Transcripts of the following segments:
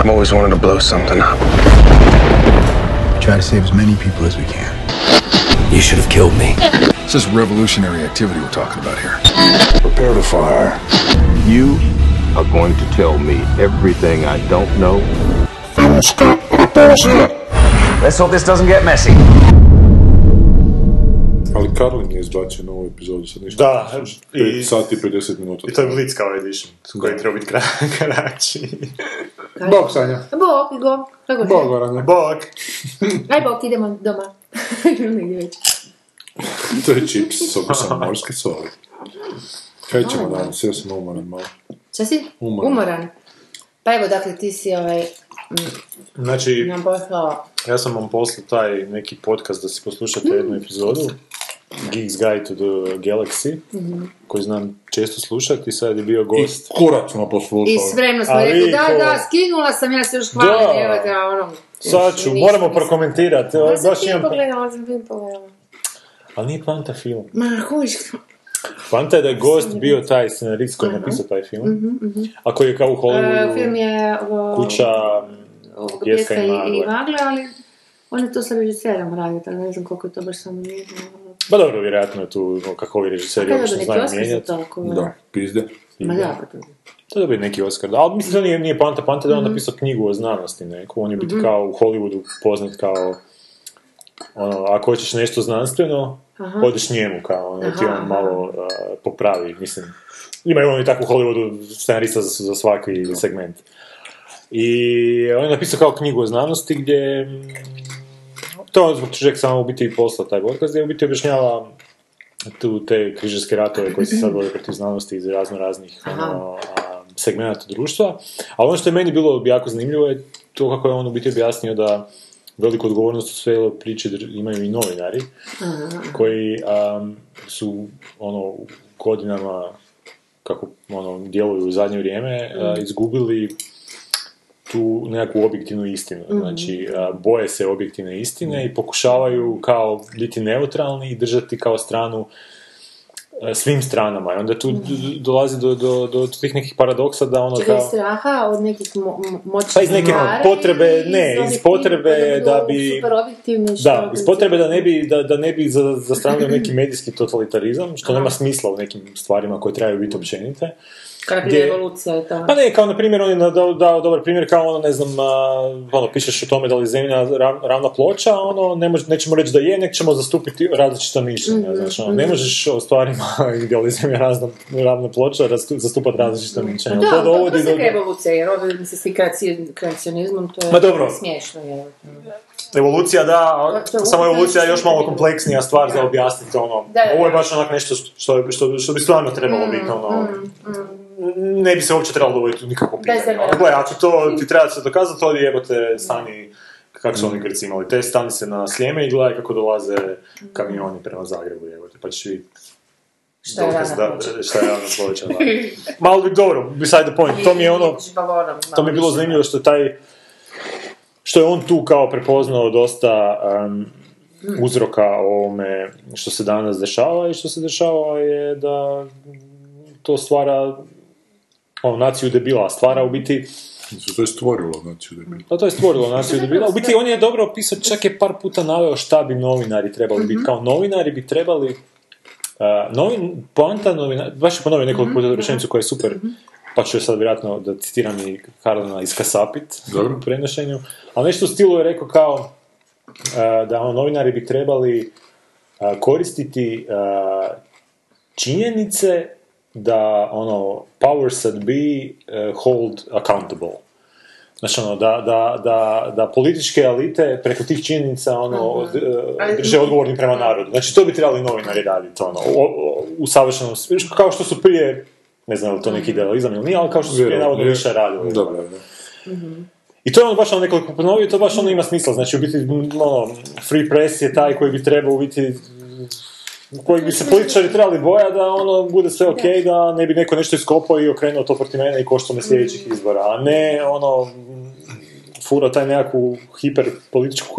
I've always wanted to blow something up. We try to save as many people as we can. You should have killed me. This is revolutionary activity we're talking about here. Prepare to fire. You are going to tell me everything I don't know. Let's hope this doesn't get messy. Ali Karlin je izbacio novu epizodu, sad ništa. Da, i- 5 sati i 50 minuta. I to je Blitz kao edition, koji treba biti kra- kraći. Bog, Sanja. Bok, Igo, kako Bog? Varanja. Bog! Aj, Bok, idemo doma. Negdje već. To je čips s okusom morske soli. Kaj ćemo danas? Ja sam umoran malo. Šta si? Umoran. Umoran. Pa evo, dakle, ti si ovaj, Znači, nam poslao... ja sam vam poslao taj neki podcast da si poslušate jednu epizodu. Geeks Guide to the Galaxy, koji znam često slušati, sad je bio I gost. kurat smo poslušali. I spremno smo rekli, da, ko- da, skinula sam, ja se još hvalim, Da. evo da, ono... Sad ću, ništa moramo nisam. prokomentirati. Ja sam Baš film imam... pogledala, sam film pogledala. Ali nije poanta film. Ma, kužiš, Poanta je da je gost bio taj scenarist koji je napisao taj film. A koji je kao u Hollywoodu film je o, kuća i i, Magle. i Magle, ali on je to sa režiserom radio, tako da ne znam koliko je to baš samo nije. Ba dobro, vjerojatno je tu kako ovi režiseri Kada obično bi neki znaju Oscar za mijenjati. ako- Da, pizde. Ma da, pa to. To dobije neki Oscar. Da, ali mislim da nije, nije. Poanta je da je on napisao knjigu o znanosti neku. On je biti kao u Hollywoodu poznat kao ono, ako hoćeš nešto znanstveno, Aha. odeš njemu kao, ono, ti on malo uh, popravi, mislim. Imaju oni tako u Hollywoodu scenarista za, za svaki segment. I on je napisao kao knjigu o znanosti gdje to zbog čega samo u biti i posla taj podcast, gdje u biti objašnjava tu te križarske ratove koji se sad vode protiv znanosti iz razno raznih ono, a, segmenata društva. Ali ono što je meni bilo jako zanimljivo je to kako je on u biti objasnio da veliku odgovornost u sve priče imaju i novinari koji su ono godinama kako ono djeluju u zadnje vrijeme a, izgubili tu nekakvu objektivnu istinu. Znači, a, boje se objektivne istine i pokušavaju kao biti neutralni i držati kao stranu svim stranama. I onda tu d- dolazi do, do, do tih nekih paradoksa da ono Čekaj, kao... straha od nekih mo- mo- moćnih Pa iz neke potrebe, ne, iz potrebe da bi- Da, iz potrebe da ne bi, da, da ne bi za- zastranio neki medijski totalitarizam, što nema smisla u nekim stvarima koje trebaju biti općenite. Kada gdje- evolucija i to. Pa ne, kao na primjer, on je dao, dao dobar primjer, kao ono, ne znam, a, ono, pišeš o tome da li je zemlja rav- ravna ploča, ono, ne mož, nećemo reći da je, nek ćemo zastupiti različita mišljenja, znači, ono, ne možeš o stvarima gdje li je zemlja razna, ravna ploča zastupati različita mišljenja. Da, to to, dovodi to do... je evolucija, jer ovo mislim s kreaci- kreacionizmom, to je Ma dobro. smiješno. Je. Evolucija, da, To je samo evolucija je još malo kompleksnija stvar za objasniti, ono, Da, da, ovo je baš onak nešto što, što, što bi stvarno trebalo biti, ono, ne bi se uopće trebalo dovoditi u nikakvo pitanje. Bez Ono, gle, ako to ti treba se dokazati, to jebote stani, kako su oni Grci imali, te stani se na sljeme i gledaj kako dolaze kamioni prema Zagrebu, jebote, pa ćeš vidjeti Šta je rana šta je da. Malo bi dobro, beside the point, to mi je ono, balonom, to mi je bilo zanimljivo što je taj što je on tu kao prepoznao dosta um, uzroka ovome što se danas dešava i što se dešava je da to stvara ono, naciju debila, stvara u biti to je stvorilo, da bi... pa to je stvorilo naciju debila. U biti on je dobro opisao, čak je par puta naveo šta bi novinari trebali biti. Kao novinari bi trebali uh, novin, poanta novina, baš je ponovio nekoliko puta rečenicu koja je super, pa ću je sad vjerojatno da citiram i Karlina iskasapit Dobro. u prenošenju, ali nešto u stilu je rekao kao uh, da ono, novinari bi trebali uh, koristiti uh, činjenice da ono powers that be uh, hold accountable. Znači ono, da, da, da, da političke elite preko tih činjenica ono, uh, Ali- drže odgovorni prema narodu. Znači to bi trebali novinari raditi, ono, o- o- u savršenom smislu, kao što su prije, ne znam li to neki idealizam ili nije, ali kao što su prije navodno više radili. Dobro, da. I to je ono baš ono nekoliko ponovio, to baš ono ima smisla. Znači, u biti, ono, free press je taj koji bi trebao u biti koji bi se političari trebali boja da ono bude sve ok, da. ne bi neko nešto iskopao i okrenuo to protiv mene i košto me sljedećih izbora, a ne ono fura taj nekakvu hiper političku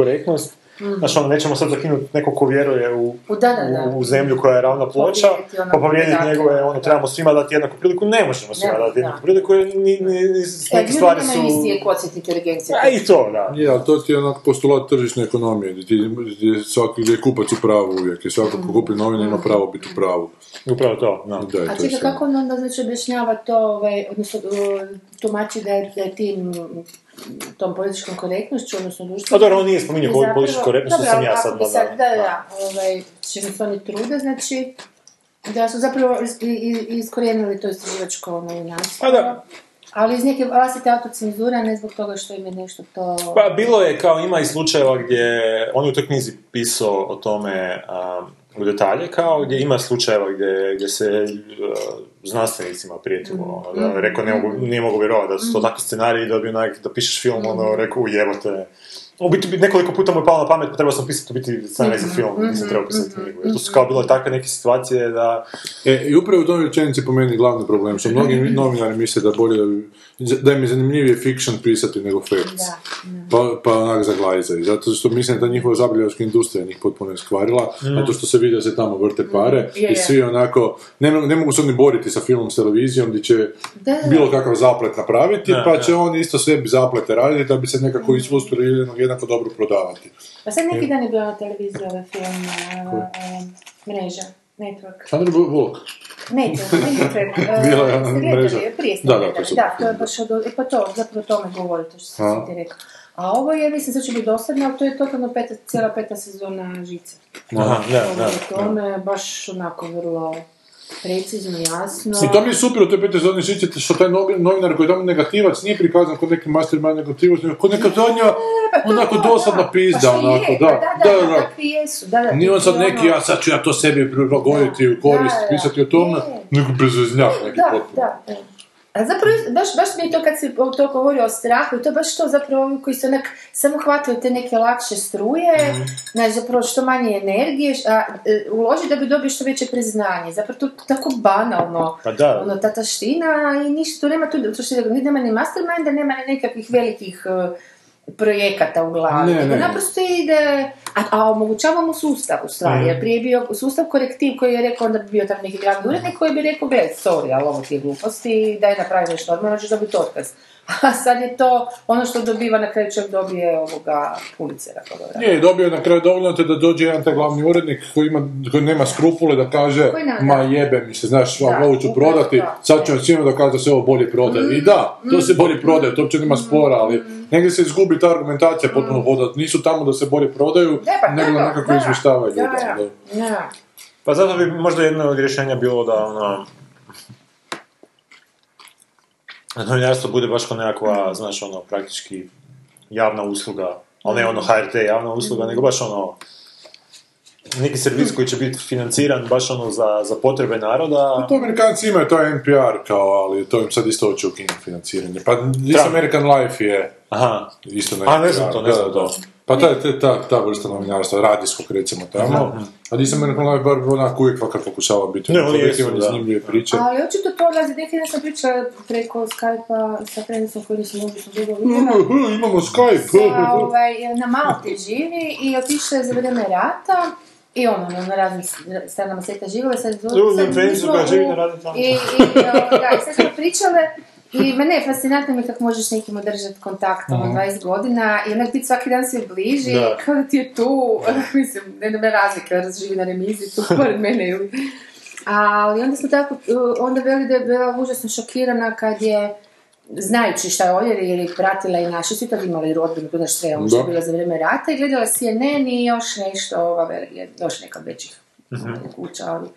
korektnost Znaš, ono, nećemo sad zakinuti neko ko vjeruje u, U- da, da, da. u, u zemlju koja je ravna ploča, ono pa povrijediti njegove, ono, trebamo svima dati jednaku priliku, ne možemo svima dati da. jednaku priliku, jer ni, ni, ni, E, neke ljudi stvari su... isti kvocijent inteligencije. A i to, da. Je, ali to ti je onak postulat tržišne ekonomije, gdje, gdje, svaki, gdje je kupac u pravu uvijek, i svako ko kupi novine ima pravo biti u pravu. Upravo to, da. Da, i A je čekaj, kako on onda znači objašnjava to, ovaj, odnosno tumači da je, da je tim tom političkom korektnošću, odnosno društvom... A dobro, on nije spominjao zapravo- političku korektnost, to sam ja sad dodao. Da, da, ovaj, čime se oni trude, znači, da su zapravo iskorijenili to istraživačko novinarstvo. Pa da. Ali iz neke vlastite autocenzure, ne zbog toga što im je nešto to... Pa bilo je kao ima i slučajeva gdje on je u toj knjizi pisao o tome um, u detalje kao gdje ima slučajeva gdje, gdje se uh, znanstvenicima prijetilo ono, da, rekao ne mogu, nije mogu vjerovati da su to takvi scenariji da bi onak, da pišeš film ono rekao ujebote u biti bi- nekoliko puta mu je palo na pamet, pa trebao sam pisati u biti scenarij za film, nisam trebao pisati knjigu. Jer to su kao bile takve neke situacije da... E, I upravo u toj rečenici po meni glavni problem, što mnogi novinari misle da bolje, da im je zanimljivije fiction pisati nego facts. Da, Pa, pa onak zaglajzaju. Zato što mislim da njihova zabavljačka industrija njih potpuno iskvarila, zato što se vidi da se tamo vrte pare je. i svi onako, ne, mogu- ne mogu se oni boriti sa filmom, s televizijom, gdje će Da, da. bilo kakav zaplet napraviti, Da, pa da. će oni isto sebi zaplete raditi da bi se nekako uspjeli jednog jednako dobro prodavati. Pa sad neki dan je bio na televiziji ovaj film uh, Mreža, Network. Bullock. Network, Network. uh, Bila je mreža. Prije ste Da, da, to da, to je baš od, e, pa to, zapravo o tome govori, to što A. sam ti rekao. A ovo je, mislim, sad će biti dosadno, ali to je totalno peta, cijela peta sezona žice. Aha, da, da, je tome baš onako vrlo precizno, jasno. I to mi je super u toj petoj sezoni žice, što taj novi- novinar koji je tamo negativac nije prikazan kod neki mastermind negativac, nego kod neka zadnja, onako dosadna pizda, pa onako, je, da, pa da, da, da, da. takvi jesu, da, da. Nije on sad neki, ono- ja sad ću ja to sebi prilagoditi u korist, Da, da. pisati o tome, nego bezveznjak neki Da, potpuno. da, da. A zapravo, baš, baš mi je to kad o- to govori o strahu, i to baš to zapravo koji se onak samo hvataju te neke lakše struje, Mhm. znači zapravo što manje energije, a e, uloži da bi dobio što veće priznanje. Zapravo to tako banalno, Pa da. ono, ta taština i ništa, tu nema tu, to što nema ni masterminda, nema ni nekakvih velikih e, projekata u glavi. Ne, ne. Naprosto ide, a, a omogućava mu sustav u stvari, jer prije je bio sustav korektiv koji je rekao, onda bi bio tamo neki glavni urednik koji bi rekao, gled, sorry, ali ovo ti je gluposti, daj napravi nešto normalno, ćeš dobiti otkaz. A sad je to ono što dobiva, na kraju čovjek dobije ovoga pulicera. Nije, dobio je na kraju dovoljno te da dođe jedan taj glavni urednik koji, ima, koji nema skrupule da kaže Koji na- ma da. jebe mi se, znaš, Da, ovo ću prodati, to, sad ću vam svima dokazati da se ovo bolje prodaje. I da, to se bolje prodaje, to uopće nema spora, ali negdje se izgubi ta argumentacija potpuno hoda. Nisu tamo da se bolje prodaju, Da, pa nego da nekako da. izvještavaju Da, da, da. da. Pa zato bi možda jedno od rješenja bilo da ono... Novinarstvo bude baš kao nekakva, znaš, ono, praktički javna usluga, ali ne ono HRT javna usluga, nego baš ono, neki servis koji će biti financiran baš ono za, za potrebe naroda. To Amerikanci imaju, to je NPR kao, ali to im sad isto hoće ukinuti financiranje. Pa This. American Life je Aha, isto na A, ne znam to, ne znam to. Da. Pa ta, ta, ta, ta vrsta novinarstva, radijskog recimo tamo, a American Life bar onako uvijek vakar pokušava biti Ne, oni jesu, da. zanimljive priče. Ali očito to odlazi, neki dan sam pričala preko Skype-a sa friendicom koji nisam mogli sam dugo vidjela. Imamo Skype! sa, ovaj, na Malti živi i otišla je za vrijeme rata i ono, na, na raznim stranama svijeta živjela, sad, mi friendicu smo koja živi na radnim tamo. I, i, ovoga, i sad smo pričale i mene je fascinantno mi kako možeš nekim održati kontakt ono 20 godina i onak biti svaki dan se bliži, Da. kao da ti je tu, mislim, ne nema razlike, da živi na remizi tu pored mene ili... Ali onda smo tako, onda veli da je bila užasno šokirana kad je znajući šta je ovdje, jer je pratila i naši, svi tad imali rodbinu, tu naš sve, što je bilo za vrijeme rata i gledala CNN i još nešto, ova, veli- još neka većih kuća, ali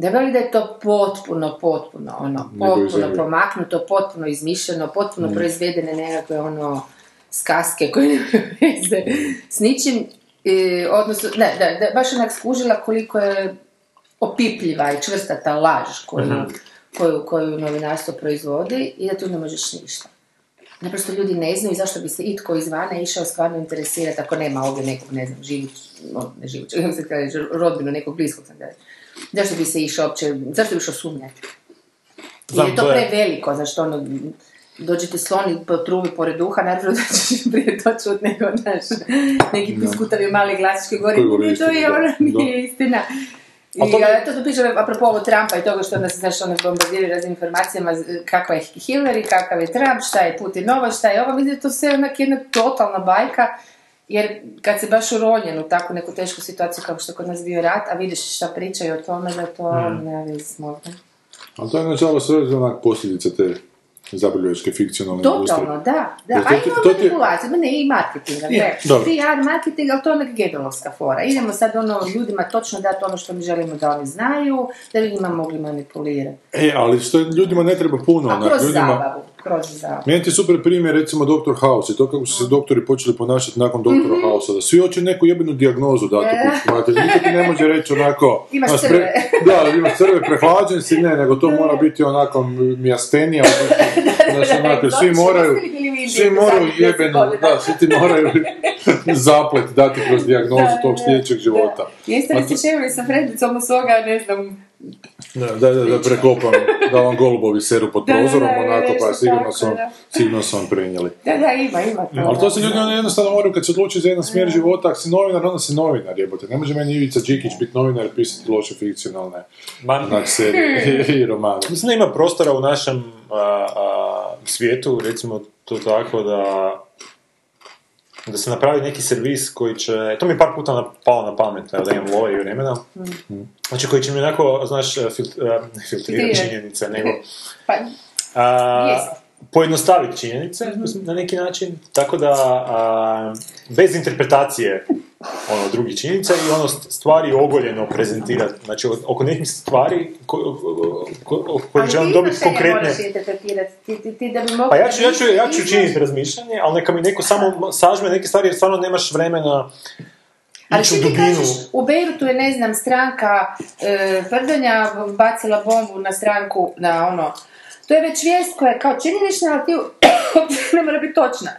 da veli da je to potpuno, potpuno, ono, potpuno zemlje. pomaknuto, potpuno izmišljeno, potpuno proizvedene nekakve, ono, skaske koje nemaju veze s ničim, i, odnosno, ne, da, da, baš onak skužila koliko je opipljiva i čvrsta ta laž koju, koju, koju novinarstvo proizvodi i da tu ne možeš ništa. Naprosto ljudi ne znaju zašto bi se itko izvana išao stvarno interesirati ako nema ovdje nekog, ne znam, živih, no, ne kaže, rodbinu nekog bliskog sam kaže. Zašto bi se išao uopće, zašto bi išao sumnjati? Jer je to je- preveliko, zašto ono, dođete sloni po trubi pored duha, naravno da ćeš prije to čut nego naš, neki piskutavi mali glasić koji govori, "Nije, to je ono, nije istina. I Ali to a, to pričali apropo ovo Trumpa i toga što nas, znaš, ono bombardiraju raznim informacijama, kakva je Hillary, kakav je Trump, šta je Putin ovo, šta je ovo, je to sve onak jedna totalna bajka, jer kad se baš uronjen u takvu neku tešku situaciju kao što je kod nas bio rat, a vidiš šta pričaju o tome, da to Hmm. nema veze s mozgom. Ali to je nažalost sve onak posljedica te zabiljuvačke fikcionalne industrije. Totalno, da, da. Jer to A ti- ima to ti- manipulacija, ma ne i marketinga, Je, dobro. PR marketing, ali to je onak gebelovska fora. Idemo sad ono ljudima točno dati ono što mi želimo da oni znaju, da bi njima mogli manipulirati. E, ali što ljudima ne treba puno, A onak, kroz ljudima... zabavu, kroz. Meni ti super primjer, recimo, Dr. House i to kako su se doktori počeli ponašati nakon Dr. Mhm. House-a, da svi hoće neku jebenu dijagnozu dati E. kuću, niko ti ne može reći onako... Imaš crve. da, da imaš crve, prehlađen si, ne, nego to mora biti onako mijastenija, znaš, onako, svi Znači, moraju, svi moraju godina? da, svi ti moraju zaplet dati kroz dijagnozu Da, tog sljedećeg života. Jeste li se ševili sa Fredicom u svoga, ne znam, Da, da, da, da prekopam, da vam golubovi seru pod Da, da, prozorom, da, onako, pa sigurno su, vam- da. sigurno su vam prenijeli. da, da, ima, ima to. Ali to se ljudi ono jednostavno moraju kad se odluči za jedan smjer života, ako si novinar, onda si novinar, jebote. Ne može meni Ivica Đikić biti novinar i pisati loše fikcionalne serije i romane. Mislim da ima prostora u našem a, a, svijetu, recimo to tako da da se napravi neki servis koji će, to mi je par puta na- palo na pamet, evo da imam love i vremena, znači koji će mi onako, znaš, fil, a, ne filtrirati činjenice, nego Pa, a, pojednostaviti činjenice na neki način, tako da a, bez interpretacije ono, drugih činjenica i ono st- stvari ogoljeno prezentirati. Znači, oko nekih stvari ko, ko, oko kojih će on ali ti dobiti konkretne... interpretirati, ti, ti, ti da bi. Pa ja ću, ja ću, ja ću učiniti razmišljanje, ali neka mi neko samo sažme neke stvari jer stvarno nemaš vremena Ali u ti kažeš, u Beirutu je, ne znam, stranka e, Prdanja bacila bombu na stranku, na ono... To je već vijest koja je kao činjenična, ali ti ne mora biti točna.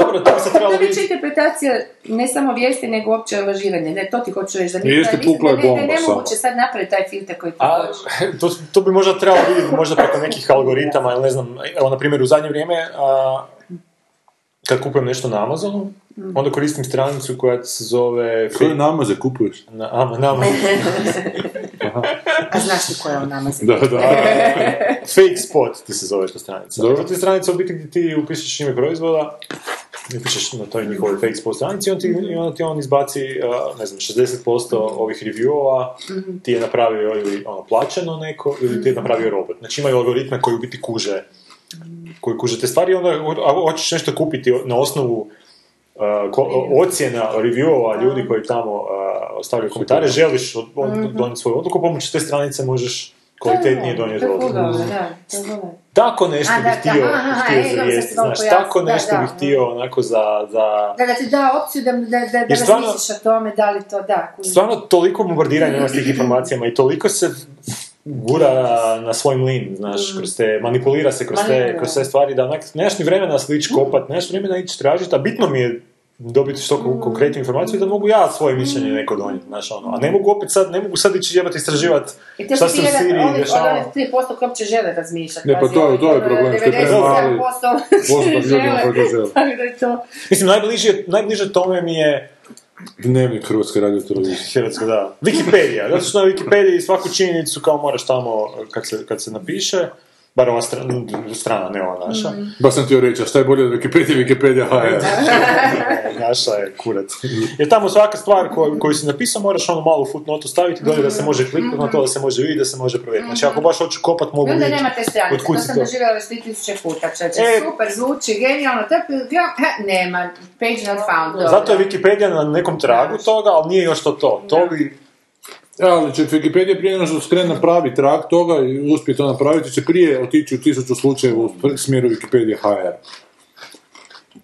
Dobro, to bi se To trebalo je već vidjeti. interpretacija ne samo vijesti, nego uopće lažiranje. Ne, to ti hoću reći. Da mi- Jeste, da mislim pukla je da ne- bomba je nemoguće sad napraviti taj filter koji ti A, hoćeš. to, to bi možda trebalo vidjeti možda preko nekih algoritama ili ne znam, evo na primjer u zadnje vrijeme a, kad kupujem nešto na Amazonu, onda koristim stranicu koja se zove Koje namaze kupuješ? na, ama, na Amazonu. A znaš ti koja je u nama Da, da. Fake Spot ti se zove ta stranica. Dobro. To je stranica u biti gdje ti upišeš ime proizvoda, i pišeš na toj njihovoj Fake Spot stranici i on ti, i onda ti on izbaci, ne znam, 60% ovih reviewova ti je napravio ili ono plaćeno neko ili ti je napravio robot. Znači imaju algoritme koji u biti kuže koji kuže te stvari onda hoćeš nešto kupiti na osnovu uh, ko- ocjena, reviewova ljudi koji tamo uh, ostavljaju komentare, želiš od- od- donijeti svoju odluku, pomoću te stranice možeš kvalitetnije donijeti odluku. Tako nešto bih htio, e, zavijesti, znaš, tako nešto bih htio onako za, za... Da, da ti da opciju da, da, da, da stvarno- razmisliš o tome da li to da. Stvarno toliko bombardiranja ima s tih informacijama i toliko se gura na svoj mlin, znaš, kroz te, manipulira se kroz te, kroz te stvari, da onak, nemaš ni vremena slič kopat, nemaš vremena ići tražiti, a bitno mi je dobiti što ko- konkretnu informaciju da mogu ja svoje mišljenje neko donijeti, znaš, ono, a ne mogu opet sad, ne mogu sad ići jebati istraživati šta se ti u Siriji od dešava. onih 3% koji uopće žele razmišljati. Ne, pa to je- to je problem, što je 97% premali postotak ljudima koji to žele. Tako da je to... Mislim, najbliže, najbliže tome mi je Dnevnik Hrvatske radio televizije. Hrvatska, da. Wikipedia. Zato što na Wikipediji svaku činjenicu kao moraš tamo, kad se, kad se napiše, bar ova strana, strana ne ova naša, Ba sam htio reći, a šta je bolje od Wikipedia, Wikipedia HR. naša je kurac. Jer tamo svaka stvar koju, koju si napisao moraš ono malu footnotu staviti dolje da se može kliknuti na to, da se može vidjeti, da se može provjeriti. Znači ako baš hoću kopat, mogu vidjeti nema te stranice, to sam doživjela već 3000 puta, čeče, E. super, zvuči, genijalno, he, nema, page not found, dobro. Zato je Wikipedia na nekom tragu toga, ali nije još to to. To bi... Ja, ali će Wikipedia prije nego što skrene napravi trag toga i uspije to napraviti, će prije otići u tisuću slučajeva u smjeru Wikipedia HR.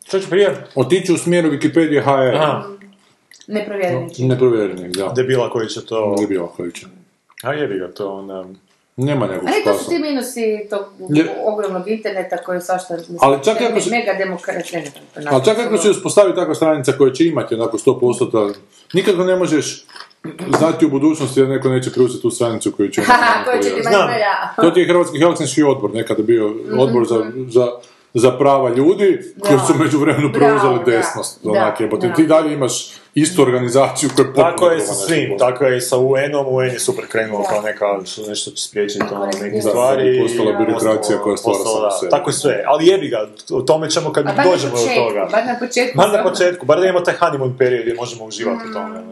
Što ću prije? Otići u smjeru Wikipedia HR. Aha, Neprovjerenih. Neprovjerenih, da. debila koji će to... Ne bi Okovića. A jebi ga to onda... Nema nekog Ali to su spasa. ti minusi tog Je- ogromnog interneta koji svašta, mislim, Ali čak i ako se- mega demokrat, ne znam. Ali čak ako se uspostavi takva stranica koja će imati onako 100%, nikako ne možeš znati u budućnosti da neko neće preuzeti tu stranicu koju će... Haha, koji će ti Znam. ja. To ti je Hrvatski Helsinški odbor, nekada bio odbor za, za, za prava ljudi, koji Da. su među vremenu preuzeli da. desnost. Da, Onak, da. ti dalje imaš istu organizaciju koja je potpuno Tako je sa svim, tako je i sa UN-om, UN je super krenuo Da. kao neka, su nešto će spriječiti ono, neke Da, stvari. i postala birokracija koja stvara da, sebe. Tako je sve, ali jebi ga, o tome ćemo kad dođemo do toga. bar na početku. Bar na početku, bar da imamo taj honeymoon period gdje možemo uživati u tome.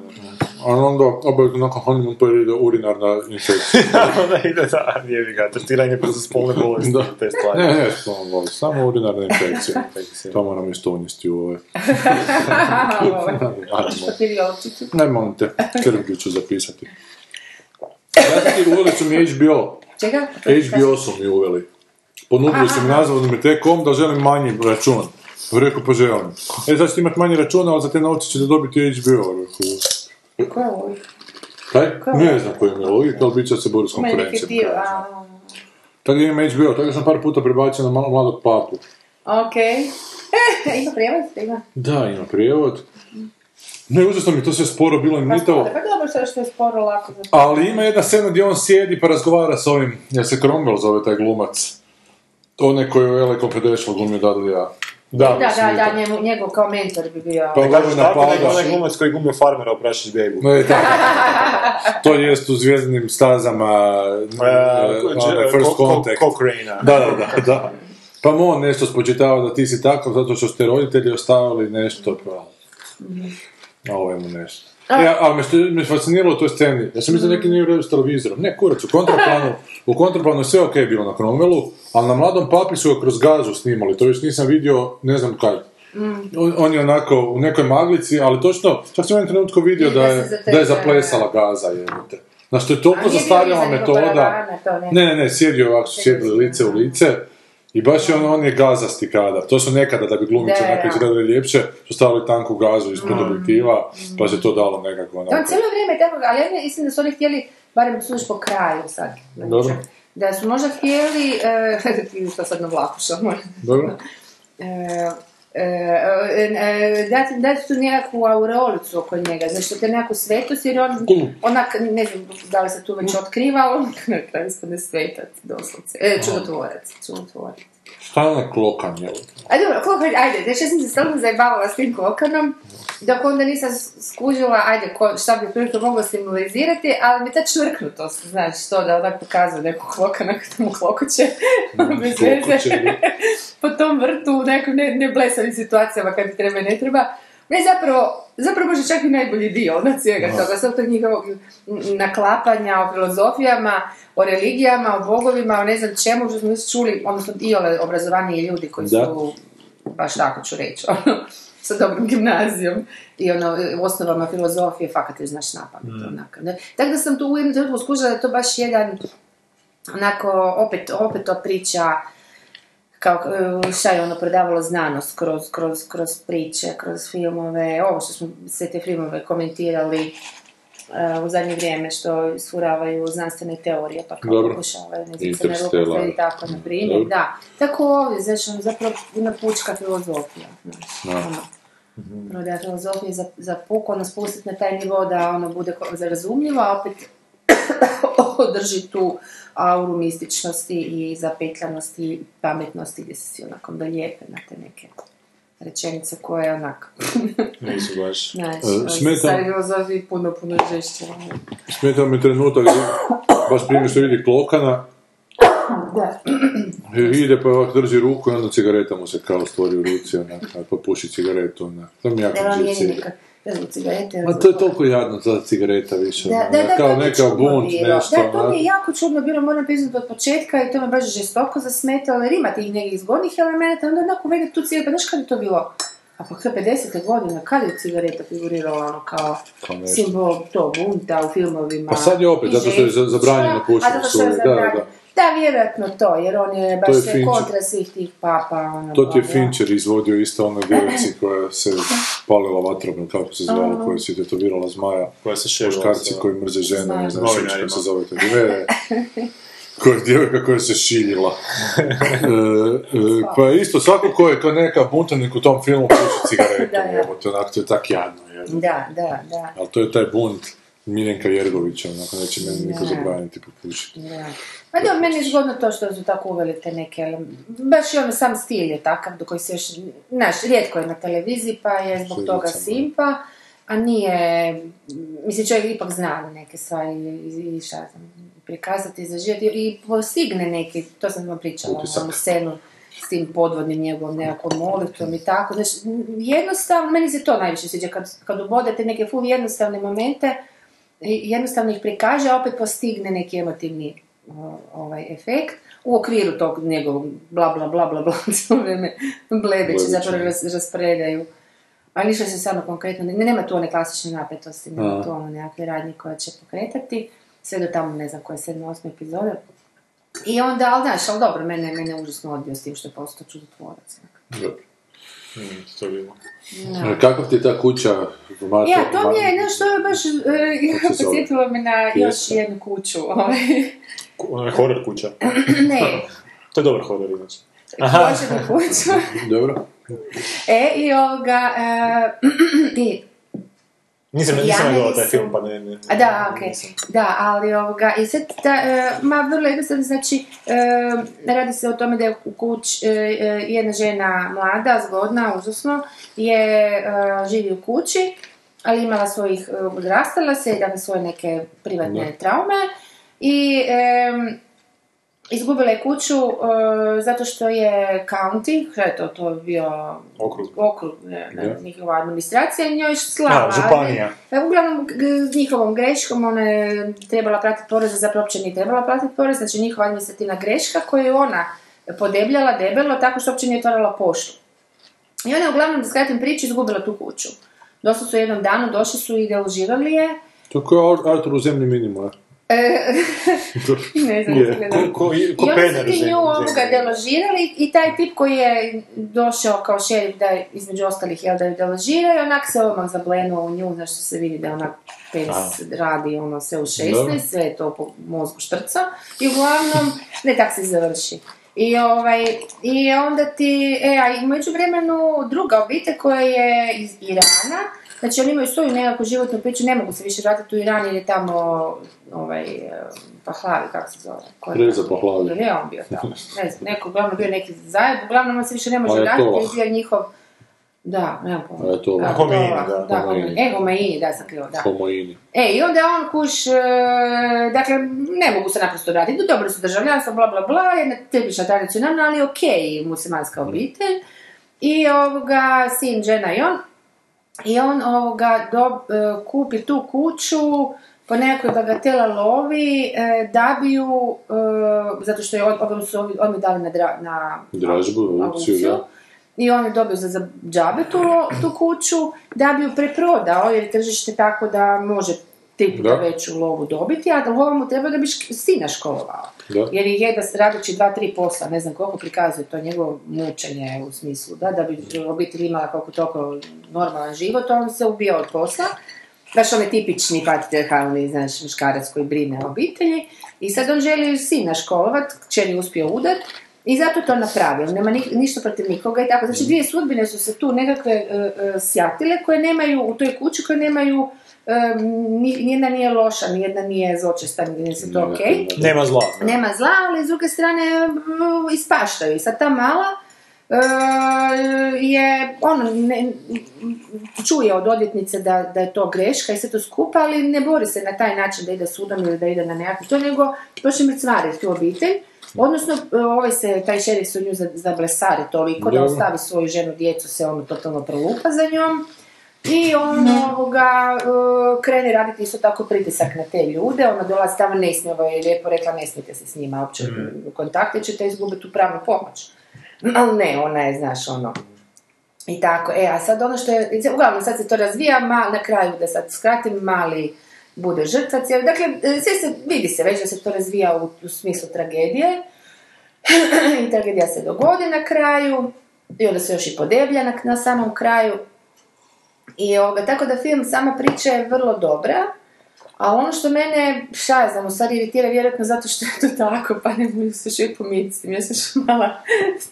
A onda, obavezno nakon honeymoon perioda urinarna infekcija. Onda ide, da, jebi ga, tretiranje brzo spolne bolesti, Da. te stvari. ne, ne, samo, voli, samo urinarna infekcija. To moram isto unijesti u ove. Ne, molim te, krvlju ću zapisati. Ja uveli su mi HBO. Čega? HBO su mi uveli. Ponudili su mi nazvali mi da želim manji račun. Rekao, pa želim. E, sad ćete imati manji račun, ali za te novce ćete dobiti HBO. Rekao, Ko je kaj? Ne znam koji mi je logika, ali bit će se bori s konkurencijom. dio, a... Tako da imam HBO, tako sam par puta prebacio na malo mladog papu. Okej. Ima prijevod? Ima. Da, ima prijevod. Ne, užasno mi je to sve sporo bilo i Pa nitavo. dobro, pa dobro što je što je sporo lako za... Ali ima jedna scena gdje on sjedi pa razgovara s ovim, ja se Cromwell zove taj glumac. Onaj koji je u LA Confidential glumio Dudley ja. Da, Da, da, da, njemu, njegov kao mentor bi bio... Pa ga kažeš tako, nego onaj glumac koji glumio farmera u Prašić Bebu. Ne, tako. to jest u zvijezdanim stazama, Uh, onaj First Contact. Cochrane. Da, da, da, da. Pa mu on nešto spočitava da ti si takav zato što ste roditelji ostavili nešto, pa... A ovo je mu nešto. Ja, ali me, što, me fasciniralo u toj sceni, ja sam mislio da neki nije s televizorom. Ne, kurac, u kontraplanu, u kontraplanu je sve okej bilo na Cromwellu, ali na mladom papi su ga kroz gazu snimali, to još nisam vidio, ne znam kad. On, on je onako u nekoj maglici, ali točno, čak sam u jednom trenutku vidio da je, da je zaplesala gaza, jebote. Znaš, to je A toliko zastarjela metoda. to ne. Ne, ne, sjedio ovako, sjedili lice u lice. I baš je on, on je gazasti kadar. To su nekada da bi glumice Da, onako da. izgledali ljepše, su stavili tanku gazu ispod objektiva, pa se to dalo nekako On onako. cijelo vrijeme je tako, ali ja mislim da su oni htjeli, barem sudiš po kraju sad, Dobro. da su možda htjeli, e, ti to sad na vlaku što Dobro? e, e, e, dati, dati tu nekakvu aureolicu oko njega, znači te nekakvu svetost, jer on onak, ne znam da li se tu već otkriva, on na kraju svetac, doslovce. E, čudotvorac, čudotvorac. Šta je onaj klokan, jel? A dobro, koliko, ajde, znači ja sam se stalno zajebavala s tim klokanom, dok onda nisam skužila, ajde, ko, šta bi prilike moglo simbolizirati, ali mi ta čvrknutost, znači to da onak pokazuje nekog klokana kad mu klokoće, bez veze, po tom vrtu u nekim ne, ne blesavim situacijama kad treba i ne treba, ne zapravo, zapravo možda čak i najbolji dio od svega toga, sve tog njihovog naklapanja o filozofijama, o religijama, o bogovima, o ne znam čemu, što smo već čuli, odnosno i ove obrazovaniji ljudi koji Da. su, baš tako ću reći, ono, sa dobrom gimnazijom i ono, osnovama filozofije, fakat je znaš na pamet, onako, ne? Tako da sam tu u jednom trenutku skužila da je to baš jedan, onako, opet, opet to priča, kao šta je ono prodavalo znanost kroz, kroz, kroz priče, kroz filmove, ovo što smo sve te filmove komentirali e, u zadnje vrijeme što isfuravaju znanstvene teorije, pa kao Dobro. pokušavaju, ne znam, se na Interstellar. ruku i tako, na primjer, Dobro. da. Tako ovdje, znači, ono, zapravo jedna pučka filozofija, znaš, Da. ono. Prvo da je filozofija za, za puko, ono spustiti na taj nivo da ono bude razumljivo, a opet održi tu auru mističnosti i zapetljanosti i pametnosti gdje se svi onako dolijepe na te neke rečenice koje onak, Nisu baš. znači, E, smeta- stari filozofi puno, puno žešće. ono. Smeta mi trenutak, gdje, baš prije što vidi klokana, Da. i ide pa ovak drži ruku i onda cigareta mu se kao stvori u ruci, onak, pa puši cigaretu, onak. To mi jako Ne znam, cigarete. Ma to je toliko jadno, ta cigareta više, Da, onak, da, da, kao neka bunt, bilo. nešto, Da, to mi onak. je jako čudno bilo, moram priznati od početka i to me baš žestoko zasmetalo, jer ima tih nekih zgodnih elemenata, onda onako vidi tu cigaretu, pa znaš kad je to bilo? A pa kada 50. godina, kad je cigareta figurirala ono kao nešto. simbol to bunta u filmovima? Pa sad je opet, i zato što je za- zabranjeno A pušenje zato što je zabranjeno. Da, vjerojatno to, jer on je baš To je Fincher. kontra svih tih papa. Ono, To ti je. Fincher izvodio isto onoj djevojci koja se palila vatrom, ili kako se zvala, koja si tetovirala zmaja. Koja se ševala Muškarci koji mrze žene, ne znam što se zove to. Ne. Koja je djevojka koja se šiljila. e, e, pa isto, svako ko je kao neka buntanik u tom filmu puši cigaretom, Da, da. jebote, onak, to je tak jadno, jebote. Da, da, da. Ali to je taj bunt Miljenka Jergovića, onako, neće meni niko zabraniti popušiti. Da. Pa da, meni je zgodno to što su tako uveli te neke, ele- baš i ono sam stil je takav do koji se još, znaš, rijetko je na televiziji pa je zbog toga simpa, a nije, mislim čovjek ipak zna neke stvari i, i šta znam, prikazati, zaživjeti i postigne neki, to sam vam pričala, Utisak. onu scenu s tim podvodnim njegovom nekakvom molitvom i tako, znači jednostavno, meni se to najviše sviđa, kad, kad ubodete neke full jednostavne momente, jednostavno ih prikaže, a opet postigne neki emotivni o, ovaj efekt u okviru tog njegovog bla bla bla bla bla cijelo vrijeme blebeći zapravo da. ras, raspredaju. A ništa se samo konkretno, ne, nema tu one klasične napetosti, nema A. tu ono nekakve radnje koje će pokretati, sve do tamo ne znam koje sedme, osme epizode. I onda, ali znaš, ali dobro, mene, mene je užasno odbio s tim što je postao čudotvorac. Dobro. Mm, Kakav ti je ta kuća? Mato, Ja, to mi je, znaš, to je baš, e, zove? podsjetilo me na još jednu kuću. ovaj. Ono je horror kuća. ne, To je dobar horror, inače. Aha. Kuću. Dobro. E, i ovoga, e, i, Nisam, nisam Ja ne gledao taj film, pa ne... ne, a da, okej, nisam. da, ali ovoga, i sad, ta, e, ma, vrlo jednostavno, znači, e, radi se o tome da je u kuć, e, e, jedna žena mlada, zgodna, užasno, je, e, živi u kući, ali imala svojih, e, odrastala se, dakle, svoje neke privatne traume, i izgubila je kuću e, zato što je county, je to, to je bio Okrug. okrug, ne, ne, Da. njihova administracija njoj slava. A, županija. ali- e, Uglavnom, s njihovom greškom ona je trebala platiti porez, zapravo uopće nije trebala platiti porez, znači njihova administrativna greška koju je ona podebljala debelo tako što uopće nije otvarala poštu. I ona je uglavnom, da skratim priču, izgubila tu kuću. Došli su jednom danu, došli su i deložirali je. To je Artur u zemlji minimuma. E, ne znam, Je. gledam. Ko, ko, I ko onda su ti nju ovoga deložirali i taj tip koji je došao kao šerif da je, između ostalih jel da je deložira i onak se odmah zablenuo u nju, znaš što se vidi da je onak penis radi ono sve u 16, Dobro. sve je to po mozgu štrca i uglavnom, ne tak se završi. I, ovaj, I onda ti, e, a i u međuvremenu druga obitelj koja je iz Irana, znači oni imaju svoju nekakvu životnu priču, ne mogu se više vratiti u Iran jer je tamo ovaj, eh, Pahlavi, kako se zove? Reza? Pahlavi. Ili je on bio tamo? Ne znam, neko, uglavnom bio neki zajeb, uglavnom on se više ne može vratiti, jer njihov Da, nemam pojma. Da, Homeini, Ajatolah, da, da, Homeini. Homeini. E, Homeini, da, sam krivo, da. Homoini. E, i onda on kuš, e, dakle, ne mogu se naprosto raditi, dobro su državljanstvo, bla, bla, bla, jedna tipična tradicionalna, ali okej, muslimanska obitelj. I ovoga, sin, žena i on. I on ovoga do, e, kupi tu kuću po nekakvoj bagatela lovi e, da bi ju, e, zato što je on, on su oni dali na, dra, na Dražbu, aukciju, da. i on je dobio za, za džabe tu, tu kuću da bi ju preprodao jer je tržište tako da može tri Da. veću lovu dobiti, a lova mu treba da bi sina školovao. Da. Jer je jedna radeći dva, tri posla, ne znam koliko prikazuje to njegovo mučenje u smislu, da, da bi obitelj imala koliko toliko normalan život, on se ubio od posla. Baš onaj tipični patriarhalni, znaš, muškarac koji brine o obitelji. I sad on želi sina školovat, kćer je uspio udat, i zato to napravio, nema ni- ništa protiv nikoga i tako. Znači dvije sudbine su se tu nekakve e, e, sjatile koje nemaju, u toj kući koje nemaju, ni- nijedna nije loša, nijedna nije zločesta, nije se to ne. Nema zla. Nema zla, ali s druge strane mm, ispaštaju. I sad ta mala e, je, ono, ne, čuje od odvjetnice da, da je to greška i sve to skupa, ali ne bori se na taj način da ide sudom ili da ide na nekakvi to, nego počne mrcvari tu obitelj. Odnosno, e, ovaj se, taj šerif se u nju za- zablesari toliko da ostavi svoju ženu, djecu, se ono totalno prolupa za njom. I on ovoga, e, krene raditi isto tako pritisak na te ljude, ona dolazi tamo, ne smije, ovo je lijepo rekla, ne smijete se s njima uopće u kontakt, jer ćete izgubiti tu pravnu pomoć. Ali ne, ona je, znaš, ono, i tako, e, a sad ono što je, uglavnom sad se to razvija, ma, na kraju da sad skratim, mali bude žrtva cijeli, dakle, e, sve se, vidi se već da se to razvija u, u smislu tragedije, i tragedija se dogodi na kraju, i onda se još i podeblja na, na samom kraju, i ovoga, tako da film, sama priča je vrlo dobra, a ono što mene, šta ja znam, u stvari iritira vjerojatno zato što je to tako, pa ne mogu se s tim, ja sam još mala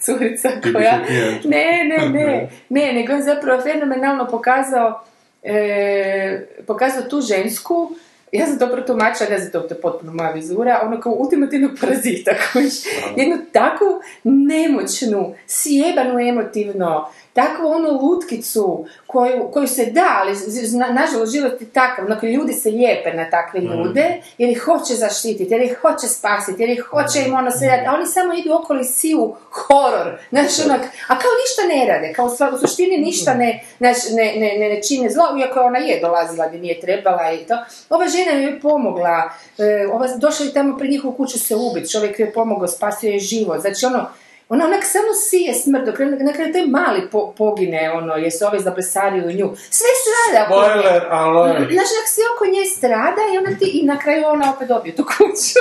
curica koja... Ne, ne, ne, ne, nego je zapravo fenomenalno pokazao, e, pokazao tu žensku. Ja sam to protumačila, ne znam, to to je potpuno moja vizura, ono kao ultimativnog parazita, kojiš, jednu takvu nemoćnu, sjebanu emotivno, takvu onu lutkicu koju, koju se da, ali nažalost život je takav, dakle ljudi se lijepe na takve ljude, jer ih hoće zaštititi, jer ih hoće spasiti, jer ih hoće im ono sve dati, a oni samo idu okolo i siju horor, znaš, onak, a kao ništa ne rade, kao u suštini ništa ne, znaš, ne, ne, ne, ne čine zlo, iako ona je dolazila gdje nije trebala i to. Ova žena joj je pomogla, e, ova, došla je tamo pred njihovu kuću se ubiti, čovjek joj je pomogao, spasio je život, znači ono, ona onak samo sije smrt, dok na kraju taj mali po, pogine, ono, jer se ove zablesariju u nju. Sve strada oko nje. Spoiler alert! Znaš, onak sve oko nje strada i onda ti, i na kraju ona opet dobije tu kuću.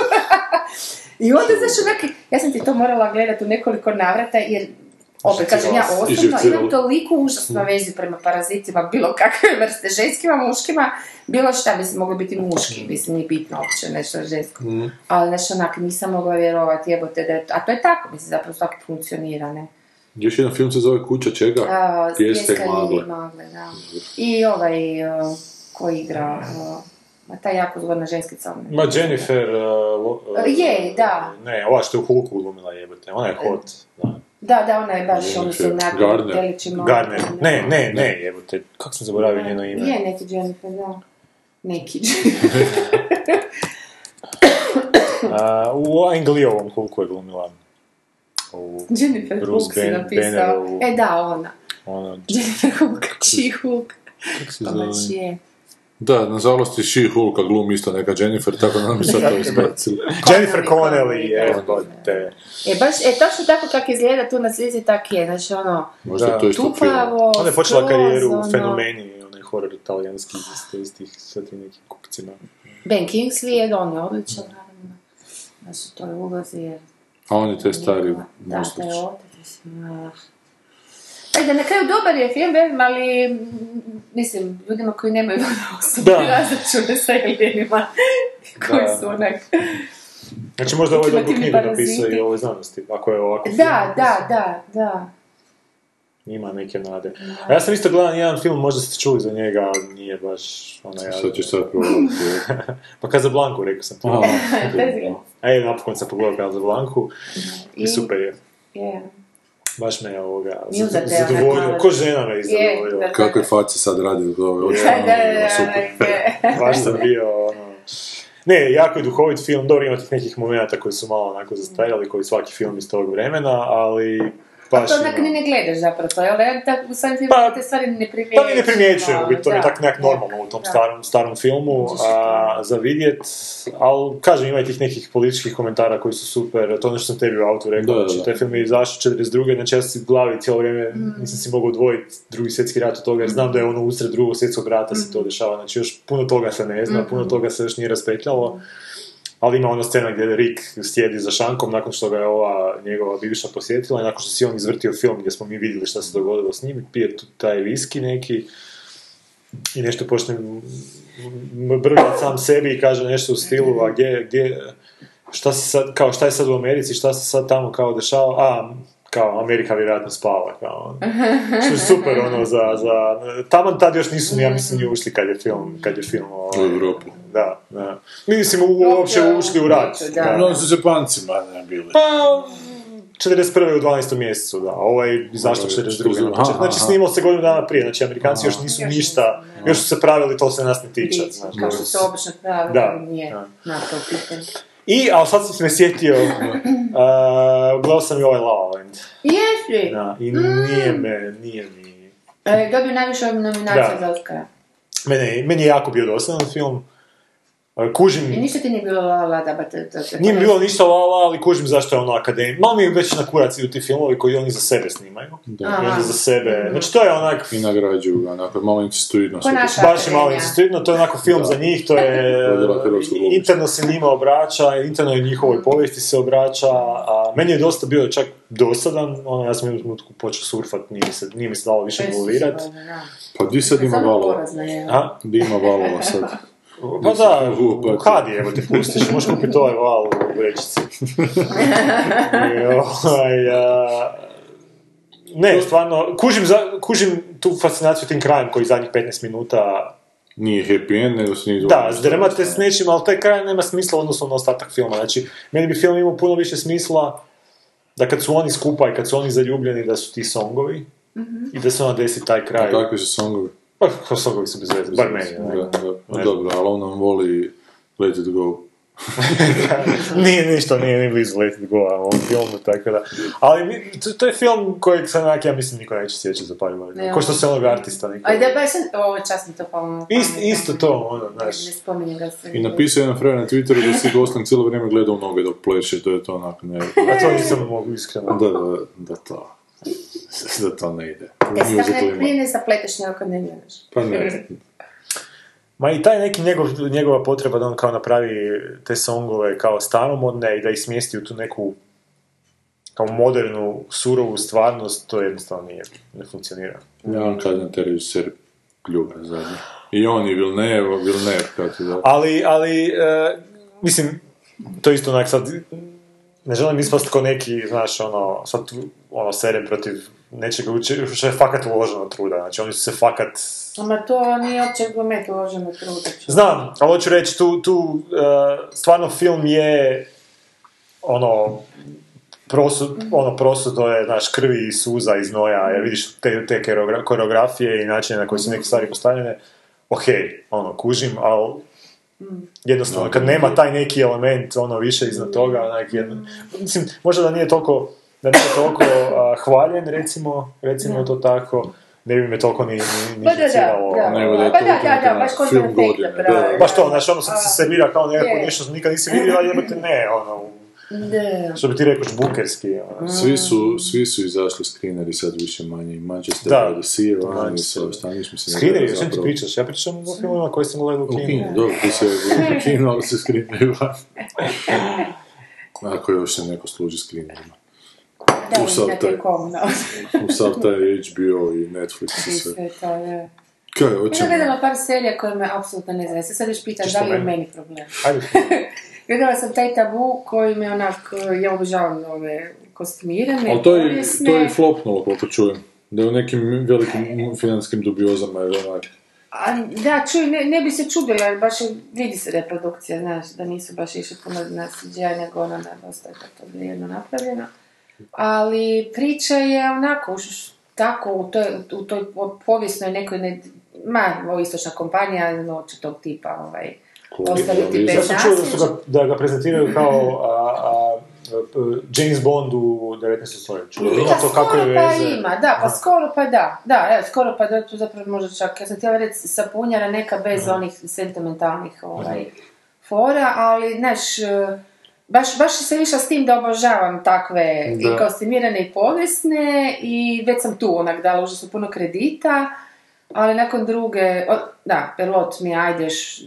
I onda, znaš, onak, ja sam ti to morala gledati u nekoliko navrata, jer opet kažem ja osobno imam toliko užasno vezi prema parazitima bilo kakve vrste, ženskima, muškima, bilo šta, mislim, moglo biti muški, mislim, nije bitno uopće nešto žensko. Ali, znaš, onak, nisam mogla vjerovati, jebote, da je to, a to je tako, mislim, zapravo svaki funkcionira, ne. Još jedan film se zove Kuća čega? A, Pijeska i magle. i magle, da. I ovaj, uh, ko igra, uh, ma ta jako zgodna ženskica. Ma Jennifer... uh, lo- uh, Je, da. Ne, ova što je u Hulku glumila jebote, ona je hot. Da. Da, da, ona je baš, ono se nakon Garner. telićima. Gardner. Ne, ne, ne, jebote. Kako sam zaboravio njeno ime? Je, neki Jennifer, da. Neki Jennifer. A, u Angliovom Hulku je glumila. U, Jennifer Hulk si napisao. E, da, ona. ono, Jennifer Hulk, She-Hulk. Kako se zove? je. Da, nažalost i She-Hulka glumi isto neka Jennifer, tako da nam je sad to izbacili. Jennifer Connelly, Connelly, da. jebote. E, baš, e, točno tako kako izgleda tu na slici, tak je, znači ono, Možda Da. to isto tupavo, Ona je počela karijeru u ono- fenomeni, onaj horor italijanski iz istih sa tim nekim kukcima. Ben Kingsley je, on je odličan, naravno. Su to ulozi, jer... A on je taj stari Da, otac, mislim, ah. Ajde, na kraju dobar je film, velim, ali, mislim, ljudima koji nemaju osobne Da. razračune sa alienima, koji Da. su onak... Znači možda ovo je dobru Ultimativni knjigu napisao i ovoj znanosti, ako je ovako Da, da, da, da. Ima neke nade. A ja sam isto gledao jedan film, možda ste čuli za njega, ali nije baš onaj... Sad ćeš sad provjeriti. Pa Casablanca, rekao sam. Aha, Ej, napokon sam pogledao Casablancu i I- super je. Je. Baš me je ovoga zadovoljio. Ko žena me Je, izadovoljila. da. Kakve face sad radi da, da, Super. da, Baš sam bio ono... Ne, jako je duhovit film, dobro ima tih nekih momenata koji su malo onako zastajali, koji svaki film iz tog vremena, ali baš To onak ima- ni ne gledaš zapravo, to je, ali ja tak u svojim Pa- filmima te stvari ne primjećujem. Pa ni ne primjećujem, u biti, to mi je da. tak nekak normalno u tom Da. starom, starom filmu Možeš a, za vidjet, ali kažem ima i tih nekih političkih komentara koji su super, to je ono što sam tebi u autu rekao, Da, da, znači da. taj film je izašao 42. znači ja si u glavi cijelo vrijeme Mm. nisam si mogao odvojiti drugi svjetski rat od toga, jer znam da je ono usred drugog svjetskog rata se Mm. to dešava, znači još puno toga se ne zna, puno toga se još nije raspetljalo. Ali ima ona scena gdje Rick sjedi za šankom nakon što ga je ova njegova bivša posjetila i nakon što si on izvrtio film gdje smo mi vidjeli šta se dogodilo s njim, pije tu taj viski neki i nešto počne brljati sam sebi i kaže nešto u stilu, a gdje, gdje, šta se sad, kao šta je sad u Americi, šta se sad tamo kao dešava, a, kao Amerika vjerojatno spava, kao, što je super, ono, za, za, tamo tad još nisu, ni, ja mislim, ni ušli kad je film, kad je film, U ovaj, Europu. Da, da. Mislim, u- uopće ušli u rat. Da. Su se pancima ne bili. Pa, 41. u 12. mjesecu, da. Ovo je izašlo Ovo je 42. na aha, početku. Znači, aha. snimao se godinu dana prije. Znači, Amerikanci još nisu Još ništa, još su se pravili, to se nas ne tiče. Znači, kao što se obično pravi, Da, nije da. na to pitanje. I, ali sad sam se me sjetio, uh, gledao sam i ovaj La La Land. Jesi! Da, I nije me, nije mi... E, dobio najviše nominacija za Oscara. Mene, meni je jako bio dosadan film. Uh, Kužim, I ništa ti nije bilo la la da ba te... Nije bilo ništa lala, ali kužim zašto je ono akademija. Malo mi je već na kurac idu ti filmovi koji oni za sebe snimaju. I Aha. onda za sebe. Znači to je onak... I nagrađuju ga, onako, malo naša Baš je malo insistentno, to je onako film Da. za njih, to je... Interno se njima obraća, interno i njihovoj povijesti se obraća, a meni je dosta bio čak dosadan, ono, ja sam u jednom trenutku počeo surfat, nije mi se, nije mi se dalo više godina, Pa di sad da. ima valova? je. Di ima valova sad? Pa da, U, pa Hadi evo te pustiš, možeš kupiti ovaj val u vrećici. Ovaj, a, ne, stvarno, kužim, za, kužim tu fascinaciju tim krajem koji zadnjih 15 minuta Nije happy end, nego se nije Da, zdrmate s nečim, ali taj kraj nema smisla u odnosu na ostatak filma. Znači, meni bi film imao puno više smisla da kad su oni skupa i kad su oni zaljubljeni da su ti songovi i da se onda desi taj kraj. Kakvi su songovi? Pa, kao songovi su bez veze, bar meni. Da, ne. da. No, dobro, ali on nam voli Let it go. nije ništa, nije ni blizu Let It Go, a ovom filmu, tako da. Ali mi- to, to je film kojeg sam onak, ja mislim, niko neće sjećati za par godina. Ko što se onog artista niko. Ajde, baš sam, ovo čas mi to na Ist, isto to, ono, znaš. ne spominjem ga se. I napisao jedan frajer na Twitteru da si Gosling cijelo vrijeme gleda u noge dok pleše, to je to onak ne... A to nisam mogu iskreno. Da, da, da to... Da to ne ide. E, sad Musical ne, ima. prije ne zapleteš nego kad ne gledaš. Pa ne. Ma i taj neki njegov, njegova potreba da on kao napravi te songove kao staromodne i da ih smjesti u tu neku kao modernu, surovu stvarnost, to jednostavno nije, ne funkcionira. Ja vam kažem, te režiser kljuga zadnje. I on i Villeneuve, Villeneuve, kako ti da... Ali, ali, e, mislim, to isto onak sad, ne želim ispast ko neki, znaš, ono, sad tu, ono, serem protiv nečega u što je fakat uloženo truda, znači oni su se fakat Ama to nije uopće argument uloženo truda. Znam, ali hoću reći, tu, tu e, stvarno film je ono, prosud, ono prosud to je, znaš, krvi i suza iz noja, jer vidiš te, te koreogra- koreografije i načine na koji su neke stvari postavljene, ok, ono, kužim, ali jednostavno, kad nema taj neki element, ono, više iznad toga, onak, jedno, mislim, možda da nije toliko, da nije toliko a, hvaljen, recimo, recimo to tako, ne bi me toliko ni, ni, ni Pa da, da, da. ono. Nego da je Pa da, da, da, baš film efekta, godine, da, da. Baš to, znaš, ono sad se servira kao nekako Je. nešto što nikad nisi vidjela, jebate ne, ono, Da. što bi ti rekao bukerski, ono. Svi su, svi su izašli screeneri sad više manje. I Manchester Da. by the Sea, Manchester. se ostaniš, mislim. Screeneri, da o čem ti pričaš? Ja pričam o filmima koji sam gledao u U kinu. kinu, dobro, ti se u kinu, ali se screeneri van. Ako još se neko služi screenerima. Da, U sav taj-. U sav taj HBO i Netflix i sve. sve to, da. Kaj, Ja sam hoćemo? gledala par serija koje me apsolutno ne znam. Ja se sad još Čisto da li je meni. meni problem. Ajde, Gledala sam taj tabu koji me onak, ja obožavam ove kostimirane, Ali to je, povijesne. to je flopnulo, koliko čujem. Da je u nekim velikim financijskim dubiozama je onak... A, da, čuj, ne, ne bi se čudila, jer baš vidi se reprodukcija, znaš, da nisu baš išli puno na CGI, nego ono na dosta je to vrijedno napravljeno. Ali priča je onako, už, tako u toj, u toj po- povijesnoj nekoj, ne, ma, ovo istočna kompanija, noć tog tipa, ovaj, ostaviti bez ja sam čuo da, su ga, da ga prezentiraju kao a, a, James Bond u 19. stoljeću. Ima Pa to kako je pa veze. ima, da, pa skoro pa da, da, evo, skoro pa da, tu zapravo možda čak, ja sam htjela reći sapunjara neka bez onih sentimentalnih ovaj, fora, ali, znaš, e, baš, baš sam išla s tim da obožavam takve Da. i kostimirane i povijesne i već sam tu onak dala užasno puno kredita, ali nakon druge, o, da, pilot mi ajdeš,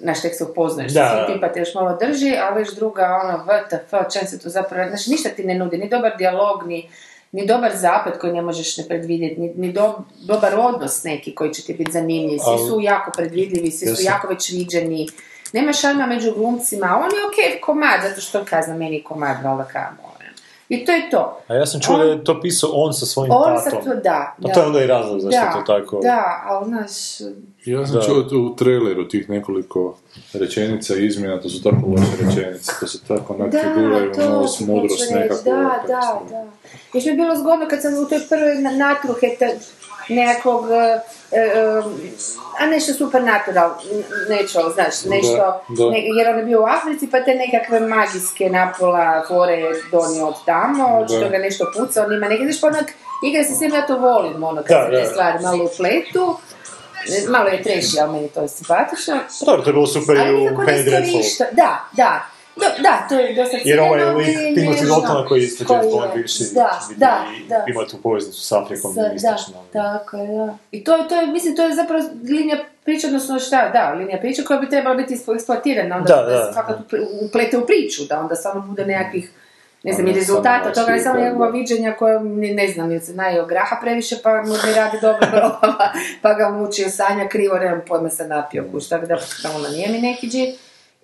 znaš, tek se upoznaješ Da, tim pa te još malo drži, ali već druga, ono, VTF, čem se tu zapravo, znači ništa ti ne nudi, ni dobar dijalog, ni, ni dobar zapad koji ne možeš ne predvidjeti, ni, ni do- dobar odnos neki koji će ti biti zanimljiv, svi su jako predvidljivi, svi su jako već viđeni, nema šarma među glumcima, on je okej komad, zato što kazna meni je komad, valjda kamo. I to je to. A ja sam čuo da je to pisao on sa svojim On sa tatom. to, da, Pa da. to je onda i razlog zašto da, je to tako. Da, ali znaš, Ja sam Da. čuo tu u traileru tih nekoliko rečenica i izmjena, to su tako loše rečenice, to se tako onak Da, figuraju u to nos, mudrost nekakvu. Da, da, da. Još mi je bilo zgodno kad sam u toj prvoj na- natruhe te, nekakvog, e, e, a nešto supernatural, n- natural, znaš, nešto, da. ne- jer on je bio u Africi, pa te nekakve magijske napola fore je donio od tamo, očito ga nešto puca, on ima neke, znaš, pa onak, igra se s tim, ja to volim, ono, kad se te stvari malo u pletu, E, malo je treši, ali meni to je simpatično. Pa dobro, to je bilo super i u Penny da, da. Do- da, to je dosta Jer ovaj ciljano lik Timothy. Daltona koji je James Bond je- bivši, Da, da, da. ima tu poveznicu s Afrikom Sa- i da, tako je, da. I to, je- to je, mislim, to je zapravo linija priče, odnosno šta, da, linija priče koja bi trebala biti eksploatirana, onda Da, da, se upl- uplete u priču, da onda samo bude nekakvih ne znam, A i ne rezultata toga, ne samo njegova viđenja koja, ni ne znam, ili se najeo graha previše, pa mu ne radi dobro pa ga mučio sanja krivo, nemam pojma se napio, kuš, tako da, ono nije mi neki dži.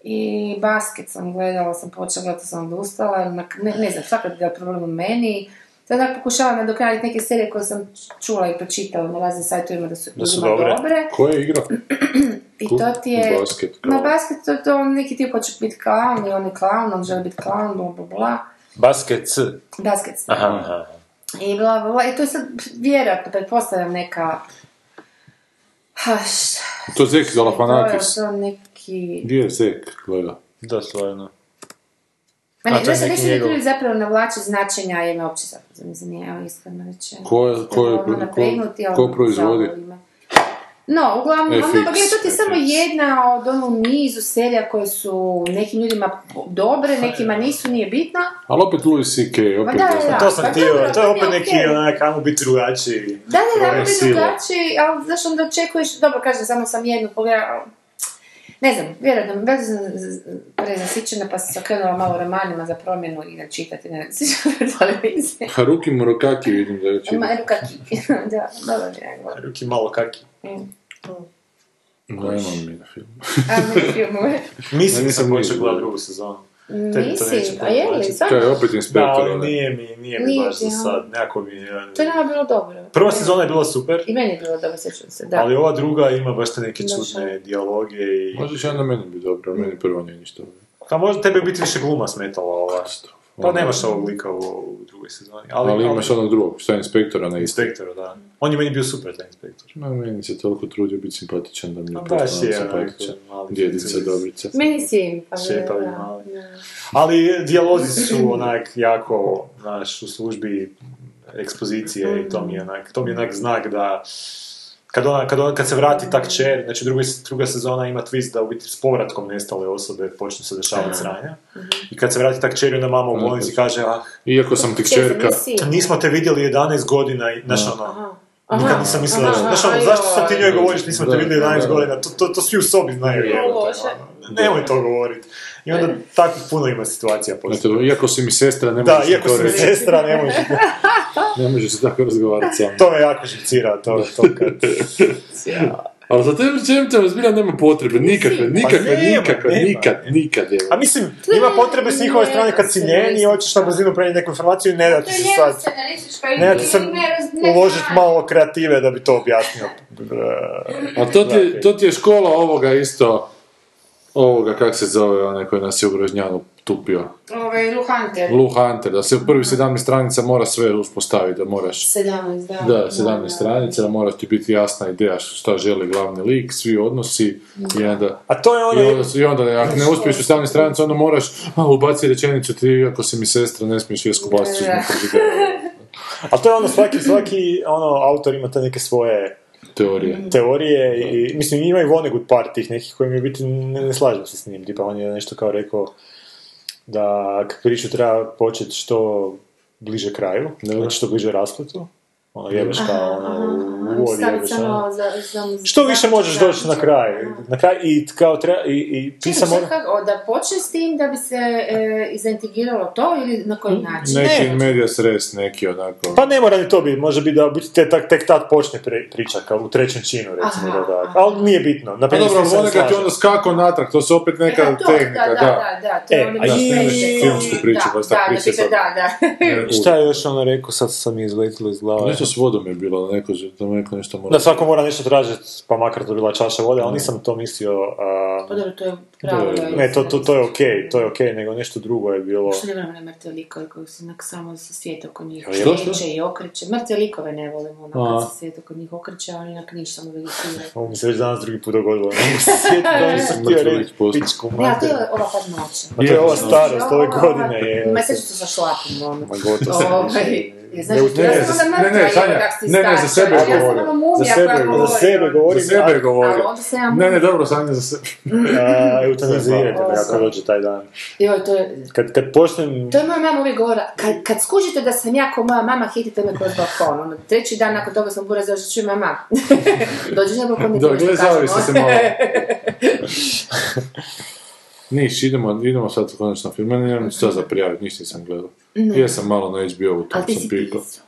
I basket sam gledala, sam počela, gledati sam odustala, ne, ne znam, svakad je problem u meni. Sad onak pokušavam nadoknaditi neke serije koje sam čula i pročitala na raznim sajtovima da su, Da su dobre. dobre. Ko je igrao? I to ti je... Basket, Na basket, to, to neki tip hoće biti klaun i on je klaun, on želi biti klaun, bla bla bla. Basket C. Basket. Aha, aha. I bla bla bla. I to je sad vjerojatno, pretpostavljam neka... Ha, š- To Zek Galifianakis. To je to neki... Gdje je Zek? Gleda. Da, stvarno. Ma A, ne, to je znaš, neki nešto njegov. tu zapravo navlači značenja, jer me uopće zanima, evo iskreno rečeno. Ko je- ko je- Ono ko- ko proizvodi? No, uglavnom, ono, pa gledaj, to ti je samo jedna od ono nizu serija koje su nekim ljudima dobre, nekima nisu, nije bitno. Ali opet Louis C.K. Opet da, ne znam. da. To sam pa dobro, to je opet neki onak, ajmo biti drugačiji. Da, da, da, Ove bude sile. drugačiji, ali znaš, onda očekuješ, dobro, kažem, samo sam jednu pogledala, ne znam, vjerojatno, već sam prezasićena, pa sam se okrenula malo romanima za promjenu i da čitati, ne znam, televizije. Haruki Murakaki vidim da je Ma, čita. evo kaki. da, dobro mi je. Ruki malo kaki. Nemam mi na film. A, ne filmove. Mislim nisam vidio. gledati drugu sezonu. To Nisi, a je li? Stvarno? je opet Da, inspektor. ali onaj. nije mi, nije mi baš za sad. Nekako mi je... To je nama bilo dobro. Prva sezona je bila super, I meni je bilo dobro, sjećam se, da. ali ova druga ima baš te neke čudne dijaloge i... Možda će onda meni biti dobro, meni prvo nije ništa. A možda tebe biti više gluma smetala ova. Pa Ono- nemaš ovog lika u, u drugoj sezoni. Ali, Ali, imaš onog drugog, šta je inspektora na isti. Inspektora, da. On je meni bio super, taj inspektor. Ma, meni se toliko trudio biti simpatičan da mi je A baš postao je simpatičan. Djedica Dobrica. Meni si, pa Šepavi mali. Ali dijalozi su onak jako, znaš, u službi ekspozicije i to mi je onak, to mi je onak znak da kad, ona, kad, ona, kad se vrati ta kćer, znači druga, druga sezona ima twist da u biti s povratkom nestale osobe počne se dešavati sranja. I kad se vrati ta kćer, onda mama u bolnici kaže, ah, Iako sam ti nisi- nismo te vidjeli 11 godina i, znaš ono, Aha. nikad nisam mislila, aha, znaš ono, zašto sad ti joj. njoj govoriš, nismo te vidjeli 11 da, da. godina, to, to, to svi u sobi znaju, ono. nemoj to govoriti. I onda takvih puno ima situacija. Znate, iako si mi sestra, ne Da, možeš iako to sam reći. sestra, ne može. Ne možeš se tako razgovarati sa mnom. To me jako živcira, to, to kad... Ali za te čemce zbilja nema potrebe, nikakve, nikakve, Pa nema, nikakve, nema. nikad, nikad je. A mislim, ima potrebe s njihove strane kad si njen i hoćeš na brzinu prenijeti neku informaciju i ne da ti se sad... Ne da ti se uložiti malo kreative da bi to objasnio. A to ti, to ti je škola ovoga isto, ovoga, kak se zove, onaj koji nas je u Grožnjanu tupio. Ovaj, Luhanter. Blue Hunter, da se u prvi 17 stranica mora sve uspostaviti, da moraš 17, da. Da, 17 stranica, da mora ti biti jasna ideja šta želi glavni lik, svi odnosi i onda... A to je I ono... onda, I onda ako ne uspiješ u 17 stranica, onda moraš a, ubaci rečenicu ti, ako si mi sestra, ne smiješ na frižider. A to je ono, svaki, svaki ono, autor ima te neke svoje Teorije. teorije i mislim ima i Vonnegut par tih nekih koji mi u biti ne, ne slažem se s njim, tipa on je nešto kao rekao da priču treba početi što bliže kraju, znači što bliže raspletu, ono jebeš kao ono u uvod jebeš ono. Što više možeš doći na kraj, na kraj i kao treba, i, i pisam Čekaj, ono, da počne s tim da bi se e, izintegriralo to ili na koji način? Neki Ne. medija sres, neki onako... Pa ne mora ni to biti, može biti da te, tak, tek tad počne pre, priča, kao u trećem činu recimo Aha, da, da. ali nije bitno. Pa Naprimjer, dobro, se ali kad ti onda skako natrag, to su opet neka E, to, tehnika, da, da. da, da, to je E, ono a je- filmsku priču, da, pa se da, priča da, sad. Da, da, Šta je još ono rekao, sad sam mi izletilo iz glave. Nešto s vodom je bilo, neko, da neko nešto mora... Da svako mora nešto tražiti, pa makar to bila čaša vode, ali nisam to mislio... a, Pa dobro, to je pravo. Da, da, ne, to, to, to je okej, to je okej, nego nešto drugo je bilo... Što ne volim one mrtve likove koji se onak samo se svijet oko njih Što, što? kreće i okreće. Mrtve likove ne volim, ono, kad se svijet oko njih okreće, a oni onak ništa ne vegetiraju. Ovo mi se već danas drugi put dogodilo, ne mogu se sjetiti da nisam htio reći pičku Ja, to je ova pa noća. Ma to je ova starost, ove godine je... Se sa šlapom, ono. Ma gotovo jer znaš, Ne, ja ne, sam za- ne, ne, Sanja, ne, ne, za sebe ja ono mumija Za sebe, za govori, sebe govorim. Za sebe govori. Ali onda se ja Ne, ne, dobro, Sanja, za sebe. A, Eutanazirajte me ako dođe taj dan. Joj, to je... Kad, kad počnem... To je moja mama uvijek govorila, kad, kad skužite da sam ja ko moja mama, hitite me kroz balkon. Ono, treći dan nakon toga sam buraz došla, čuj mama. Dođeš na balkon i ti nešto gle, kažem, zavisi se malo. Niš, idemo, idemo sad konačno film. Mene nemam šta za prijaviti, ništa nisam gledao. Jesam malo na HBO-u, ti sam pikao. pisao.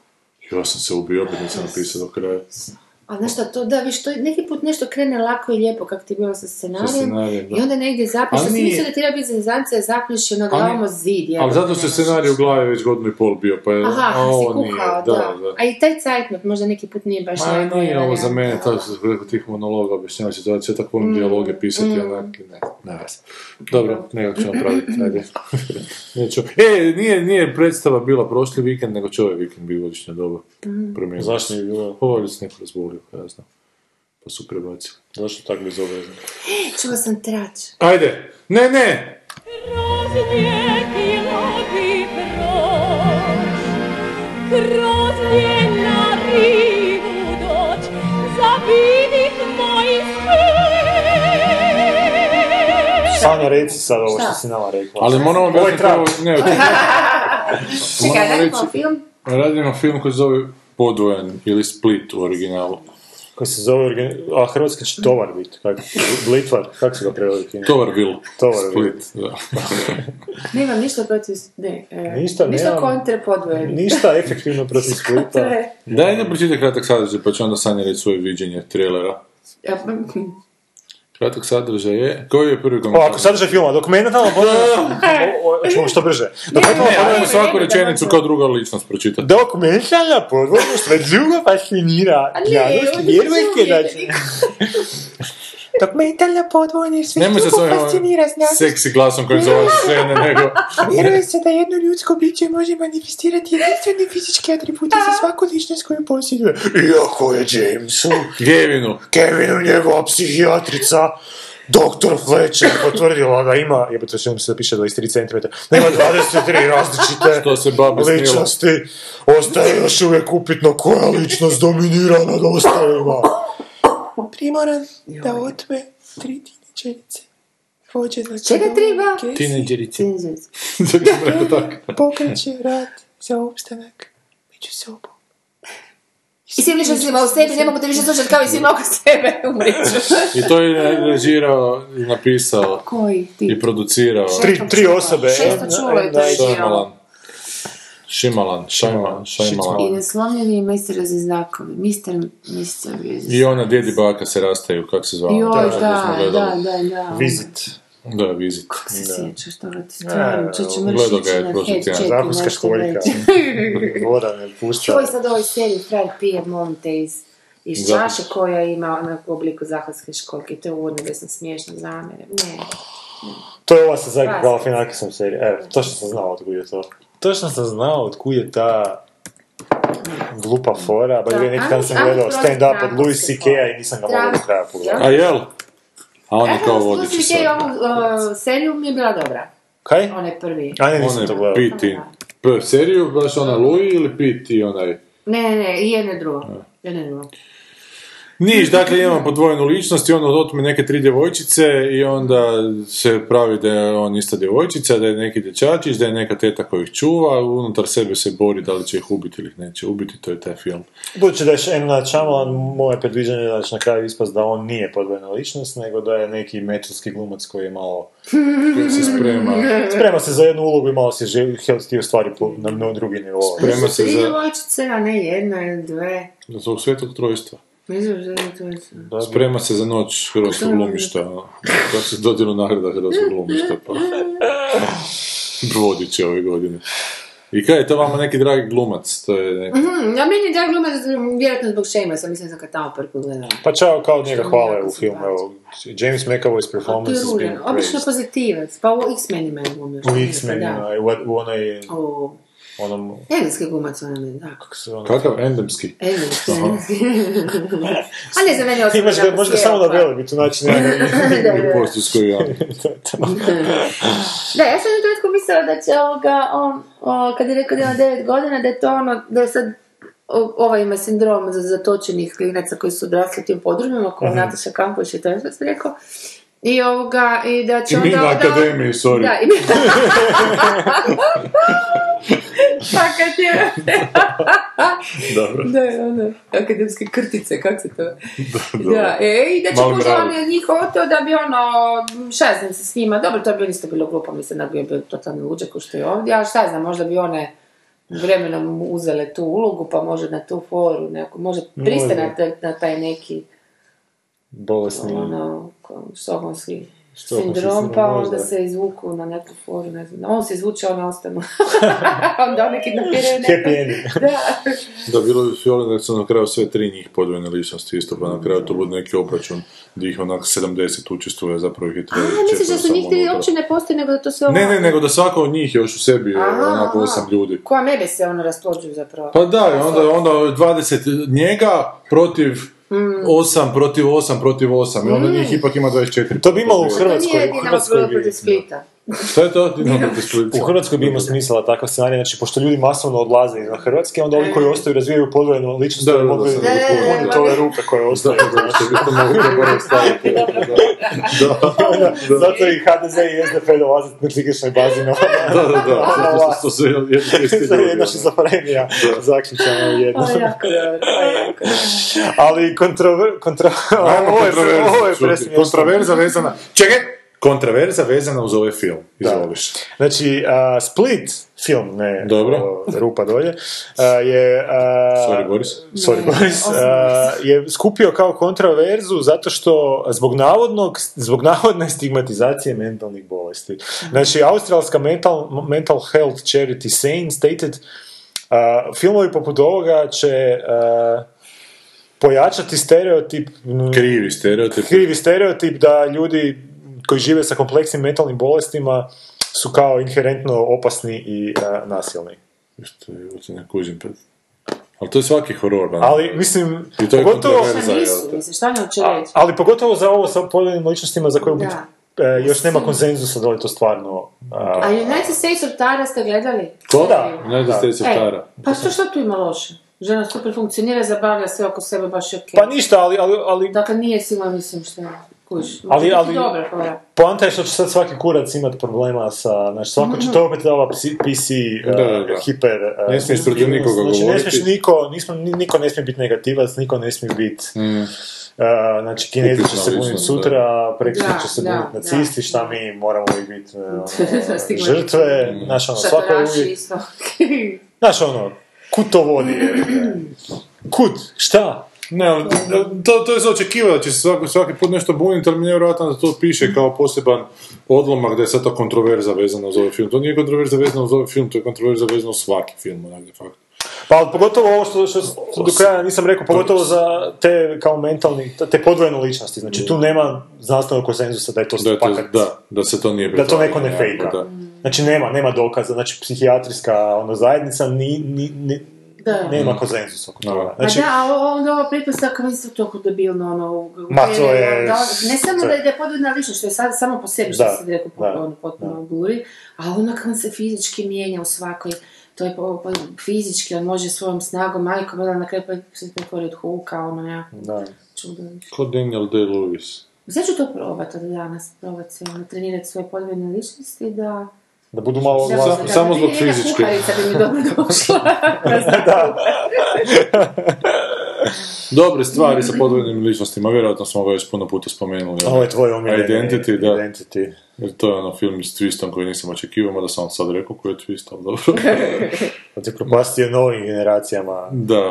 Ja sam se ubio, opet nisam napisao do kraja. A znaš šta, to da, viš, to neki put nešto krene lako i lijepo kak ti je bilo sa scenarijem, da. i onda negdje zapneš, Ali nije. mislio da treba biti zezancija, ono Ali- gledamo zid, jebote, Ali zato što ne scenarij u glavi već godinu i pol bio, pa je Aha, a si kuhao, nije, da, da. A i taj cajtnot možda neki put nije baš Ma najbolji nije ovo za mene, preko tih monologa objašnjava situacije, ja tako volim dijaloge pisati, onak, ne, ne vas. Dobro, nekako ćemo praviti, ajde. Neću. E, nije, nije predstava bila prošli vikend, nego će ovaj vikend bio godišnja doba. Promijenila Zašto se. nije bilo? Ovo je razbolio, ja znam. Pa su prebacili. Zašto tako bezobrazno? Čula sam trač. Ajde! Ne, ne! Kroz njena rivu doć, zavidit moj svet. Sanja, reci sad ovo što si nama rekla. Ali moramo Ovo je objasniti ovo... trač. Ne, Čekaj, radimo film? radimo film koji se zove Podvojen ili Split u originalu. Koji se zove, organ- a hrvatski će tovar biti, kak, Blitvar, kako se ga prevodi? kino? Tovarville. Tovarville. Split, da. Nemam ništa protiv... Ne, e, Ništa ništa nemam. kontre podvojeni. Ništa efektivno protiv Splita. Daj ne pročitaj kratak sadržaj, pa će onda Sanja reći svoje viđenje trailera. Kratak sadržaj je... Koji je prvi O, komentar? ako sadržaj filma, dokumentalno. Hoćemo što brže. Dokumentalno svaku rečenicu kao druga ličnost pročitati. Dokumentalna podvojnost me drugo fascinira. A ne, Javnost ovdje vjerujete da razumijete. će... Dokumentalna podvojnost sve Nemoj se znanost. seksi glasom kojim zove žene, nego... Vjeruje se da jedno ljudsko biće može manifestirati jedinstvene fizičke atribute za svaku ličnost koju posjeduje. Iako je Jamesu, Gevinu. Kevinu njegova psihijatrica, Doktor Fletcher potvrdila da ima, jebote što mi se da piše 23 cm, da ima 23 različite Što se ličnosti. Ostaje još uvijek upitno koja ličnost dominira nad ostalima. Primoran da otme tri tineđerice. Vođena Čega treba? Tineđerice. Pokreće rat za opstanak među sobom. I svi lično ima u sebi, ne mogu te više slušati kao i svi oko sebe, umriću. I to je režirao i napisao Koji ti? i producirao Tri, tri osobe. Šesto čulo je to Šajmalan. Šimalan, Šajmalan, I Šajmalan. neslomljeni mister za znakovi. Mister, mister I ona djedi baka se rastaju, kako se zvao? Joj, To da, gledali. da, da, da. Vizit. Da, vizit. Kako se sjećaš toga ti Ne, stvarno, gledao mršići ga je na head tjedan. checku Zakonska nešto školjka. Voda ne pušta. Čuj sad ovoj seriji Frajer pije, molim te, iz, iz Da. čaše koja ima onako u obliku zahodske školjke. To je uvodno da sam smiješno zamere. Ne. To je ova sa Zaki Krasno. Galifianakisom serija. Evo, točno sam znao od kud je to. Točno sam znao od je ta glupa fora. Ba dvije neki dan sam gledao stand-up od Louis C.K.-a i nisam ga mogao do kraja pogledati. A jel? A on je kao sam vodič Slušaj, sad. ovu uh, seriju mi je bila dobra. Kaj? Onaj prvi. A ne, nisam to gledao. Piti. Seriju, baš ona Louis ili Piti onaj? Ne, ne, ne, i jedno drugo. Jedno drugo. Niš, dakle imamo podvojenu ličnost i on otme neke tri djevojčice i onda se pravi da je on ista djevojčica, da je neki dječačić, da je neka teta koja ih čuva, unutar sebe se bori da li će ih ubiti ili ih neće ubiti, to je taj film. Budući da je M. Night Shyamalan, moje predviđanje je da će na kraju ispast da on nije podvojena ličnost, nego da je neki metalski glumac koji je malo Koji se sprema, sprema se za jednu ulogu i malo se želi, htio stvari na, na drugi nivo. sprema se Tri za, djevojčice, a ne jedna ili dve. za svog svetog trojstva. Mislim da Sprema se za noć hrvatskog glumišta, da se dodjelu nagrada hrvatskog glumišta, pa vodit će ove godine. I kaj je to vama neki dragi glumac? To je neki... Hmm, a meni je drag glumac, vjerojatno zbog Shamesa, mislim da sam ga tamo prvi gledala. Pa čao kao njega hvale jako u filmu, evo, James McAvoy's performance has been ružan, obično praised. pozitivac, pa u X-menima je glumio. U X-menima, u- onaj, U onom, engleski glumac onaj je, da. kako se ono... Kakav endemski? Engleski, engleski. a ne za meni osobno. Imaš ga, možda samo na svijetla. Velebitu, znači nema Da, da. Postoji koji ja. Da, ja sam u trenutku mislila da će ovoga, on, o, kad je rekao da ima 9 godina, da je to ono, da je sad o- ovaj ima sindrom za zatočenih klinaca koji su odrasli u tim podrumima, kao Nataša Kampović i to je što sam rekao. I ovoga, i da će I mi onda... na akademiji, sorry. Da, i mi... pa kad je... Dobro. Da, ono, akademske krtice, kako se to... dobro. Da, e, i da će možda on njih to da bi ono, šta znam se s njima, dobro, to bi isto bilo glupo, mislim da bi bio totalni luđak ko što je ovdje, ali šta znam, možda bi one vremenom uzele tu ulogu, pa može na tu foru, nekako, može pristane na, na taj neki Bolesni. ono, štokholmski Štokholmski sindrom, pa onda se izvuku na neku foru, ne znam, on se izvuče, oni ostanu. onda oni kidnapiraju neko. Happy ending. Da. Da, bilo je Fiolin da su na kraju sve tri njih podvojene ličnosti isto, pa na kraju to bude neki obračun gdje ih onak 70 učestvuje, zapravo ih je A, treba misliš da su njih ti uopće ne postoji, nego da to sve Ne, ne, ovako? nego da svako od njih još u sebi je Aha, onako osam ljudi. Koja mebe se ono rasplođuju zapravo. Pa da, i onda, onda 20 njega protiv. 8 protiv 8 protiv 8 i onda njih ipak ima 24. To bi imalo u To Hrvatskoj, nije u Dinamo protiv Splita. Šta je to? U Hrvatskoj bi imao smisla takav scenarij, znači pošto ljudi masovno odlaze iz Hrvatske, onda ovi koji ostaju razvijaju podvojenu ličnost, Da, da, da, da, da, da, da, puniti da. ove rupe koje Da, ostaju. da, što bi to mogli zaboraviti staviti. Da, da, Zato i HDZ i SDP dolaze na klikičnoj bazi na da, da, da, zato što su jedna da. šizofrenija zaključana u jedno. Dobro, dobro. Ali kontrover... Ovo je, presmiješno. Kontraverza vezana... Čekaj! Kontraverza vezana uz ovaj film. Izvoliš. Znači, a, Split film, ne Dobro. o, rupa dolje, a, je... a, Sorry, Boris. Sorry, Boris. a, je skupio kao kontraverzu zato što zbog navodnog, zbog navodne stigmatizacije mentalnih bolesti. Znači, australska mental, mental health charity Sane stated filmovi poput ovoga će pojačati stereotip Krivi stereotip. krivi stereotip da ljudi koji žive sa kompleksnim mentalnim bolestima su kao inherentno opasni i a, nasilni. Što je, uopće ne kužim. pa- Ali to je svaki horor. ono. Ali, mislim, I to je pogotovo. Šta nisu, te? mislim, šta ne hoće reći? ali pogotovo za ovo sa pojedinim ličnostima za koje u biti, Da. e, još nema konsenzusa da li to stvarno... a, A United States of Tara ste gledali? Ko? Da. United States of E, Tara. pa što, što tu ima loše? Žena super funkcionira, zabavlja sve oko sebe, baš je okej. Pa ništa, ali, ali, ali Dakle, nije sila, mislim, što je. Kuš. Ali- ali- Dobro, hvala. poanta je što će sad svaki kurac imat problema sa, znači svako će to opet ova psi- PC, uh, Da, da, da. hiper... uh, Ne smiješ protiv nikoga znači, ne govoriti. smiješ niko, nismo, ni- niko ne smije biti negativac, niko ne smije biti... Mm. Uh, znači, kinezi će se buniti sutra, Da, će se da, buniti da. nacisti, šta mi moramo uvijek biti uh, ono, žrtve, znaš ono, svako je uvijek, znaš ono, kud to vodi, kud, šta? Ne, to, to je za očekivati da će se svaki, svaki put nešto buniti, ali mi je nevjerojatno da to piše kao poseban odlomak da je sad to kontroverza vezana uz ovaj film. To nije kontroverza vezana uz ovaj film, to je kontroverza vezana uz svaki film, onak de facto. Pa pogotovo ovo što, što, do kraja nisam rekao, pogotovo za te kao mentalni, te podvojene ličnosti, znači tu nema znanstvenog konsenzusa da je to Da, da, da se to nije da to neko ne fejka. da. Znači nema, nema dokaza, znači psihijatrijska ono, zajednica ni, ni, ni- Da. nema konsenzusa oko toga. Znači, Pa da, a onda ova pretpostavka mi su toliko debilno, ono, Ma, to je- da, ne samo to da je- da je podvodna ličnost, što je sad samo po sebi, što Da, si rekao, da, ono, potpuno guri, a ono kad on se fizički mijenja u svakoj, to je po, po- fizički, on može svojom snagom, majkom, onda na kraju pa se pretvori od Hulka, ono, ja, da. čudo. Ko Daniel Day-Lewis. Sad ću to probati od danas, probati se, ono, trenirati svoje podvodne ličnosti, da... Da budu malo da- glasni. da- samo zbog fizičke. bi mi dobro došla. Dobre stvari sa podvojenim ličnostima, vjerojatno smo ga već puno puta spomenuli. Ovo je tvoj omiljeni Identity, da. Identity. Jer to je ono film s twistom koji nisam očekivao, mada sam vam sad rekao koji je twist, ali dobro. Da te propastio novim generacijama. da,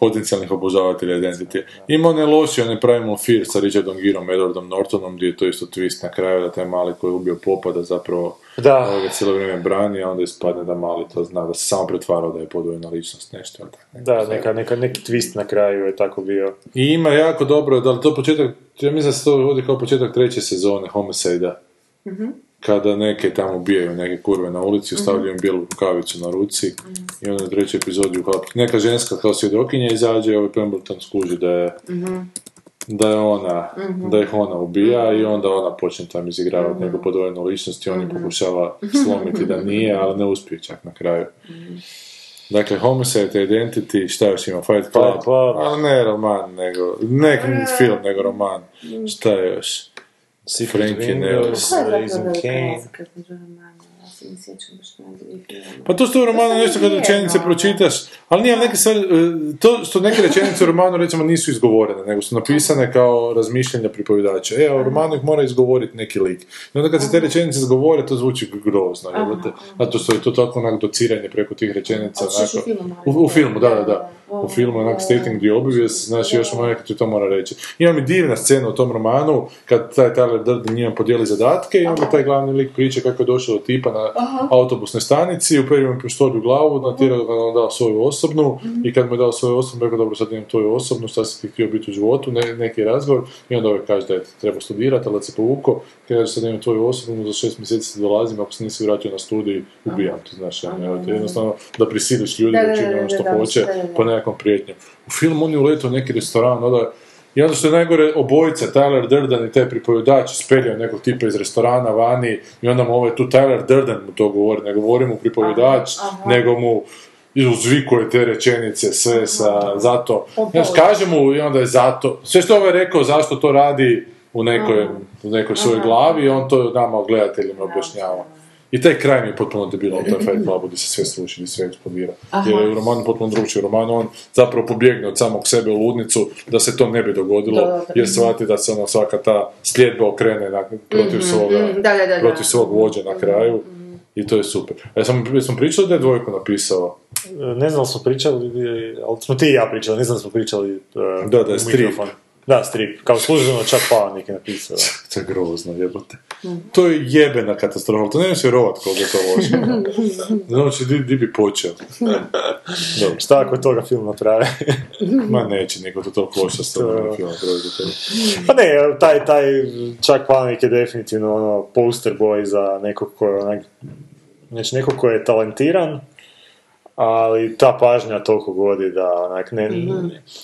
potencijalnih obožavatelja Identity. Ima one loši, one Primal Fear sa Richardom Girom, Edwardom Nortonom, gdje je to isto twist na kraju, da taj mali koji je ubio popa, da zapravo Da. ovoga cijelo vrijeme brani, a onda ispadne da mali to zna, da se samo pretvarao da je podvojena ličnost, nešto. ali tako, Da, neka, neka, neki twist na kraju je tako bio. I ima jako dobro, da li to početak, ja mislim da se to vodi kao početak treće sezone Homicide-a. Kada neke tamo ubijaju neke kurve na ulici, ostavljaju im bijelu rukavicu na ruci i onda u trećoj epizodi uhap- neka ženska kao svjedokinja izađe i ovaj Pemberton skuži da je da je ona, da ih ona ubija i onda ona počne tam izigravati neku podvojenu ličnost i on je pokušava slomiti da nije, ali ne uspije čak na kraju. Dakle, Homicide, Identity, šta još ima? Fight Club? Fight Club. Ali ne roman, nego, ne film, nego roman. Šta je još? Secret Frankie Windows, filma. Pa to što u romanu nešto kad rečenice pročitaš, ali nije, neke stvari, e, to što neke rečenice u romanu recimo nisu izgovorene, nego su napisane kao razmišljanja pripovjedača. E, a u romanu ih mora izgovoriti neki lik. I onda kad se te rečenice izgovore, to zvuči grozno. Zato što je to tako onak dociranje preko tih rečenica. Onako- u, u filmu, da, da, da. U filmu, onak stating the obvious, znači još malo nekako ti to mora reći. Ima mi divna scena u tom romanu, kad taj Tyler Durden njima podijeli zadatke i onda taj glavni lik priča kako je došao do tipa na autobusnoj stanici, uperio mu pištolj u glavu, natjerao ga da dao svoju osobnu i kad mu je dao svoju osobnu, rekao dobro sad imam tvoju osobnu, šta si ti htio biti u životu, ne, neki razgovor. I onda ovaj kaže da je treba studirati, ali da se povuko, kaže sad imam tvoju osobnu, za šest mjeseci se dolazim, ako se nisi vratio na studij, ubijam te, znaš, ono, jednostavno da prisiliš ljudi Da, da da, čine da, ono što hoće, po nekakvom prijetnjom. U filmu on je uletao u neki restoran, onda i onda što je najgore, obojica, Tyler Durden i taj pripovjedač ispeljao nekog tipa iz restorana vani i onda mu ovaj tu Tyler Durden mu to govori, ne govori mu pripovjedač, nego mu uzvikuje te rečenice, sve sa zato. Znaš, kaže mu i onda je zato. Sve što je ovaj rekao zašto to radi u nekoj, u nekoj svojoj glavi, on to nama gledateljima objašnjava. I taj kraj mi je potpuno debilan u tom Fight Clubu gdje se sve sruši, gdje sve eksplodira. Jer je u romanu potpuno drugčiji. U romanu on zapravo pobjegne od samog sebe u ludnicu da se to ne bi dogodilo, jer shvati da se ono svaka ta sljedba okrene na, protiv, svoga, mhm, da, da, da, da. protiv svog vođa na kraju. I to je super. A ja sam, sam pričao da je dvojku napisao. Ne znam smo pričali, ali smo ti i ja pričali, ne znam da smo pričali uh, Da, da je strip. mikrofon. Da, strip. Kao služeno čak Pavanik je napisao. To je grozno, jebote. To je jebena katastrofa, to ne možeš vjerovat koliko je to loše. Znači, di, di bi počeo? Dobro. Šta ako je toga film napravi? Ma neće niko to toliko loše s tobom film napraviti. pa ne, taj, taj čak Pavanik je definitivno ono poster boy za nekog ko je onak, znači nekog ko je talentiran, ali ta pažnja toliko godi da onak ne,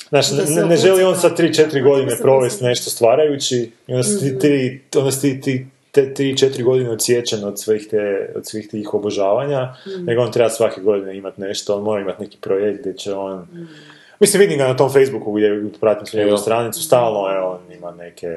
znaš, Da ne, ne želi on opuca. sad 3-4 godine provesti nešto stvarajući i onda si ti, tri, onda si ti, te 3-4 godine odsječen od svih, te, od svih tih obožavanja, nego on treba svake godine imati nešto, on mora imati neki projekt gdje će on... Mislim, vidim ga na tom Facebooku gdje pratim svoju njegovu stranicu, stalno je on ima neke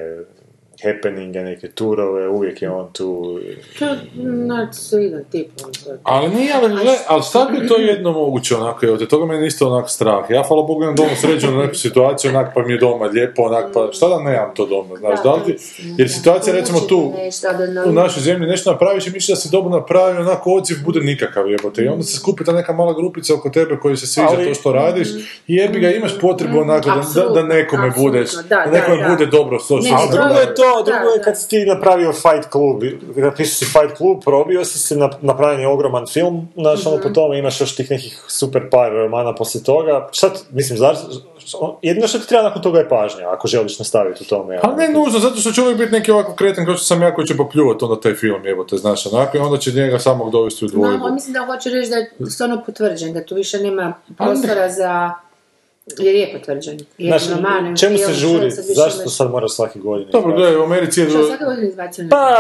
happeninge, neke turove, uvijek je on tu. To je narcisoidan tip. on to je. Ali nije, ali, gle, ali šta bi to jedno moguće, onako, evo te, toga meni isto onak strah. Ja, hvala Bogu, imam doma sređenu neku situaciju, onak, pa mi je doma lijepo, onak, pa šta da nemam to doma, znaš, da li jer situacija, recimo, tu, u našoj zemlji nešto napraviš i misliš da si dobro napravio, onako odziv bude nikakav jebote. I onda se skupi ta neka mala grupica oko tebe koji se sviđa Ali- to što radiš i jebi ga, imaš potrebu onako da, da, nekome budeš, da, da, da, nekome da. bude dobro to što Ne, si ne, A drugo Da, je kad si ti napravio Fight Club, napisao si Fight Club, probio si se, nap- napravljen je ogroman film, znaš, ono Mhm. po tome imaš još tih nekih super par romana poslije toga. Šta, ti- mislim, zašto, jedino što ti treba nakon toga je pažnja, ako želiš nastaviti u tome. Ali ne nužno, zato što će uvijek biti neki ovako kreten kao što sam ja koji će popljuvati onda taj film, jebote, znaš, onako, i onda će njega samog dovesti u dvojbu. No, mislim da hoće reći da je stvarno potvrđen, da tu više nema prostora za... Jer je potvrđen. Roman, čemu se žuri, zašto sad moraš svake godine? Dobro, gledaj, u Americi je... Što svake godine izbacio Pa,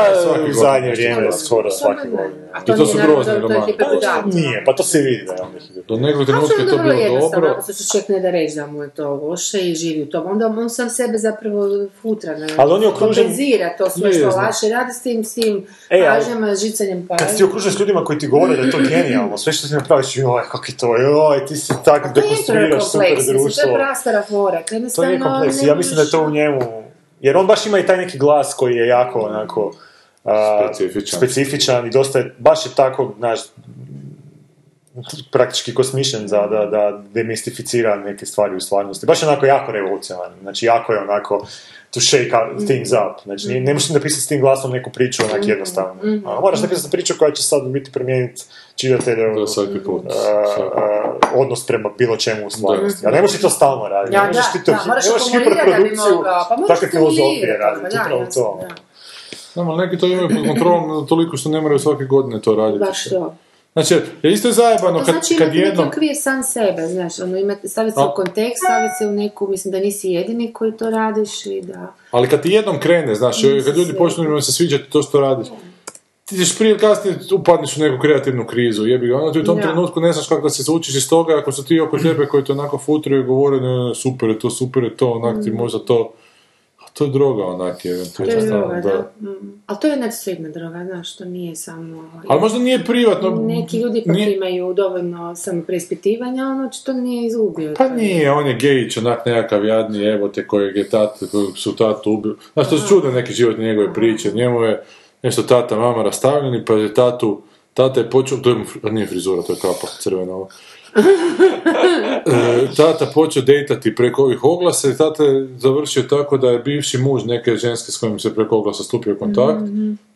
u zadnje vrijeme, skoro svake godine. A I to su grozni to- to romani. hiperdodacija. Nije, pa to se vidi da je on Do nekog trenutka je to bilo dobro. ako se čovjek ne da reći da mu je to loše i živi u tom, onda on sam sebe zapravo futra, ne, Ali on je okružen- kompenzira to sve što laše, radi s tim, s tim E, ali- pažnjama, žicanjem Kad si okružen s ljudima koji ti govore da je to genijalno, sve što ti napraviš, joj, kak je to, joj, ti si tak To je dekonstruiraš super mislim, to društvo. je prastara fora, to To jednostavno je kompleks, ne ja mislim da je to u njemu, jer on baš ima i taj neki glas koji je jako onako a, Specifičan. specifičan i dosta je, baš je tako, znaš, praktički kosmišljen za da, da demistificira neke stvari u stvarnosti. Baš je onako jako revolucionaran, znači jako je onako to shake out things up. Znači, nije- ne možeš napisati s tim glasom neku priču onak jednostavno. A, moraš napisati priču koja će sad biti promijeniti čitatelju Da, svaki put. a, a, odnos prema bilo čemu u stvarnosti. A ne možeš to stalno raditi. Ja, ne možeš ti to, da, moraš hiperprodukciju pa takve filozofije raditi. pa da, Upravo to. Znam, ali neki to imaju pod kontrolom toliko što ne moraju svake godine to raditi. Baš to. Znači, je isto je zajebano To kad, znači kad imati neki jednom... okvir sam sebe, znaš, ono, imati, staviti se A- u kontekst, staviti se u neku, mislim da nisi jedini koji to radiš i da... Ali kad ti jednom krene, znaš, kad ljudi počnu im se sviđati to što radiš, ti ćeš prije ili kasnije upadneš u neku kreativnu krizu, jebi ga, onda ti u tom Da. trenutku ne znaš kako da se izvučiš iz toga, ako su ti oko tebe koji te onako futraju i govore, ne, ne, super je to, super je to, onak Mm. ti možda to, a To je droga onak, To je droga, da. Mm. Ali to je nadsredna droga, znaš, to nije samo... Ali možda nije privatno... Neki ljudi pa nije- imaju dovoljno samo preispitivanja, ono što nije izgubio. Pa nije, on je gejić, onak nekakav jadni, evo te kojeg je tat, kojeg su tatu ubili. Znaš, to su čudne neke životne njegove priče. Njemu je nešto tata, mama rastavljeni, pa je tatu, tata je počeo, to je, nije frizura, to je kapa crvena ovo. E, tata počeo dejtati preko ovih oglasa i tata je završio tako da je bivši muž neke ženske s kojim se preko oglasa stupio u kontakt,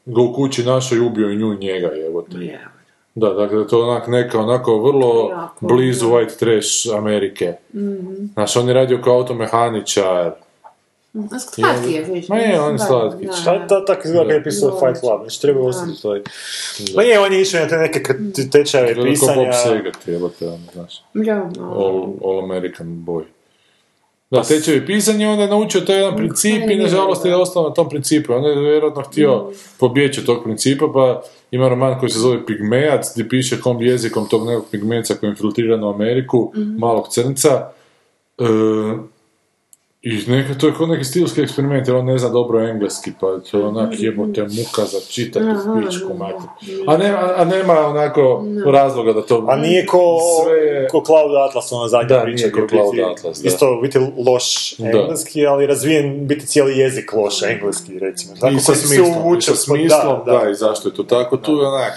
ga u kući našao i ubio i nju i njega, evo te. Je. Da, dakle, to je onak neka, onako vrlo Jako, blizu white trash Amerike. Znaš, on je radio kao automehaničar. Slatki je, viš. Ma je, on je slatki. da, Šta da. ta, tako izgleda kad je pisao Fight Club, znači treba osjetiti to. Pa je, on je išao na te neke tečajeve Gleda kao pisanja. Bob Saget, jebote, ono, znaš. Ja. All, all American boy. Da, tečevi pisanja, onda je naučio taj jedan princip i nažalost je ostao na tom principu. On je vjerojatno htio pobjeći od tog principa, pa ima roman koji se zove Pigmejac, gdje piše kom jezikom tog nekog pigmeca koji je infiltriran u Ameriku, malog crnca. E, I neka, to je kao neki stilski eksperiment, jer on ne zna dobro engleski, pa to je onak jebote muka za čitati pičku mater. A nema, a nema onako razloga da to... A nije ko, Sve je- ko Cloud Atlas, ona zadnja Da, priča. nije ko gdje je biti- Cloud Atlas, da. Isto biti loš Da. engleski, ali razvijen biti cijeli jezik loš engleski, recimo. Tako I sa smislom, i uvuče sa smislom, da, i zašto je to tako, tu je onak,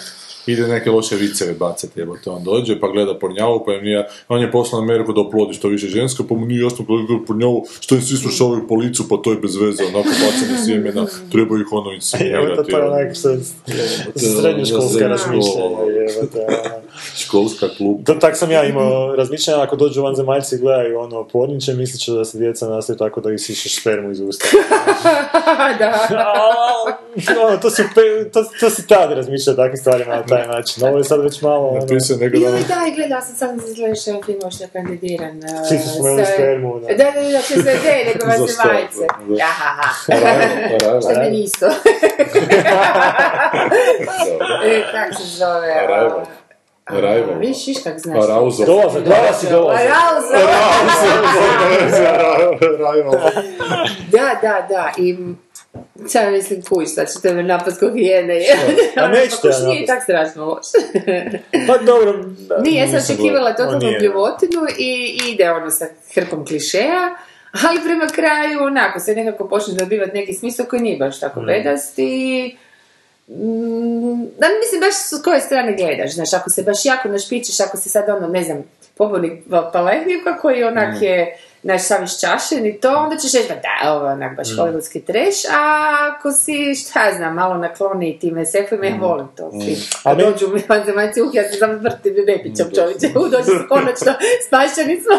ide neke loše viceve bacati, jebote, on dođe, pa gleda pornjavu, pa nije, on je poslan Ameriku da oplodi što više žensko, pa mu nije jasno gleda pornjavu, što im svi slušavaju po licu, pa to je bez veze, onako bacanje sjemena, treba ih ono Evo, to, insinuirati. to je ono. onak srednjoškolska škola. jebote, ono. Školska klub. To, tak sam ja imao razmišljanja, ako dođu vanzemaljci i gledaju ono porniče, mislit će da se djeca nastaju tako da isišeš spermu iz usta. da. ono, to, si, pe- to, to si tad razmišljao o takvim stvarima taj način. Ovo je sad već malo... Ono, Napisao neko Joj, dan, da, i gledala sam sad izgledaš jedan film što je kandidiran. uh, Svi su spomenuli sa- spermu, da. Da, da, da, što se ne, nego vas stop, majice. da. Aha, što je meni isto. E, Kak se zove? Arrival. Arrival. Viš, viš kak znaš. Dolazak, dolazak. Arousal. Da, da, da. I sad mislim kuć, sad ćete me napast ko hijene. A nećete ja Kuć nije napast. tak strašno loš. Pa dobro... Nije, ja sam očekivala totalnu O, nije. bljuvotinu i ide ono sa hrpom klišeja, ali prema kraju onako se nekako počne dobivati neki smisao koji nije baš tako bedast i Mm, da mislim baš s koje strane gledaš, znaš, ako se baš jako našpičeš, ako si sad ono, ne znam, pobornik paletnjuka koji onak je, znaš, sav iščašen i to, onda ćeš reći, pa da, ovo je onak baš hollywoodski treš, a ako si, šta ja znam, malo nakloni tim SF-ima, ja volim to. Svi. A meni- dođu mi vanzemaljci, uh, ja se samo vrtim repićem čovječe, u, dođu se konačno, spašeni smo.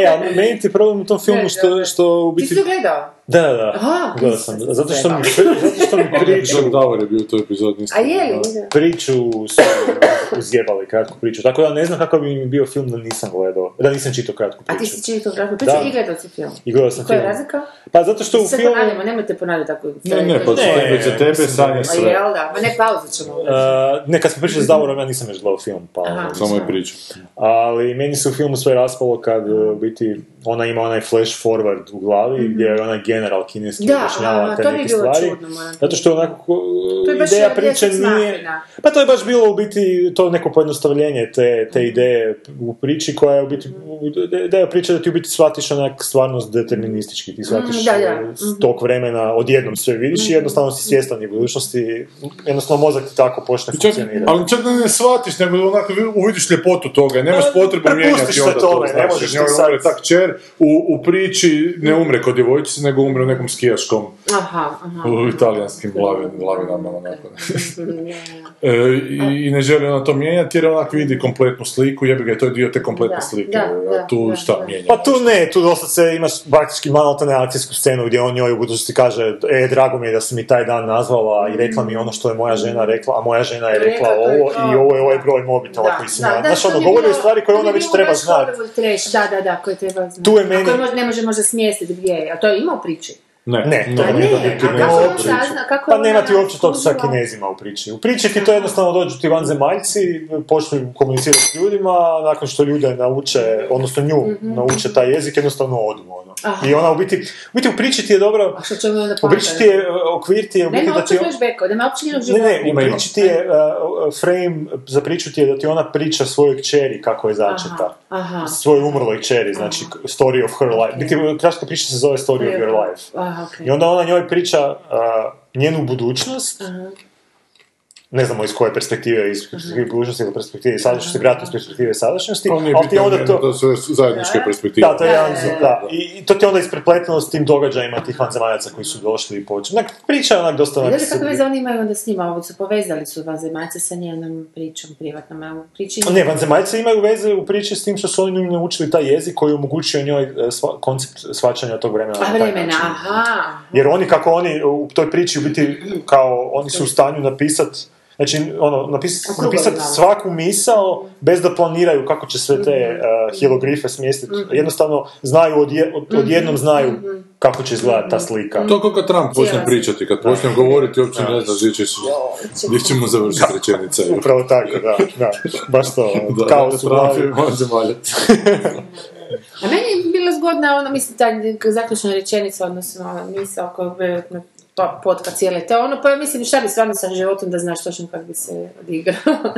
E, a meni ti problem u tom filmu što, što u Ti biti... si to gledao? Da, da, da. Aha, Gledao sam. Zato što mi, zato što mi priču, John Dower je bio u toj epizodi. A je li? priču su uzjebali kratku priču. Tako da ne znam kako bi mi bio film da nisam gledao, da nisam čitao kratku A ti priču. si čitao kratku priču Da. i gledao si film. I gledao sam Koja je film. razlika? Pa zato što u Sve filmu... ponavljamo, nemojte ponavljati tako. Ne, ne, pa Ne, za tebe sanje sve. jel da? Ma ne, pauzu ćemo. Uh, ne, kad smo pričali s Davorom, ja nisam još gledao film, pa... Aha. ono, Samo je priča. Ali meni se u filmu sve raspalo kad uh, u biti ona ima onaj flash forward u glavi gdje je onaj general kineski Da, objašnjava te to neke stvari. čudno, Zato što onako To je baš ideja priče nije... Pa to je baš bilo u biti to neko pojednostavljenje te, te ideje u priči koja je u biti, ideja priče da ti u biti shvatiš onak stvarnost deterministički, ti shvatiš Mm, da, da. uh, s tog vremena odjednom sve vidiš i jednostavno si svjestan i budućnosti, jednostavno mozak ti tako počne Čak, funkcionirati. ali čak da ne shvatiš, nego onako vi- uvidiš ljepotu toga nemaš potrebu mijenjati se onda tome, to, ne možeš njoj ti sad- umre tak čer, u, u priči ne umre kod djevojčice, nego umre u nekom skijaškom, Aha, aha. u italijanskim glavin, glavinama, onako. E, i, I ne želi ona to mijenjati jer onak vidi kompletnu sliku, jebi ga, to je dio te kompletne Da, slike, da, da, tu da, šta da. mijenja? Pa tu ne, tu dosta se imaš praktički maltene akcijsku scenu gdje on njoj u budućnosti kaže e, drago mi je da si mi taj dan nazvala i rekla mi ono što je moja žena rekla, a moja žena je rekla Rekla, ovo to. i ovo je ovaj broj mobitela koji si na... Znaš, ono, govori o stvari koje ona već treba znati. Da, da, da, koje treba znati. Tu je A meni- ne može možda smjestiti gdje je, a to je imao priči. Ne, Ne, to ne, a ne priči. sazna, kako Pa nema ti uopće tog sa kinezima u priči. U priči ti to jednostavno dođu ti vanzemaljci, počnu komunicirati s ljudima, nakon što ljude nauče, odnosno nju nauče taj jezik, jednostavno odu. Ono. Aha. I ona u biti, u biti u priči ti je dobro, A što ćemo onda u priči ti je, okvir ti je u biti Nema da uopće ti... nema uopće njenog Ne, života. ne, u priči ti je, uh, frame za priču ti je da ti ona priča svojoj kćeri kako je začeta. Aha. Svojoj umrloj kćeri, znači story of her life. Biti, kratka priča se zove story of your life. Aha, okej. I onda ona njoj priča uh, njenu budućnost, ne znamo iz koje perspektive, iz perspektive budućnosti ili perspektive sadašnjosti, vjerojatno iz perspektive sadašnjosti, To nije ali ti bitno, onda to... to su zajedničke perspektive. Da, to je jedan, Da. I, I to ti je onda isprepleteno s tim događajima tih vanzemaljaca koji su došli i počeli. Onak, priča je onak dosta... onak kako veze oni imaju onda s njima, ovo su povezali su vanzemaljce sa njenom pričom privatnom, a u priči... Ne, vanzemaljci imaju veze u priči s tim što su oni naučili taj jezik koji je omogućio njoj e, sva- koncept shvaćanja tog vremena. na A vremena, aha. Jer oni kako oni u toj priči u biti kao oni su u stanju napisat Znači, ono, napis, A krugovi napisat svaku misao bez da planiraju kako će sve te uh, hierogrife smjestiti. Jednostavno, znaju, odje, od, odjednom znaju kako će izgledati ta slika. To kao kad Trump počne pričati, kad počne govoriti, uopće ne znaš gdje će, gdje će mu završiti rečenica. Upravo tako, da, da. Baš to, Da, kao da, su Trump vanzemaljac. A meni je bila zgodna ona, mislim, ta zaključna rečenica, odnosno misao koju bi pa, potka cijele te ono, pa ja mislim šta bi stvarno sa životom da znaš točno kako bi se odigrao.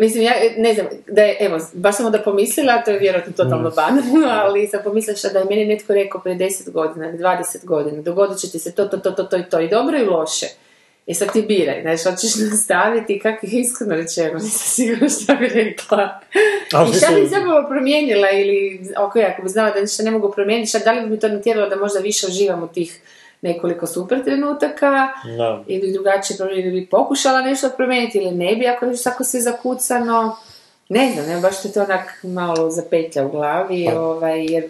Mislim, ja ne znam, da je, evo, baš sam onda pomislila, to je vjerojatno totalno banalno, ali sam pomislila šta da je meni netko rekao prije 10 godina ili 20 godina, dogodit će ti se to, to, to, to, to i to, i dobro i loše. I sad ti biraj, znaš, hoćeš nastaviti kako je iskreno rečeno, nisam sigurna šta bi rekla. I šta bi zapravo promijenila ili, ok, ako bi znala da ništa ne mogu promijeniti, šta, da li bi mi to natjeralo da možda više uživam u tih nekoliko super trenutaka Da. ili drugačije promijeniti, ili bi pokušala nešto promijeniti ili ne bi, ako je tako sve zakucano. Ne znam, ne, baš te to onak malo zapetlja u glavi, ovaj, jer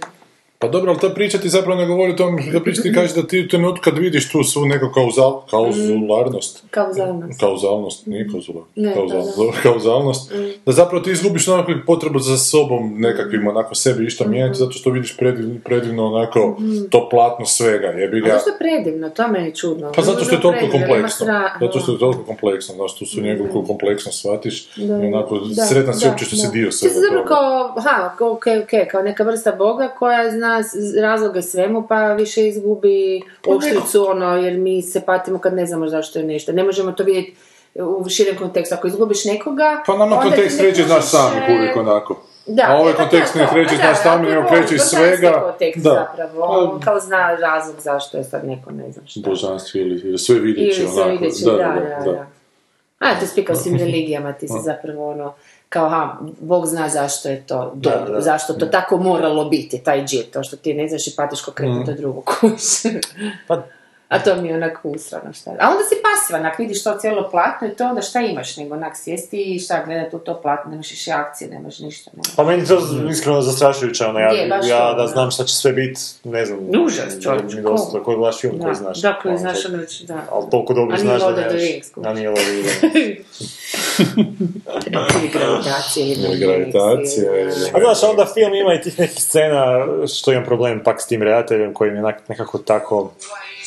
Pa dobro, ali ta priča ti zapravo ne govori o tome, ta priča ti kaže da ti u trenutku kad vidiš tu svu neku kauzal, kauzularnost, kao za kauzalnost, nije kauzularnost, Ne, kauzal, da, da. kauzalnost, da zapravo ti izgubiš onako potrebu za sobom nekakvim onako sebi išta mijenjati, zato što vidiš predivno, predivno onako to platno svega, jebi A ga. zašto je predivno? To je meni čudno. Pa zato što je toliko Predivno, kompleksno. Zato što je toliko kompleksno, znaš, tu su njegovu kompleksnost shvatiš Da, i onako da, sretan si da, uopće što da. si dio Ti si svega zapravo kao, ha, ok, ok, kao neka vrsta Boga koja zna s- razloge svemu, pa više izgubi oštricu, ono, jer mi se patimo kad ne znamo zašto je nešto. Ne možemo to vidjeti u širem kontekstu. Ako izgubiš nekoga... Pa nama kontekst ne treći znaš možeš, sam e, uvijek onako. Da, a ovaj e, pa kontekst ne to, kreće pa znaš da, to je nego kreće iz svega. kontekst Da. zapravo, on kao zna razlog zašto je sad neko ne znam šta. Božanstvo ili, sve Ili sve onako. videći, da, da, da. A, to svim religijama, ti si zapravo ono, kao, ha, Bog zna zašto je to dobro, da. zašto to tako moralo biti, taj džet, to što ti ne znaš i patiš ko krenuti do drugog kuć. Pa, A to mi je onako usrano šta. A onda si pasivan, ako vidiš to cijelo platno i to onda šta imaš, nego onak sjesti i šta gledati u to platno, nemaš više akcije, nemaš ništa. Nema. pa meni to iskreno zastrašujuće, ono, ja, Je, ja da znam šta će sve biti, ne znam. Užas, Mi dosta, ko? koji gledaš film koji Da, znaš. da, koji ono, znaš, onda već, da. Ali toliko dobro znaš da nemaš. A nije Rings. Ili gravitacija. Ili gravitacija, A znaš, onda film ima i tih nekih scena što imam problem pak s tim redateljem koji mi je onak- nekako tako,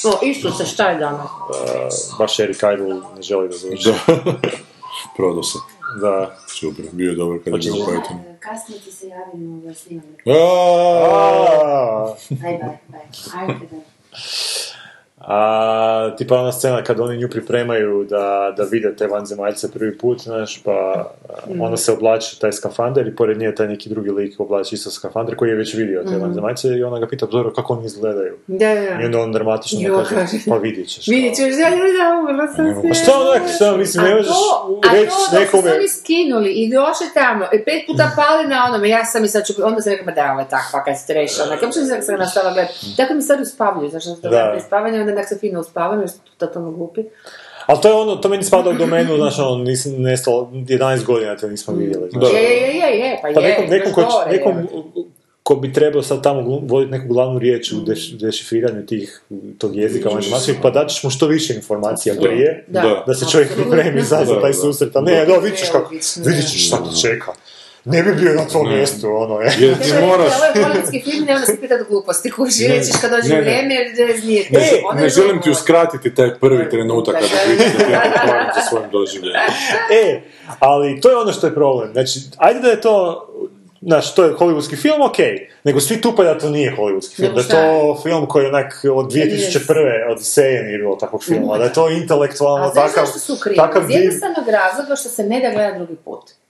O, isto se šta je danas? uh, baš Eric Idle ne želi da završi. Da. Prodao se. Da. Super, bio je dobar kada je bio u Pythonu. Kasnije ti se javimo da snimamo. Aaaa! Aj, bye, bye. Ajde, bye. A tipa ona scena kad oni nju pripremaju da, da vide te vanzemaljce prvi put, znaš, pa Mm. ona se oblači taj skafander i pored nje taj neki drugi lik oblači isto skafander koji je već vidio Mm. te vanzemaljce i ona ga pita, pa dobro, kako oni izgledaju? Da, da. I onda on dramatično Jo, kaže, pa vidjet ćeš. Vidjet ćeš, da, da, da, umrla sam Pa se. šta onak, šta, mislim, ne A možeš to- a reći to dok su nekome... se skinuli i došli tamo, i pet puta pali na onome, ja sam i sad ću, onda sam rekla, ma da, ovo je takva, kad ste rešila, onak, uopće nisam se nastavila gledati. Tako mi sad uspavljuju, znaš, da Da. da. spavanje, onda nek se fino uspavaju, jer su totalno glupi. Ali to je ono, to meni spada u domenu, znaš, ono, nisam nestalo, 11 godina te nismo vidjeli, znaš. Da. Je, je, je, je, pa, Pa je, nekom, nekom, ko, gore, nekom je. ko bi trebao sad tamo voditi neku glavnu riječ u deš, dešifriranju tih, tog jezika vanjemačkih, pa daćeš mu što više informacija prije, Da. Da. da se čovjek pripremi za, za Da, taj da. susret, a ne, da, vidit ćeš kako, vidit da. ćeš šta te čeka. Ne bi bio na tvom mjestu, ono, je. Jer ti Kaže, moraš... Ovo je film, ne onda se pitat gluposti, kuži, Ne, kad dođe ne, ne. vrijeme, nije Ne. Ono ne je želim ti uskratiti taj prvi trenutak kada Da, da, ja sa svojim doživljenjem. E, ali to je ono što je problem. Znači, ajde da je to, znaš, to je hollywoodski film, ok, nego svi tupaju da to nije hollywoodski film, da je to film koji je onak od 2001. od Seje nije bilo takvog filma, da je to intelektualno A znaš takav, zašto su krivi? takav Iz jednostavnog razloga što se ne da gleda drugi put.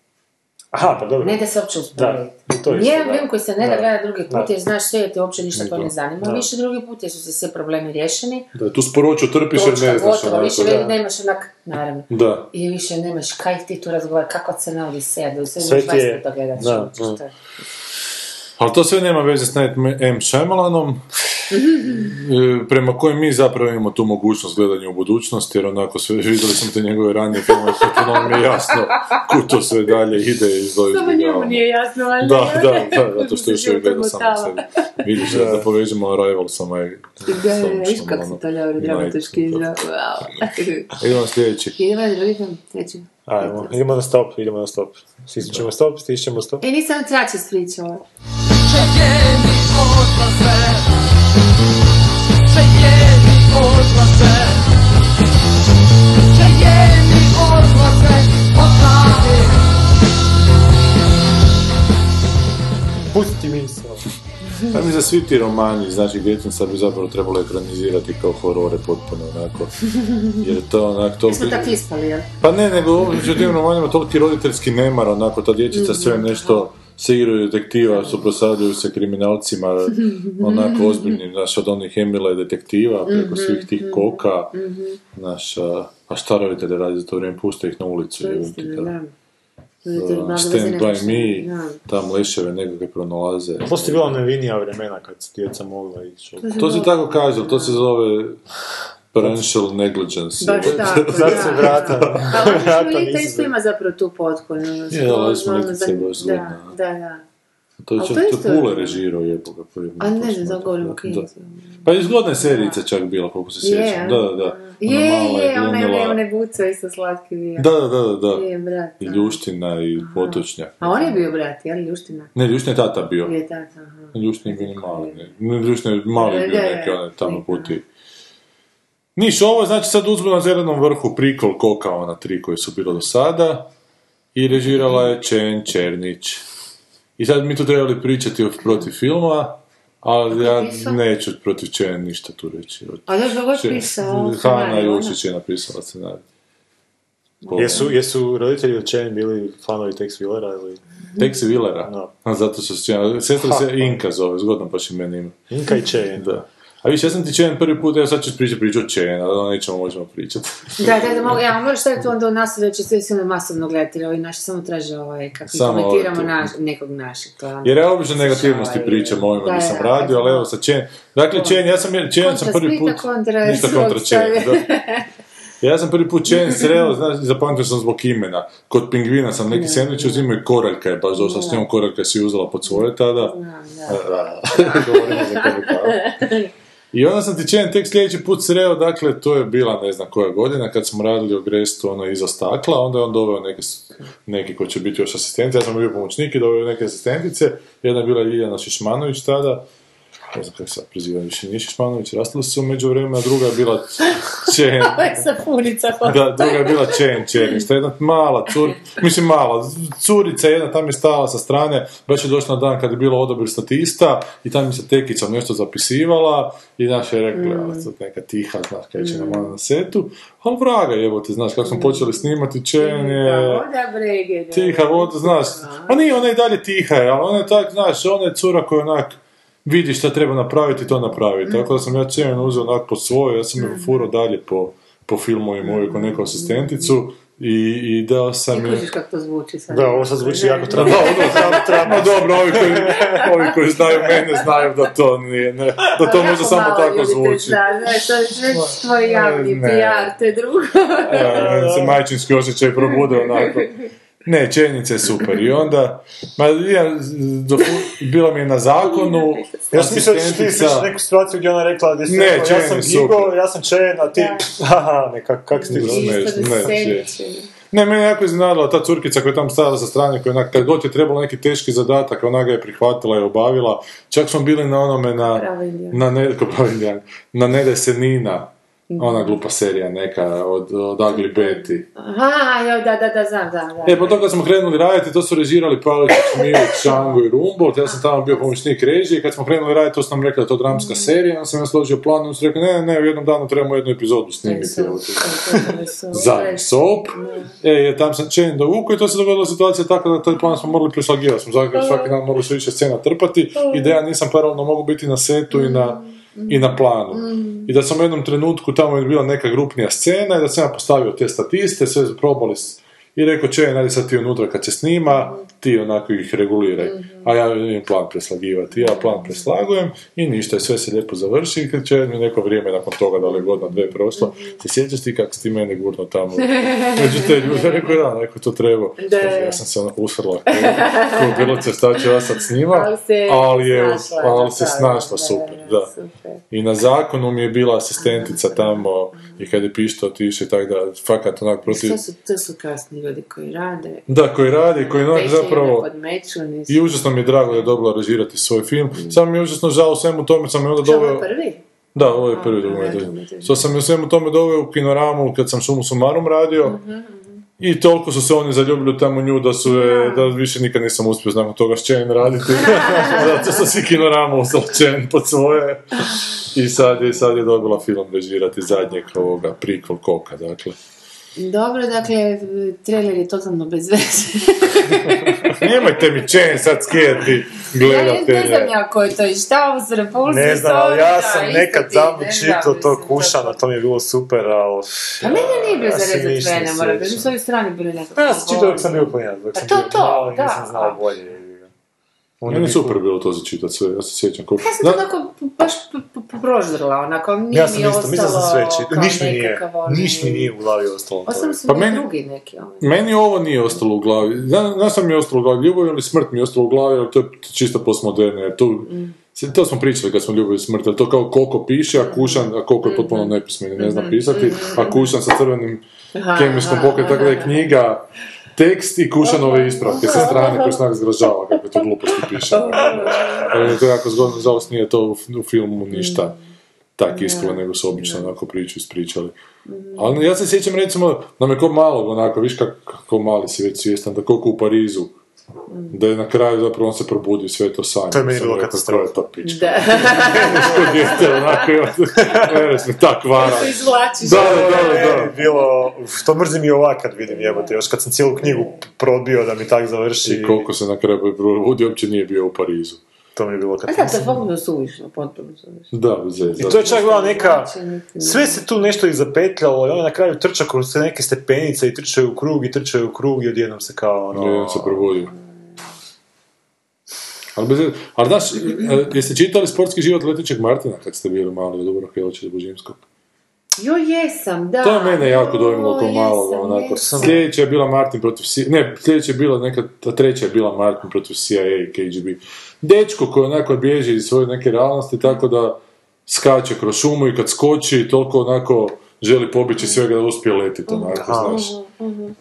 Aha, pa dobro. Ne da se uopće usporediti. Da, i to isto, Nije da. film koji se ne da Da. gleda drugi put, Da. jer znaš sve, jer te uopće ništa to Da. ne zanima. Da. Više drugi put, jer su se sve problemi riješeni. Da, tu sporoću trpiš jer ne znaš. gotovo, onako, više da. nemaš onak, naravno. Da. I više nemaš, kaj ti tu razgovara, kako se na Odiseja, da sve Sve ti je- 20 puta gledat. da, što- da. Što. Ali to sve nema veze s Night M. Shyamalanom, e, prema kojem mi zapravo imamo tu mogućnost gledanja u budućnosti, jer onako sve, vidjeli smo te njegove ranije filmove, potpuno mi je jasno kud to sve dalje ide iz ovih Samo njemu nije jasno, ali... Da, da, da, zato što još uvijek gleda samo sebi. Vidiš da, da povežemo Arrival sa Mike. Da, da, viš kako se to dobro dramatički izgleda. Wow. Idemo sljedeći. Idemo drugi film, treći. Ajmo, idemo na stop, idemo na stop. Stisnemo stop, stisnemo stop. E, nisam trači ispričala. Pusti misao. Pa mi za svi ti romani, znači djetinca bi zapravo trebalo ekranizirati kao horore potpuno onako. Jer je to onak Mi toliko... smo tako ispali, jel? Pa ne, nego među tim romanima toliki roditeljski nemar, onako, ta dječica sve nešto se igraju detektiva, suprostavljaju se kriminalcima, onako ozbiljnim, znaš, od onih Emila i detektiva, preko svih tih koka, znaš, a, šta roditelje radi za to vrijeme, puste ih na ulicu, jebem Uh, Stand by me, da. tam leševe nekakve pronalaze. Postoji bila nevinija vremena kad se djeca mogla ići. To se tako kaže, to se zove parental negligence. Baš tako, Sad se da. vrata. Vrata Lolita nisu isto ima zapravo tu potku. ono, Je, ali smo ono, nekad se baš Da, zgodna. da, da. To je čak to isto- Pule režirao je ga prvi. A ne znam, smo- za govorim o knjizi. Pa i zgodna je serijica čak bila, koliko se Je, sjećam. Da, da, da. Je, Ona je, onaj, glumila- onaj, onaj buco isto slatki bio. Da, da, da, da. Je, brat. I. Ljuština i Potočnjak. A on je bio brat, jel, Ljuština? Ne, Ljuština je tata bio. Je tata, aha. Ljuština je bio mali. Ne, Ne, Ljuština je mali bio neki da. onaj tamo puti. Niš, ovo je znači sad uzmu na zelenom vrhu prikol koka ona tri koji su bilo do sada i režirala je Čen Černić. I sad mi tu trebali pričati o- protiv filma, ali ja neću protiv Čen ništa tu reći. A da Čen- pisao, ona? Jušić je napisala scenarij. Po- Jesu, jesu roditelji od Chain bili fanovi Tex Willera ili... Teksi Willera? A zato što se Sestra se Inka zove, zgodno baš ime ima. Inka i Chain. Da. A više, ja sam ti Čen prvi put, evo sad ću pričati priču o Čen, ali nećemo, možemo pričati. Da, da, da, mogu, ja, možeš staviti onda u nas da će sve sve masovno gledati, ovi naši samo traže ovaj, kako Samo komentiramo ovaj naš, nekog našeg. To, je. Jer ja obično negativnosti Ovaj, pričam ovima da, nisam da, radio, ali da. evo sa Čen. Dakle, Čen, ja sam, Čen sam prvi put... Kontra Ništa kontra Čen, da. Ja sam prvi put Čen sreo, znaš, zapamtio sam zbog imena. Kod pingvina sam neki sandvič uzimao i koraljka je baš došla s njom, koraljka si uzela pod svoje tada. Znam, da. Govorimo za komikal. I onda sam ti čen tek sljedeći put sreo, dakle, to je bila ne znam koja godina, kad smo radili o Grestu, ono, iza stakla, onda je on doveo neke, neki koji će biti još asistenti, ja sam bio pomoćnik i doveo neke asistentice, jedna je bila Ljiljana Šišmanović tada, ne znam kako se preziva, više. Nije Šišmanović, rastali su se u međuvremenu, a druga je bila Čen, sapunica. da, druga je bila Čen Černić, to je jedna mala cur, mislim mala, curica jedna tam je stala sa strane, baš je došla na dan kad je bilo odabir statista i tam je sa tekicom nešto zapisivala i znaš je rekla, mm. sad neka tiha, znaš kaj će nam ona na setu, ali vraga jebote, znaš, kako smo počeli snimati, Čen je... Tiha voda, znaš, a nije ona i dalje tiha ali ona je tak, znaš, ona je cura koja onak vidi šta treba napraviti, to napravi. Tako da sam ja Čen uzeo onak po svoje, ja sam je furao dalje po, po filmovima uvijek kao neku asistenticu i, i dao sam je... kako to zvuči sad. Da, ovo sad zvuči Ne, jako ne. trapno. Ma dobro, ovi koji, ovi koji znaju mene znaju da to nije, ne, da to možda samo tako zvuči. Zna, znaš, to je sve tvoj javni Ne. PR, to je drugo. Ja, meni se majčinski osjećaj probude onako. Ne, čelnica je super. I onda, ma, ja, do, bila mi je na zakonu, Ja sam mislio da ti neku situaciju gdje ona rekla gdje si Ne, rekao, ja sam Gigo, ja sam Chain, a ti... Haha, ne, kak, kak si ti Ne, ne, mene je jako iznenadila ta curkica koja je tamo stajala sa strane, koja onak, kad god je trebalo neki teški zadatak, ona ga je prihvatila i obavila. Čak smo bili na onome na... Pravi Indijan. Na ne, ko pravi Indijan, na Nede se Nina, ona glupa serija neka od, od Ugly Betty. Aha, jo, da, da, da, znam, znam, da. E, pa to kad smo krenuli raditi, to su režirali Pavličić, Milić, Šango i Rumbold, ja sam tamo bio pomoćnik režije, i kad smo krenuli raditi, to su nam rekli da to dramska serija, onda sam ja složio plan, i su rekli, ne, ne, u jednom danu trebamo jednu epizodu snimiti. Zadnji soap, e, je, tam sam čenim dovuku i to se dogodila situacija tako da taj plan smo morali preslagivati, smo svaki, svaki dan morali sve više scena trpati i da ja nisam paralelno mogu biti na setu i na, i na planu. I da sam u jednom trenutku, tamo je bila neka grupnija scena i da sam ja postavio te statiste, sve probali i rekao, če, najdi sad ti unutra kad se snima, ti onako ih reguliraj. A ja imam plan preslagivati. Ja plan preslagujem i ništa, sve se lijepo završi i kad će mi neko vrijeme nakon toga, da li je godina dve prošla, se sjećaš ti kako si ti mene gurno tamo među te ljude, rekao, da, neko to treba. Ja sam se ono usrla ko grlice, šta ću ja sad snima, Ali je, ali se snašla, super, da. I na zakonu mi je bila asistentica tamo i kad je pišto otišao i tako da, fakat onak protiv... To su, to su kasni ljudi koji rade. Da, koji radi, koji onak zapravo... I užasno mi je drago da je dobila režirati svoj film. Samo mi je užasno žao u svemu tome, sam je onda doveo... prvi? Da, ovo je prvi A, dokumentarni. dokumentarni. Što sam je u svemu tome doveo u kinoramu kad sam Sumu Sumarum radio. Mhm, I toliko su se oni zaljubili tamo nju da su je, da više nikad nisam uspio nakon toga s Chen raditi. Zato što si kinoramu uzela Chen pod svoje. I sad je, sad je dobila film režirati zadnjeg ovoga, prequel Koka, dakle. Dobro, dakle, trailer je totalno bez veze. Nemojte mi Chen sad skijeti ja ne, znam ja ko je to i šta u Repulsi. Ne znam, ali ja sam nekad davno čitao to kušano, to mi je bilo super, ali... A meni nije bio za se rezat vene, moram reći. sjećam. S ove strane bili nekako... Ja sam čitao dok sam bio klinac, dok Pa sam to, bio to, mali, nisam znao bolje. On Meni je super bilo to začitati sve, ja se sjećam koliko... Ja sam to onako baš p- p- proždrla, onako nije Ja sam mi isto, ostalo da sam sve čitao, niš mi nije, niš mi nije u glavi ostalo. Ostalo su Pa meni- drugi neki, ovaj. Meni ovo nije ostalo u glavi. Zna- Znaš što mi je ostalo u glavi? Ljubav ili smrt mi je ostalo u glavi, ali to je čisto postmoderne. Jer tu, se- to smo pričali kad smo ljubav i smrt, ali to kao koliko piše, a kušan, a koliko je potpuno nepismeni, ne zna pisati, a kušan sa crvenim kemijskom pokretom, tako da je knjiga tekst i kušanove ispravke sa strane koje se onak zgražava kako je to gluposti piše. Ali to je jako zgodno, nažalost nije to u, filmu ništa tak isklo, nego su obično onako priču ispričali. Ali ja se sjećam recimo, da me ko malog onako, viš kak- kako mali si već svjestan, da koliko u Parizu, da je na kraju zapravo on se probudio sve to sanje. To je meni bilo katastrofa. "Ko je to pička? Da, Ko dijete, onako, mene se tak vara. to izvlačiš. Da, da, da, da. Bilo, što mrzim i ovak kad vidim jebote, još kad sam cijelu knjigu probio da mi tak završi, I koliko se na kraju probudio, uopće nije bio u Parizu. to mi je bilo A da, to katastrofa. je potpuno suvišno, potpuno suvišno. Da, veze. I to je čak bila neka, sve se tu nešto i zapetljalo i onda na kraju trča kroz sve neke stepenice i trčaju u krug i trčaju u krug i odjednom se kao ono... Jedan se probudio. Ali, bez, ali znaš, e, jeste čitali sportski život Letićeg Martina kad ste bili mali od Dubrovka Jelića do Božimskog? Jo, jesam, da. To je mene jako dojmilo maloga, jesam, onako. jesam. Sljedeća je bila Martin protiv CIA, ne, sljedeća je bila neka, ta treća je bila Martin protiv CIA i KGB. Dečko koji onako bježi iz svoje neke realnosti, tako da skače kroz šumu i kad skoči, toliko onako želi pobjeći svega da uspije letiti, onako, znaš.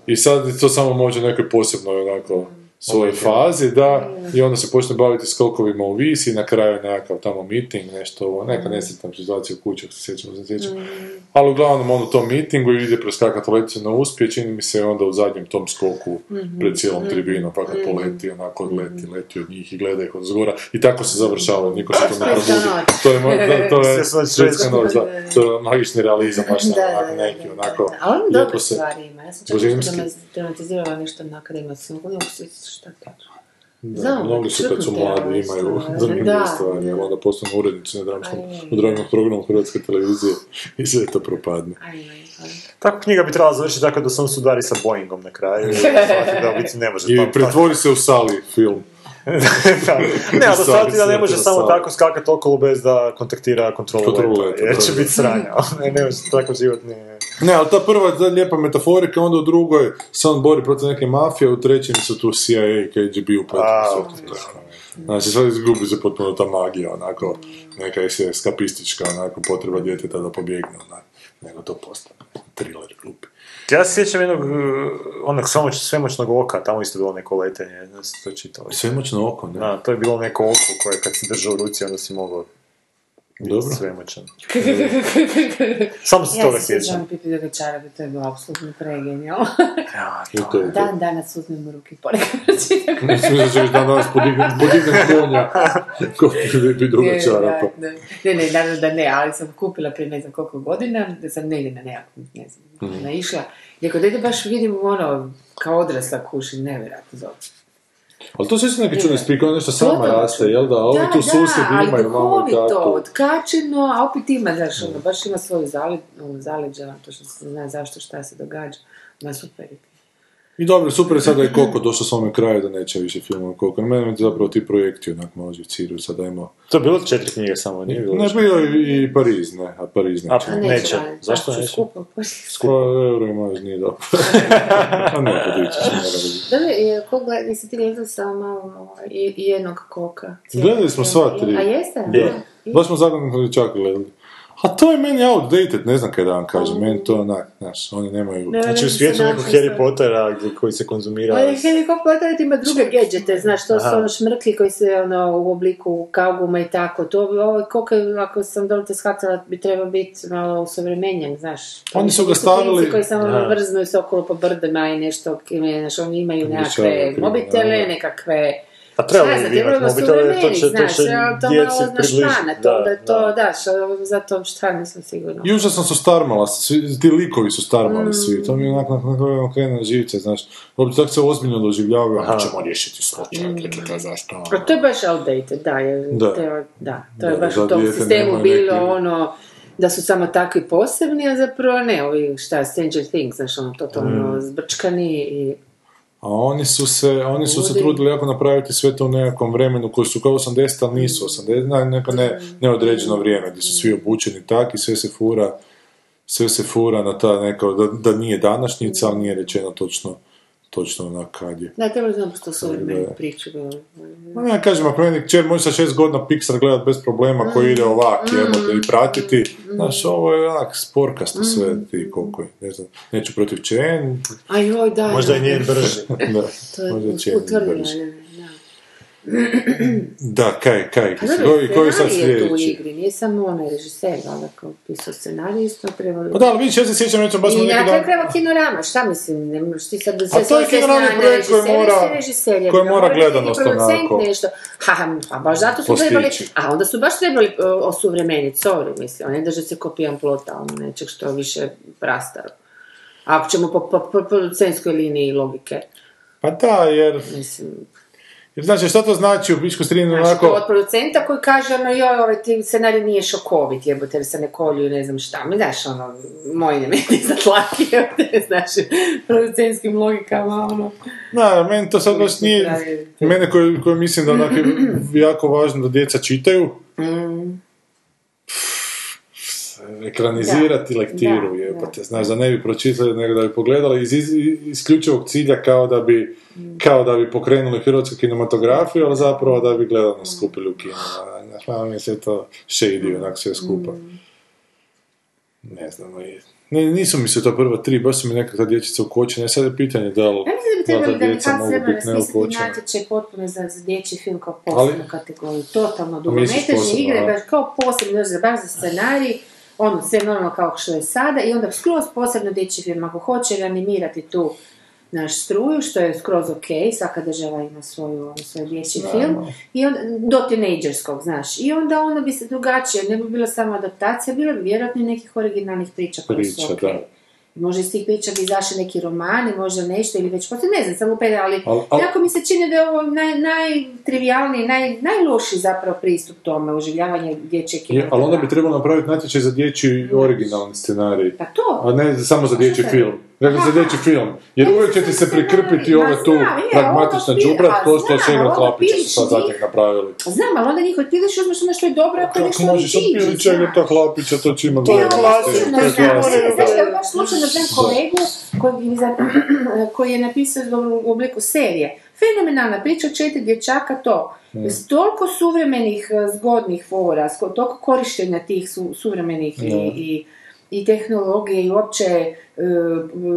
I sad to samo može nekoj posebnoj onako svojoj fazi, da, i onda se počne baviti skokovima u visi, na kraju nekakav tamo meeting, nešto ovo, neka nesretna situacija u kući, ako se sjećam, se sjećam. Ali uglavnom on u tom meetingu ide preskakati leticu na uspije, čini mi se onda u zadnjem tom skoku pred cijelom tribinom, pa kad poleti, onako odleti, leti od njih i gleda ih od zgora. I tako se završava, niko se to ne probudi. To je, da, to je Svjetska noć, da. To je magični realizam, baš Da, da, onako da, neki, da, onako, da. Ali on dobre se- stvari ima. Ja sam čak nešto dramatizirala nešto na akademijskom. Šta točno. Da, Znam, mnogi su kad su mladi imaju zanimljive Da, stvari, ali onda postanu urednici na dramskom, u dramskom programu Hrvatske televizije i sve to propadne. Ajme. Tako knjiga bi trebala završiti tako da se on sudari sa Boeingom na kraju da biti ne može I pretvori se u Sali film. Da. ne, ali da shvati da ne može samo tako skakati okolo bez da kontaktira kontrolu leta, jer da, će biti sranja. ne, ne može tako život nije... Ne, ali ta prva je lijepa metaforika, onda u drugoj se on bori protiv neke mafije, u trećem su tu CIA i KGB sve to. Znači, sad izgubi se potpuno ta magija, onako, neka je eskapistička, onako, potreba djeteta da pobjegne, onako, nego to postane thriller glupi. Ja se sjećam jednog, uh, onog svemoć, svemoćnog oka, tamo isto bilo neko letenje, ne znam to čitali. Svemoćno oko, ne? Da, to je bilo neko oko koje kad si držao u ruci, onda si mogao Dobro. svemoćan. Samo se Ja toga se sjećam. sjećam Pipi Dugačara, to je bilo apsolutno pregenijalno. Ja, I to je to. Dan danas uzmem u ruke ponekad pročitam. Mislim da ćeš dan danas podignem, podignem konja. Ko bi druga Ne. Ne, ne, naravno da ne, ali sam kupila prije ne znam koliko godina, da sam negdje na nekakvu, ne znam, Mhm. naišla. I ako da ide baš vidim ono, kao odrasla kušim, nevjerojatno zove. Ali to sve su neke čudne spike, ono nešto sama Totalno raste, čudno. jel da? Ovi tu susjedi imaju malo i tako. otkačeno, a opet ima, znaš, ono, baš ima svoju ono, zaleđa, to što se zna zašto, šta se događa. Ma super je. I dobro, super je sada i Koko došao svome kraju da neće više filmova Koko. Na mene zapravo ti projekti onak malo živciraju, sada ima... To je bilo četiri knjige samo, nije bilo Ne, bio i, Pariz, ne, a Pariz neće. A Neće. valjda, Zašto neće? Skupo, Pa euro i možda nije dobro. a ne, pa mora biti. Da li, je, ko gleda, nisi ti gledala samo malo i, jednog koka? Gledali smo sva tri. A jeste? Da. Baš smo zagodno čak gledali. A to je meni outdated, ne znam kaj da vam kažem, meni to onak, znaš, oni nemaju... Ne, Znači u svijetu nekog Harry. Pottera gdje- koji se konzumira... Ali Harry Potter ima druge gadgete, znaš, to su Aha. ono šmrkli koji se ono u obliku kauguma i tako. To bi, ovo, koliko, je, ako sam dobro te shvatila, bi trebao biti malo usavremenjen, znaš. Oni su ga stavili- koji samo Da. vrznu se okolo po brdima i nešto, znaš, oni imaju nekakve mobitele, nekakve... A trebalo bi imati trebalo mobitele, to će, to znaš, će to djeci malo približiti. našmana, to, da, to, da, što, zato šta nisam sigurna. I užasno su starmala, svi, ti likovi su starmali Mm. svi, to mi je onak na kojem krene na živce, znaš. Uopće tako se ozbiljno doživljavaju, a ćemo riješiti slučaj, Mm. čekaj, zašto? A to je baš outdated, da, je, Da. Te, da, to je Da, baš za u tom sistemu bilo neki- ono da su samo takvi posebni, a zapravo ne, ovi šta, Stranger Things, znaš, ono, totalno Mm. zbrčkani i... A oni su se, oni su se trudili jako napraviti sve to u nekakvom vremenu koji su kao 80, ali nisu 80, na neko ne, neodređeno vrijeme, gdje su svi obučeni tak i sve se fura, sve se fura na ta neka, da, da nije današnjica, ali nije rečeno točno, točno onak kad je. Da, treba znam što su priču bilo. Ma ja kažem, ako meni kćer može sa šest godina Pixar gledat bez problema koji ide ovak, jebote, i pratiti, znaš, ovo je onak sporkasto sve ti koliko je, ne znam, neću protiv Chen, A joj, da. Možda da, je njen brži. da, To je možda brže. da. Kaj, kaj, Pa koji, koji sad je tu u sljedeći? igri, nije samo onaj režiser, ali kao pisao scenarij, isto treba... Pa da, ali vidiš, ja se sjećam, recimo, baš smo I na neki kraju kinorama, šta mislim, ne možeš ti sad A to je Kinorama projekt koji mora- koji mora gledanost onako nešto. Ha, ha, pa baš zato su postići. trebali, a onda su baš trebali osuvremeniti, sorry, mislim, ne držati se kopijan plota, ono nečeg što više prastaro. Ako ćemo po, po, po producentskoj liniji logike, Pa da, jer, mislim, znači, šta to znači u Pičku strinu Znaš, to od onako... producenta koji kaže, ono, joj, ovaj ti scenarij nije šokovit, jebote, jer se ne kolju, ne znam šta. Mi daš, ono, moj ne meni za tlaki, jebote, znaš, producentskim logikama, ono. Da, meni to sad baš nije... Mene koji, koji mislim da onak je jako važno da djeca čitaju, Mm, ekranizirati Da, lektiru, da, jebote, da. znaš, da ne bi pročitali, nego da bi pogledali iz, iz isključivog cilja kao da bi kao da bi pokrenuli hrvatsku kinematografiju, ali zapravo da bi gledanost skupili u kinu. Znaš, malo mi je sve to shady, onak sve skupa. Ne znam, i- ne, nisu mi se to prvo tri, baš su mi neka ta dječica ukočena, sad je pitanje da li, Ja mislim da bi trebali da bi djeca kad mogu treba biti rasmisliti neukočena. natječaj potpuno za, za dječji film kao posebnu kategoriju. Totalno dugometražne igre, baš kao posebno, baš za scenarij, ono, sve normalno kao što je sada i onda skroz posebno dječji film. Ako hoće reanimirati tu naš struju, što je skroz ok, svaka država ima svoju, svoj dječji film, i onda, do tinejdžerskog, znaš, i onda ono bi se drugačije, ne bi bila samo adaptacija, bilo bi vjerojatno nekih originalnih priča koje su Priča, ok. da. Možda iz tih priča bi izašli neki romani, možda nešto ili već poslije, ne znam, samo lupete, ali Al- al- jako mi se čini da je ovo naj, najtrivialniji, naj, najlošiji zapravo pristup tome, oživljavanje dječje Je, ali onda bi trebalo napraviti natječaj za dječji originalni scenarij. Pa to, A ne samo za dječji šta? film. Nego za dječji film. Jer Ne, uvijek će ti se prikrpiti ove tu pragmatična ono pi- džubrat, a ko što Šegra onda Klapića su sad zadnjeg napravili. znam, ali onda njih otpiliš i uzmeš ono što je dobro, ako je Kako nešto možeš Pilića znaš. ta to će ima To slučajno to je klasika. ne, Znaš, ja baš slučajno znam kolegu koji, je napisao u obliku serije. Fenomenalna priča, četiri dječaka, to. S toliko suvremenih, eh, zgodnih fora, toliko korištenja tih su, suvremenih i, i tehnologije i uopće e,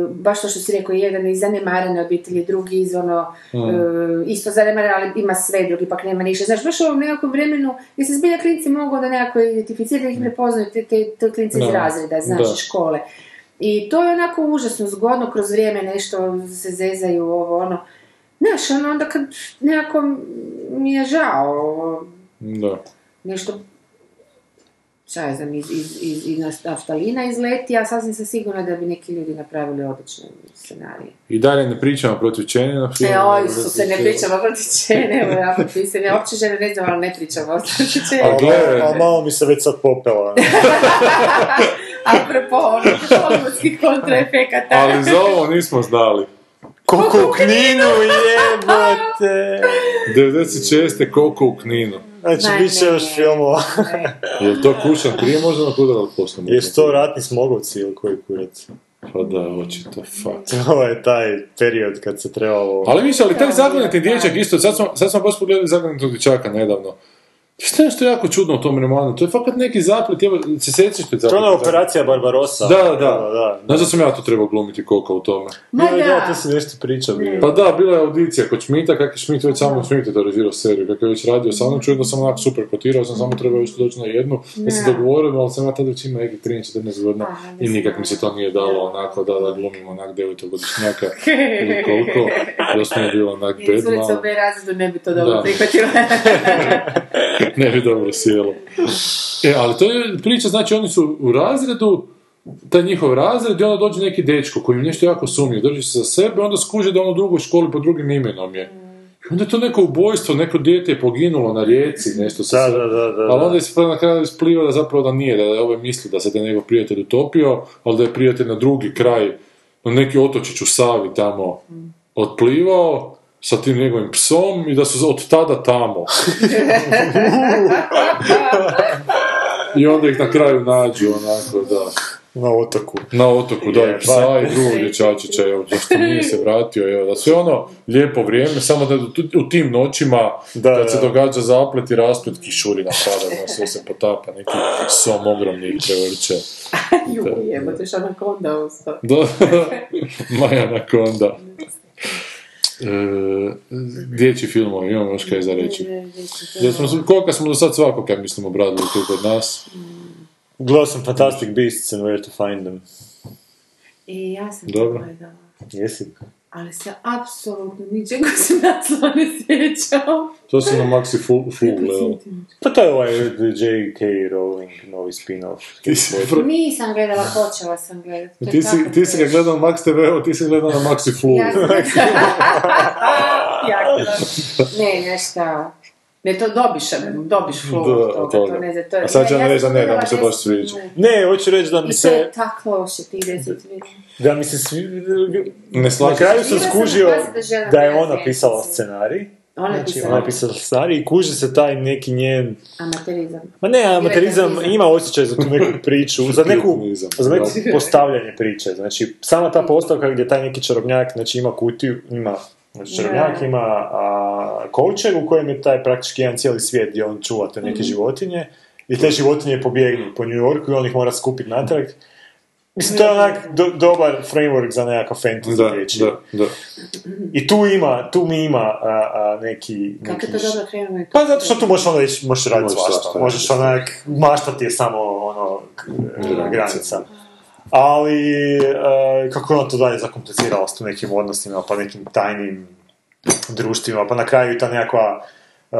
baš to što si rekao, jedan iz zanemarene obitelji, drugi iz ono, e, isto zanemaren, ali ima sve, drugi pak nema ništa. Znaš, baš u ovom nekakvom vremenu gdje se zbilja klinci mogu da nekako identificirati, da ih prepoznaju te, te, te klinci iz Da. razreda, znaš, Da. škole. I to je onako užasno zgodno, kroz vrijeme nešto se zezaju ovo, ono. Znaš, ono, onda kad nekako mi je žao, Da. nešto šta ja znam, iz, iz, iz, iz naftalina izleti, a sasvim sam sigurna da bi neki ljudi napravili odlične scenarije. I dalje ne pričamo protiv Čenina filmu. E, oj, su se ne pričamo protiv čene, evo ja potpisam, ja uopće žene ne znam, ali ne pričamo protiv čene. A gle, A malo mi se već sad popela. Apropo onih hollywoodskih kontraefekata. Ali za ovo nismo znali. Koliko u Kninu jebote! 96. koliko u Kninu. Znači, Ma, bit će ne. još filmova. Je li to kušan prije možda nakudar ali poslije? Jesu to ratni smogovci ili koji kurac? Pa da, očito, fuck. To je taj period kad se trebalo... Ali više, ali taj zagonetni dječak isto, sad smo, sad smo baš pogledali zagonetnog dječaka nedavno. Šta je nešto jako čudno u tom romanu? To je fakat neki zaplet, evo, se sjećaš te To je ona operacija Barbarossa. Da, da, da. da. Znaš da sam ja tu trebao glumiti koka u tome? Ma Ja, ja, da. to si nešto pričao bio. Pa da, bila je audicija kod Šmita, kak je Šmit već samo Šmit je to režirao seriju, kak je već radio sa mnom, čujem da sam onak super kotirao, sam samo trebao još doći na jednu, da se dogovorimo, ali sam ja tada već imao nekih 13-14 godina i nikak mi se to nije dalo onako da, da glumim onak devetogodišnjaka ili koliko, još mi je bilo onak bed Izvorica u B razredu ne bi to dobro Da. prihvatila. ne bi dobro sjelo. E, ali to je priča, znači oni su u razredu, taj njihov razred i onda dođe neki dečko koji im nešto jako sumnju, drži se za sebe, onda skuže da on u drugoj školi pod drugim imenom je. I onda je to neko ubojstvo, neko dijete je poginulo na rijeci, nešto se... Da, da, da, da. Ali onda je na kraju ispliva da zapravo da nije, da je ovaj misli da se da je njegov prijatelj utopio, ali da je prijatelj na drugi kraj, na neki otočić u Savi tamo otplivao sa tim njegovim psom i da su od tada tamo. I onda ih na kraju nađu onako, da. Na otoku. Na otoku, da, i Je, psa i drugog dječačića, evo, zašto nije se vratio, evo, da sve ono lijepo vrijeme, samo da u- tim noćima, Da, kad se događa zaplet i rasplet, kišurina pada, znaš, sve se potapa, neki som ogromni ih prevrće. Ju, jebote, što anakonda ostao. Da, Maja Nakonda. E, dječji filmovi, imamo još kaj za reći. Jer smo, koliko smo do sad svakog, ja mislim, obradili tu kod nas. Gledao sam Fantastic Beasts and Where to Find Them. I ja sam Dobro. Jesi? Ali se apsolutno ničega se naslova ne sjećao. To se na Maxi Full, full gledao. Pa to je ovaj J.K. Rowling, novi spin-off. Ti si, pro- Nisam gledala, počela sam gledati. Ti si, ti si ga gledao na Max TV, ti si gledao na Maxi Full. Ja dobro. Ne, nešto... Ne, to dobiš, dobiš flow Da, toga, toga. to ne znam, to je... A sad će ja- reći da ne, da mu se baš 10 sviđa. Ne, hoću reći da mi I to se... je tako loše, 10 minuta. Da mi se svi... Ne Na slažem kraju se. sam skužio da je ona pisala scenarij. Ona je Znači, pisala. ona je pisala scenarij i kuži se taj neki njen... Amaterizam. Ma ne, amaterizam ima osjećaj za tu neku priču, za neku, za neko postavljanje priče. Znači, sama ta postavka gdje taj neki čarobnjak, znači ima kutiju, ima Znači, čarobnjak ima a, kovčeg u kojem je taj praktički jedan cijeli svijet gdje on čuva te Mhm. neke životinje i te životinje pobjegnu po New Yorku i on ih mora skupiti natrag. Mislim, to je onak do- dobar framework za nekakav fantasy Da, da, da. I tu ima, tu mi ima a, a, neki... Kako neki je to dobro krenuo? pa zato što tu možeš onda ići, možeš raditi Možeš svašta. Možeš onak, maštati je samo ono, k- Granica. granica. Ali, e, kako je on to dalje zakompliciralo s tu nekim odnosima, pa nekim tajnim društvima, pa na kraju i ta nekakva e,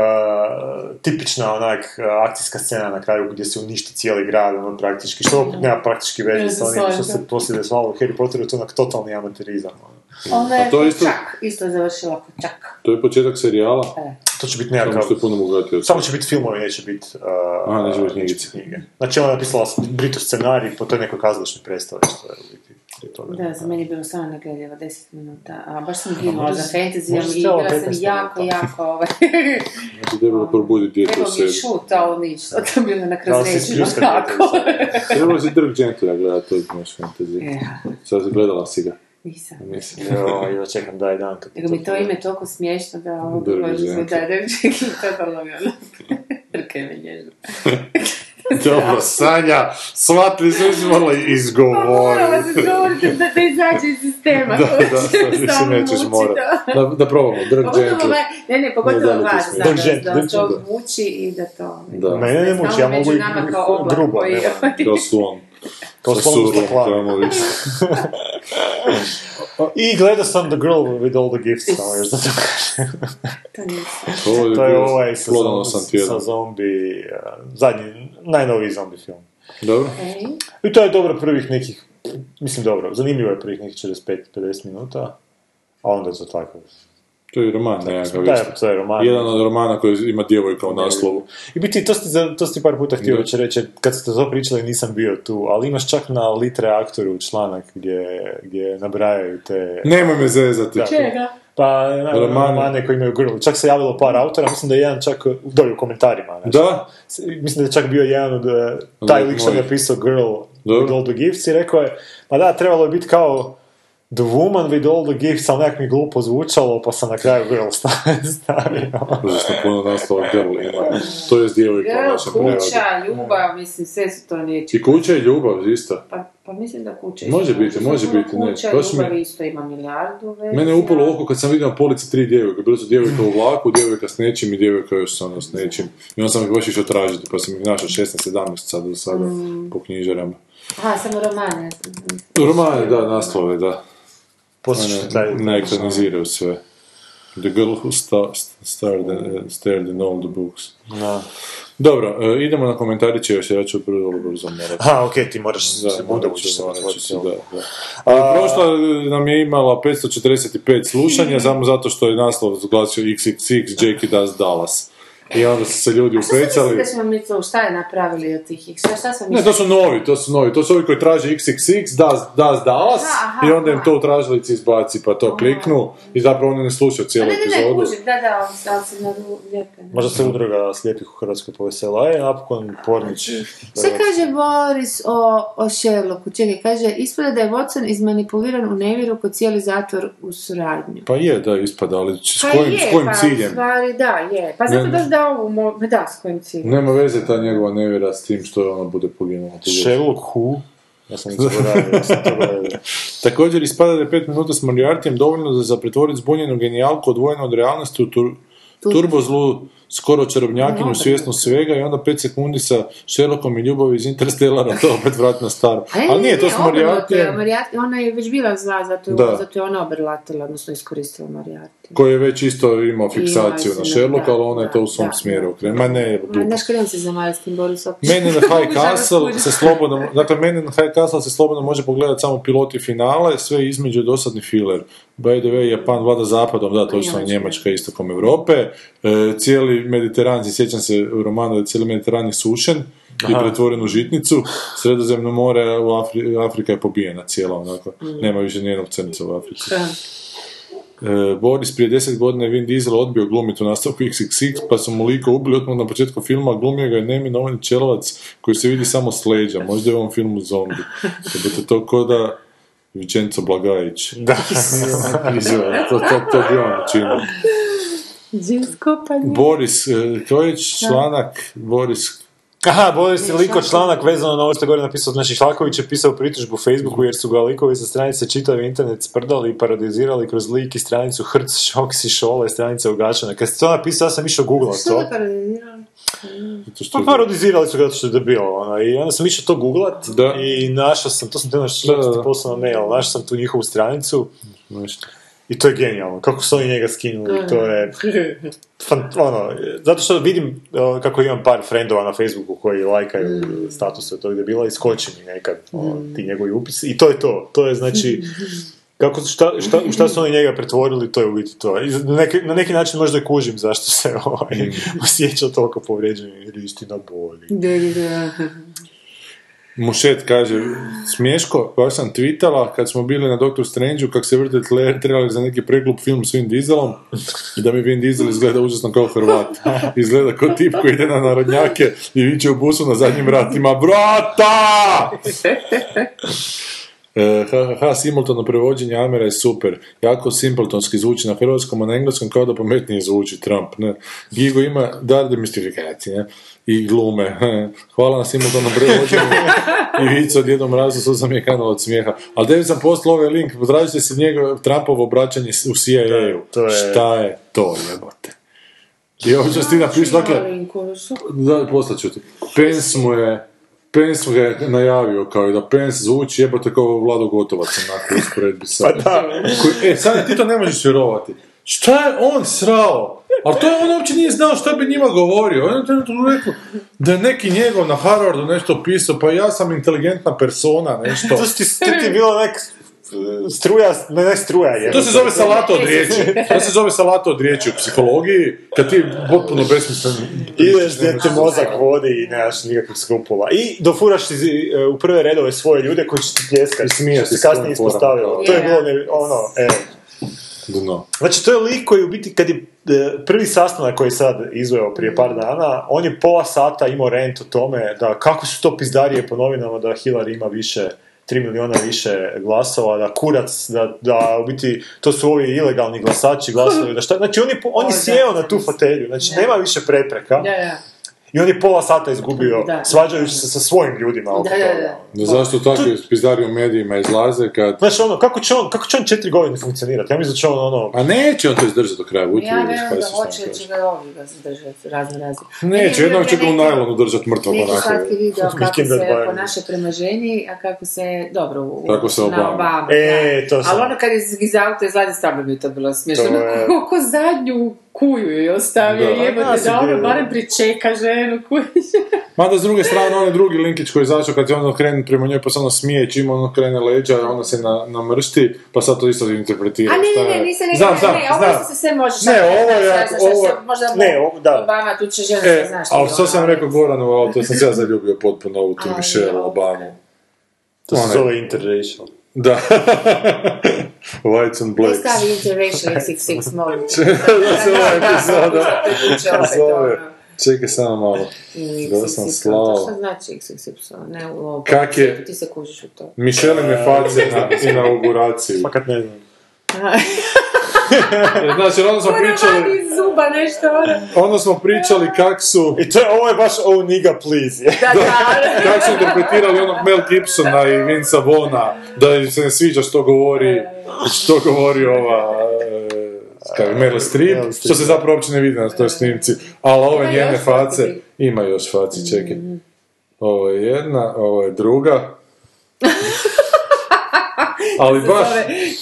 tipična onak akcijska scena na kraju gdje se uništi cijeli grad, ono praktički, što opet nema praktički veze Ne s znam, onim što se poslije dešavalo u Harry Potteru, to je onak totalni amaterizam. ono. Ona je A to je isto- čak, isto završila kod čak. To je početak serijala. To će biti Samo nekakav... što je puno. Samo će biti filmovi, neće biti uh, A, neće biti knjige. Znači ona je napisala Brito scenarij po toj nekoj kazališnoj predstavi, što je u biti prije toga. Da, za meni je bilo samo negledljivo 10 minuta, a baš sam ginula za si- fantasy možda si i htjela bila sam 15 jako, jako, ovaj, Znači, trebalo probuditi dijete u trebao mi je sebi. šut, ali ništa, to je bilo na Da ispljuskati kako. Trebalo si Dirk Gentlya gledati, to je naš fantasy. Ja, Sad gledala si ga. nisam. Mislim. Jo, ja čekam daj dan. Kad Nego mi to ime toliko smiješno da ovo može se ženke. da reći, totalno mi ono, trke me nježno. Dobro, Sanja, shvatili smo morala Morala izgovoriti. se da te izađe iz sistema. Da, da, da, više nećeš muči, morat. da. Da, da probamo, drg gently. me, ne, ne, pogotovo Ne, da vas, da, da, drg to muči i da to... Da. Mene ne muči, ja mogu i grubo, nema. Kao slon. Kao staklana. tamo više. I gledao sam The Girl with all the gifts, samo još da to kažem. To. To je, To je ovaj sa, plodono zom- sam sa zombi, uh, zadnji, najnoviji zombi film. Dobro. Ej, I to je dobro prvih nekih, mislim dobro, zanimljivo je prvih nekih 45-50 minuta, a onda za tako. To je roman nekakav Da, to je roman. Jedan od romana koji ima djevojka u naslovu. I biti, to ste, to ste par puta htio već reći, kad ste to pričali nisam bio tu, ali imaš čak na Litre aktoru članak gdje, gdje nabrajaju te... Nemoj me zezati. Da. Čega? Pa, na, Romane. romane koji imaju girl. Čak se javilo par autora, mislim da je jedan čak dolje u komentarima. znači. Da? Mislim da je čak bio jedan od, eh, taj lik što je napisao Girl Dobro. with all the gifts i rekao je, pa da, trebalo je biti kao The woman with all the gifts, ali nekak mi glupo zvučalo, pa sam na kraju Girl stavio. Užasno puno naslova girl ima. To je djevojka u Girl, našem prevodu. kuća, ljubav, mislim, sve su to riječi. I kuća i ljubav, isto. Pa, pa mislim da kuća Može isto. biti, može biti, ne, Kuća, mi- ljubav isto ima milijardu verzija. Mene je upalo oko kad sam vidio na polici tri djevojke. Bile su djevojka u vlaku, djevojka s nečim i djevojka još ono s nečim. I onda sam ih baš išao tražiti, pa sam ih našao 16-17 sad do sada po knjižarama. Aha, samo romane. Romane, da, naslove, da. Poslušajte taj... Ne, ekraniziraju sve. The girl who sta- starred, in- stared in all the books. Da. Dobro, e, idemo na komentariće još, ja ću prvo brzo morati. Aha, okej, ti moraš Da, sekundu morat ući se otvoriti, se, da, da. A, prošla e, nam je imala 545 slušanja, samo zato što je naslov zglasio XXX, Jackie Does Dallas. I onda su se ljudi A upecali. da smo mi to, šta je napravili od tih? Šta, šta smo Ne, to su novi, to su novi. To su ovi koji traže XXX, Does, does Dallas, Aha, aha, i onda im aha. to u tražilici izbaci, pa to kliknu i zapravo oni ne slušaju A cijelu ne, ne, ne, epizodu. kužim, da, da, ali, ali se lijepe. Možda se udruga slijepih u Hrvatskoj povesela, je napokon Pornić. Šta kaže Boris o, o Sherlocku? Čekaj, kaže, ispada da je Watson izmanipuliran u nevjeru kod cijeli zatvor u suradnju. Pa je, da, ispada, ali s Pa kojim, je, s kojim pa, ciljem? Stvari, da, je. Pa zato Ne, da ovu, mo- da, s kojim ciljem. Nema veze ta njegova nevjera s tim što ona bude poginula. Sherlock Who? Ja sam zaboravio, ja sam. Također ispada da je 5 minuta s Moriartyjem dovoljno da za pretvoriti zbunjenu genijalku odvojenu od realnosti u tur, turbo zlu skoro čarobnjakinju svjesnu svega i onda 5 sekundi sa Sherlockom i ljubavi iz Interstellara to opet vrati na staro. Ne, Ali nije, to ne, s obrnuto je, Moriartyjem Moriarty- Ona je već bila zla, zato, Da. zato je ona obrlatila, odnosno iskoristila Moriarty. koji je već isto imao fiksaciju Ima, na da, Sherlocka, ali ona je to u svom da, smjeru okrenula. Ma ne. Znaš kada se Borisom? Men in the High Castle se slobodno, dakle Men in the High Castle se slobodno može pogledati samo pilot i finale, sve između je dosadni filler. By the way, Japan vlada zapadom, da, točno je Njemačka. Njemačka istokom Europe. E, cijeli Mediteran, sjećam se u romanu da je cijeli Mediteran je sušen i pretvoren u žitnicu. Sredozemno more, u Afri, Afrika je pobijena cijela onako. Nema više nijednog crnca u Africi. Da. E, Boris prije deset godina je Vin Diesel odbio glumiti u nastavku XXX, pa su mu liko ubili odmah na početku filma, glumio ga je neminovani čelovac koji se vidi samo s leđa, možda je u ovom filmu zombi. Jebote, to ko da Vicenzo Blagajić. Da. To, to, to bi on učinio. Džinsko pa nije. Boris, e, koji je članak, Boris, Aha, Boris je liko članak vezano na ovo što je gore napisao, znači Šlaković je pisao pritužbu u Facebooku jer su ga likovi sa stranice čitavi internet sprdali i parodizirali kroz lik i stranicu Hrc, Šoks i Šole, stranica ugačena. Kad ste to napisao, ja sam išao googlat Što to. što Pa parodizirali su ga zato što je debilo, ono, i onda sam išao to googlat Da. i našao sam, to sam te našao, Da, da, što da. ti poslao na mail, našao sam tu njihovu stranicu nešto. I to je genijalno, kako su oni njega skinuli, to je, fan, ono, zato što vidim uh, kako imam par frendova na Facebooku koji lajkaju statuse tog debila i skoči mi nekad ono, ti njegovi upisi i to je to, to je znači kako, šta, šta, šta su oni njega pretvorili, to je u biti to. I na neki, na neki način možda i kužim zašto se ovaj, osjeća toliko povrijeđen jer istina boli. Da, da, da. Mušet kaže, smješko, baš sam tweetala kad smo bili na Doctor Strange-u kak se vrte trailer za neki preglup film s Vin Dieselom i da mi Vin Diesel izgleda užasno kao Hrvat. Izgleda kao tip koji ide na narodnjake i viče u busu na zadnjim vratima Brata! E, ha, ha, ha, simultano prevođenje Amera je super. Jako simpletonski zvuči na hrvatskom, a na engleskom kao da pametnije zvuči Trump. Ne? Gigo ima dar demistifikacije i glume. Hvala na simultanom prevođenju. I vicu od jednom razu su sam je kanal od smijeha. Ali da sam poslao ovaj link, potražite se njegov Trumpovo obraćanje u CIA-u. Je- Šta je to, jebote? I ovo što ti napiš, dakle, da, poslat ću ti. Pence mu je, Pence ga je najavio kao da Pence zvuči jebote kao Vlado Gotovac onako usporedbi sa... Koji- E, sad ti to ne možeš vjerovati. Šta je on srao? Ali to je on uopće nije znao šta bi njima govorio. On je trenutno rekao da je neki njegov na Harvardu nešto pisao, pa ja sam inteligentna persona, nešto. To ti, ti je bilo nek struja, ne, ne struja je. To se zove salato od riječi. To se zove salato od riječi u psihologiji, kad ti potpuno besmislen... Ideš gdje te mozak vodi i nemaš nikakvih skrupula. I dofuraš si e, u prve redove svoje ljude koji će ti pljeskati. I smiješ se kasnije ispostavilo. To je bilo ne, ono, e. Dno. Znači, to je lik koji u biti, kad je e, prvi sastanak koji je sad izveo prije par dana, on je pola sata imao rent o tome da kako su to pizdarije po novinama da Hillary ima više 3 miliona više glasova, da kurac, da, da u biti to su ovi ilegalni glasači glasaju, da šta, znači on je, po- on je O, da, sjeo na tu fotelju, znači nema više prepreka. I on je pola sata izgubio Da. svađajući se sa svojim ljudima oko Da, da, da. No zašto takvi pizdari u medijima izlaze kad... Znaš, ono, kako će on, kako će on četiri godine funkcionirati? Ja mislim da će on, ono, A neće on to izdržati do kraja, budite Ja vjerujem da se hoće, da će ga ovi ga zadržati razno razni. Neće, jednog će ga u najlonu držati mrtvog Neki onako. slatki video kako se ponaša prema ženi, a kako se, dobro, u, Kako se na Obama. Obama. E, da. to sam- Ali ono kad je iz, iz auta izlazi, stvarno je to bilo smiješno. To Ono, zadnju kuju je ostavio, Da. jebote, sam da ono barem pričeka ženu, kujiš. Mada s druge strane, onaj drugi linkić koji je izašao kad je ono krene prema njoj, pa se ono smije, čim ono krene leđa, ona se na, namršti, pa sad to isto interpretira. A ne, ne, ne, nisam Znam, rekla, znam, ne, ovo znam. se sve može Ne, ovo je- ovo Možda ne, ovo- da. Obama, tu će žena E, znaš. ali što sam ono, rekao Goranu, ali to sam se ja zaljubio potpuno u tu Michelle jo. Obamu. to se zove interracial. Da. Whites and Ne blacks. stavi interracial XXX, molim. da se ova epizoda zove. ono. Čekaj samo malo. Da sam slao. To šta znači XXY? Ne u ovo. Kak je- Ti se kužiš u to. Michelle me face na inauguraciji. Fakat ne znam. Znači, onda smo pričali, Ono iz zuba nešto, ono. smo pričali kak su, I to je, ovo je baš oh nigga please. Da, da, kak su interpretirali onog Mel Gibsona i Vinca Vona, da im se ne sviđa što govori, što govori ova, e, kako je, Meryl Streep, što se zapravo uopće ne vidi na toj snimci, ali ove njene face, faci. ima još faci, čekaj. Ovo je jedna, ovo je druga. Ali baš,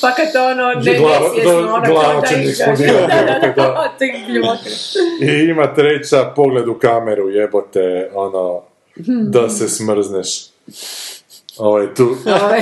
Pa kad to ono, ne, Glava- ono, glava će eksplodirati, Da, da, i ima treća, pogled u kameru, jebote, ono, da se smrzneš. Ovo je tu, Ovaj,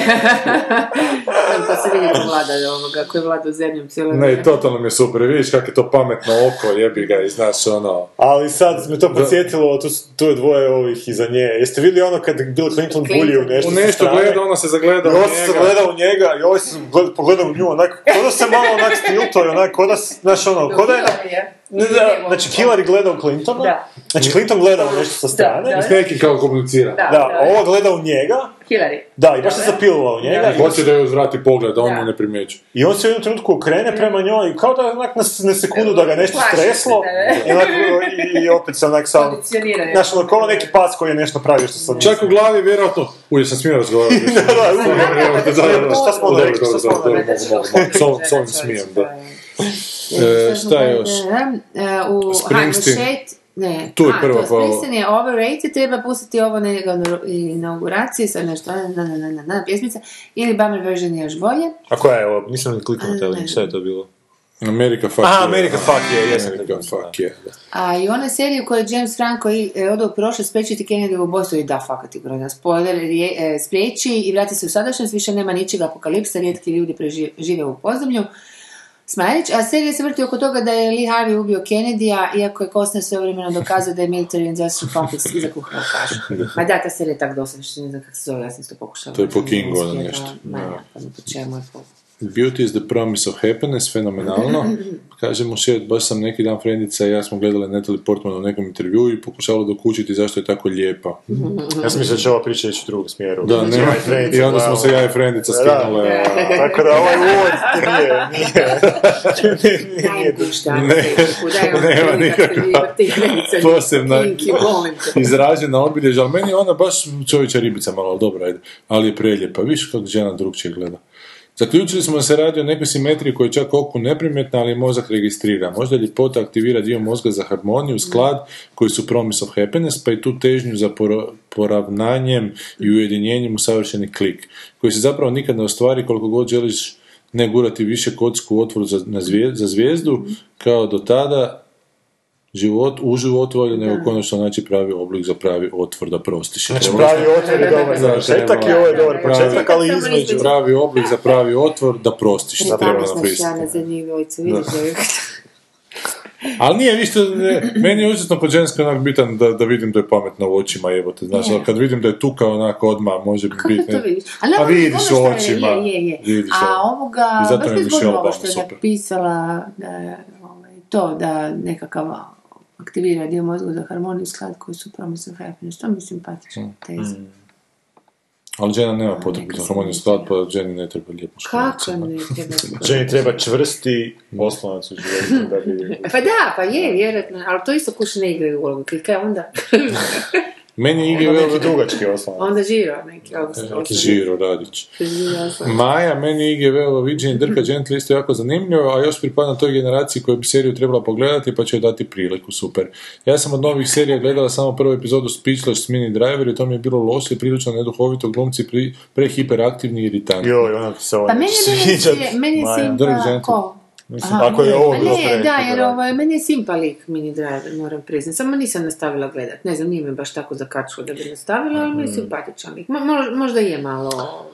Pa se vidi ko vlada ovoga, koji vlada zemljom cijelo ne, totalno mi je super, vidiš kako je to pametno oko, jebi ga i znaš ono, Ali sad me to podsjetilo, tu, tu je dvoje ovih iza nje. Jeste vidjeli ono kad Bill Clinton Clinton. bulji u nešto u nešto gleda, ona se zagleda u on se njega. gleda u njega i ovaj se gleda, pogleda u nju, onak, ko da se malo onak stiltuje, onak, ko da, s- znaš ono, ko da je, ne, da, znači Hillary gleda u Clintona, Da. znači Clinton gleda u nešto sa strane, Da, I s nekim kao komunicira. Da, da, a ova gleda u njega, Hillary. da, i baš se zapilila u njega, Da. i, Hoće da joj uzvrati pogled, a on Da. mu ne primjećuje. i on se u jednom trenutku okrene prema njoj, kao da onak na, na sekundu da ga nešto Plaši se, streslo, da, i, onak, i, i opet se onak sam, znaš, ono, kao neki pas koji je nešto pravio što sam Čak u glavi, vjerojatno, uj, sam smio razgovarati. Da, da, Da, da, da, da, da. Šta smo rekli, šta rekli? mogu, mogu. S ovim- S ovim smijem, da. E, šta je još? E, U Springsteen. Ne, Tu je a, prva, to Springsteen je overrated, treba pustiti ovo na inauguraciji, sad nešto, na, na, na, na, na, pjesmica, ili Bummer version je još bolje. A koja je ovo? Nisam ni kliknuo na taj šta je to bilo? America fuck Aha, yeah. America fuck yeah, jesam America fuck yeah. da. A i ona serija u kojoj je James Franco i, e, ode u prošlost spriječiti Kennedy u ubojstvo i da, fakat je brojna spoiler, je, e, spriječi i vrati se u sadašnjost, više nema ničega apokalipsa, rijetki ljudi preži- žive u podzemlju. Smajlić, a serija se vrti oko toga da je Lee Harvey ubio Kennedy-a, iako je Costner sve vremena dokazao da je military industrial complex iza kuhao kašu. Ma da, ta serija je tako dosadna što ne znam kako se zove, ja sam to pokušala. To je po Kingu, ono nešto. Ma ja, pa čemu je po Beauty is the promise of happiness, fenomenalno. Kaže mu šet, baš sam neki dan frendica i ja smo gledali Natalie Portman u nekom intervjuu i pokušavali dokučiti zašto je tako lijepa. Ja sam mislio da će ova priča ići u drugom smjeru. Da, Znači, ne, i onda smo se ja i frendica skinule. Da. a- Tako da ovaj uvod nije, nije, nije, nije nema nikakva posebna izražena obilježja, ali meni je ona baš čovječa ribica malo, ali dobro, ajde, ali je preljepa, viš kako žena drugčije gleda. Zaključili smo da se radi o nekoj simetriji koja je čak oku neprimjetna, ali mozak registrira. Možda ljepota aktivira dio mozga za harmoniju, sklad, koji su promise of happiness, pa i tu težnju za poravnanjem i ujedinjenjem u savršeni klik, koji se zapravo nikad ne ostvari koliko god želiš ne gurati više kocku u otvor za, za zvijezdu, kao do tada život, u životu, ali nego konačno naći pravi oblik za pravi otvor da prostiš. Znači pravi otvor je dobar završetak i ovo je dobar Pravi- početak, ali između... pravi oblik za pravi otvor da prostiš. Ne treba šana za njih dvojicu, vidiš da je... Ali nije ne, meni je užasno po ženskoj onak bitan da, da vidim da je pametna u očima, jebote, znaš, ali kad vidim da je tuka onako odmah može Kako biti... to vidiš? Ali Pa vidiš u očima, Je, je, je. vidiš, A ovoga, baš mi je zgodno ovo što je napisala, da je, ovaj, to da nekakav aktivira dio mozga za harmoniju i sklad koji su promise of happiness. To mi je simpatična Mm. teza. Ali žena nema potrebu za harmoniju sklad, pa ženi ne treba lijepo Kako ne treba Ženi treba čvrsti oslonac u životu da bi... Pa da, pa je, vjerojatno, ali to isto kuš ne igraju ulogu. Kaj onda? Meni je Igor neki dugački oslonac. onda žiro neki ovog neki Žiro Radić. Maja, meni IGV-ova viđenje Drka Gently isto jako zanimljivo, a još pripadam toj generaciji koja bi seriju trebala pogledati pa će joj dati priliku, super. Ja sam od novih serija gledala samo prvu epizodu Speechless s Mini Driver i to mi je bilo loše, prilično neduhovito, glumci prehiperaktivni i iritanti. Joj, ona se ovo Pa meni je meni, meni je Mislim, Aha, ako je ovo a bilo ne, da, jer pre- ovaj, meni je simpa lik mini driver, moram priznati. Samo nisam nastavila gledat. Ne znam, nije me baš tako zakačilo da bi nastavila, ali mi Mhm. je simpatičan lik. Mo- mo- možda je malo...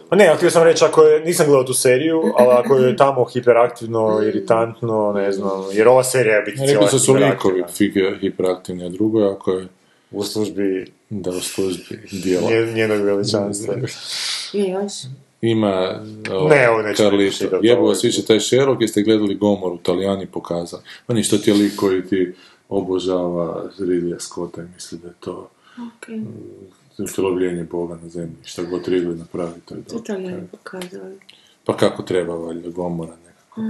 Pa ne, ali htio sam reći, ako je, nisam gledao tu seriju, ali ako je tamo hiperaktivno, iritantno, ne znam, jer ova serija je biti cijela sam su likovi hiperaktivni, a drugo je ako je U službi da u službi dijela. nje- njenog veličanstva. Je još? Ima Ne, ovo to- Jebu vas više taj Sherlock, jeste gledali Gomoru, Italijani pokazali. Ma ništa ti je lik koji ti obožava Ridley Scotta i misli da je to Ok, utjelovljenje Boga na zemlji. Šta god Ridley napravi, to je to dobro. italijani pokazali. Pa kako treba, valjda, Gomora nekako.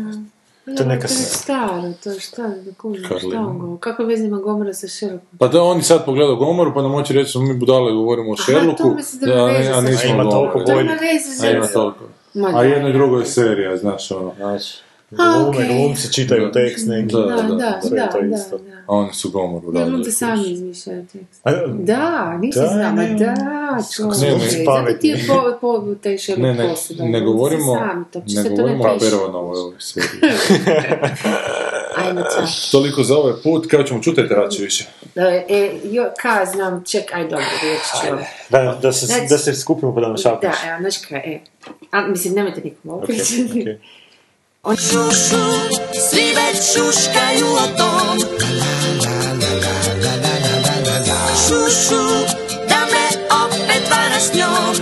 To je neka to je se- staro, to je šta, da kužim, šta on govori? Kako veze ima Gomora sa Sherlockom? Pa da oni sad pogledaju Gomoru, pa nam hoće reći da smo mi budale govorimo o Aha, Sherlocku, to misli da ima veze a sa nismo. Ima toliko Gomoru. To bolje. ima veze A ima sa... toliko. Ma A da, jedno i da, drugo je da. serija, znaš, ono. Znači, glume, okej. glumci čitaju tekst neki. Da, Da, da, da, sve je to da, isto. da. A oni su Gomoru Ja radili. onda sami izmišljaju tekst. A, Da, nisam Da, znala, ne. da, čovječe, Ne, ne. zato ti je po, po taj Ne, Sherlock ne, posuda. ne govorimo, sami, to ne se to govorimo o piše. Pervanovoj ovoj seriji. Ajmo. Toliko za ovaj put, kao ćemo čuti rači više. E, e, jo, ka, znam, ček, aj dobro, reći ću. Da, da, se, Znači- da se skupimo pa da nam šapiš. Da, evo, znaš kaj, e. A, mislim, nemojte nikom ovo Okay, okay. On- Šušu, svi već šuškaju o tom. Šušu, da me opet varaš s njom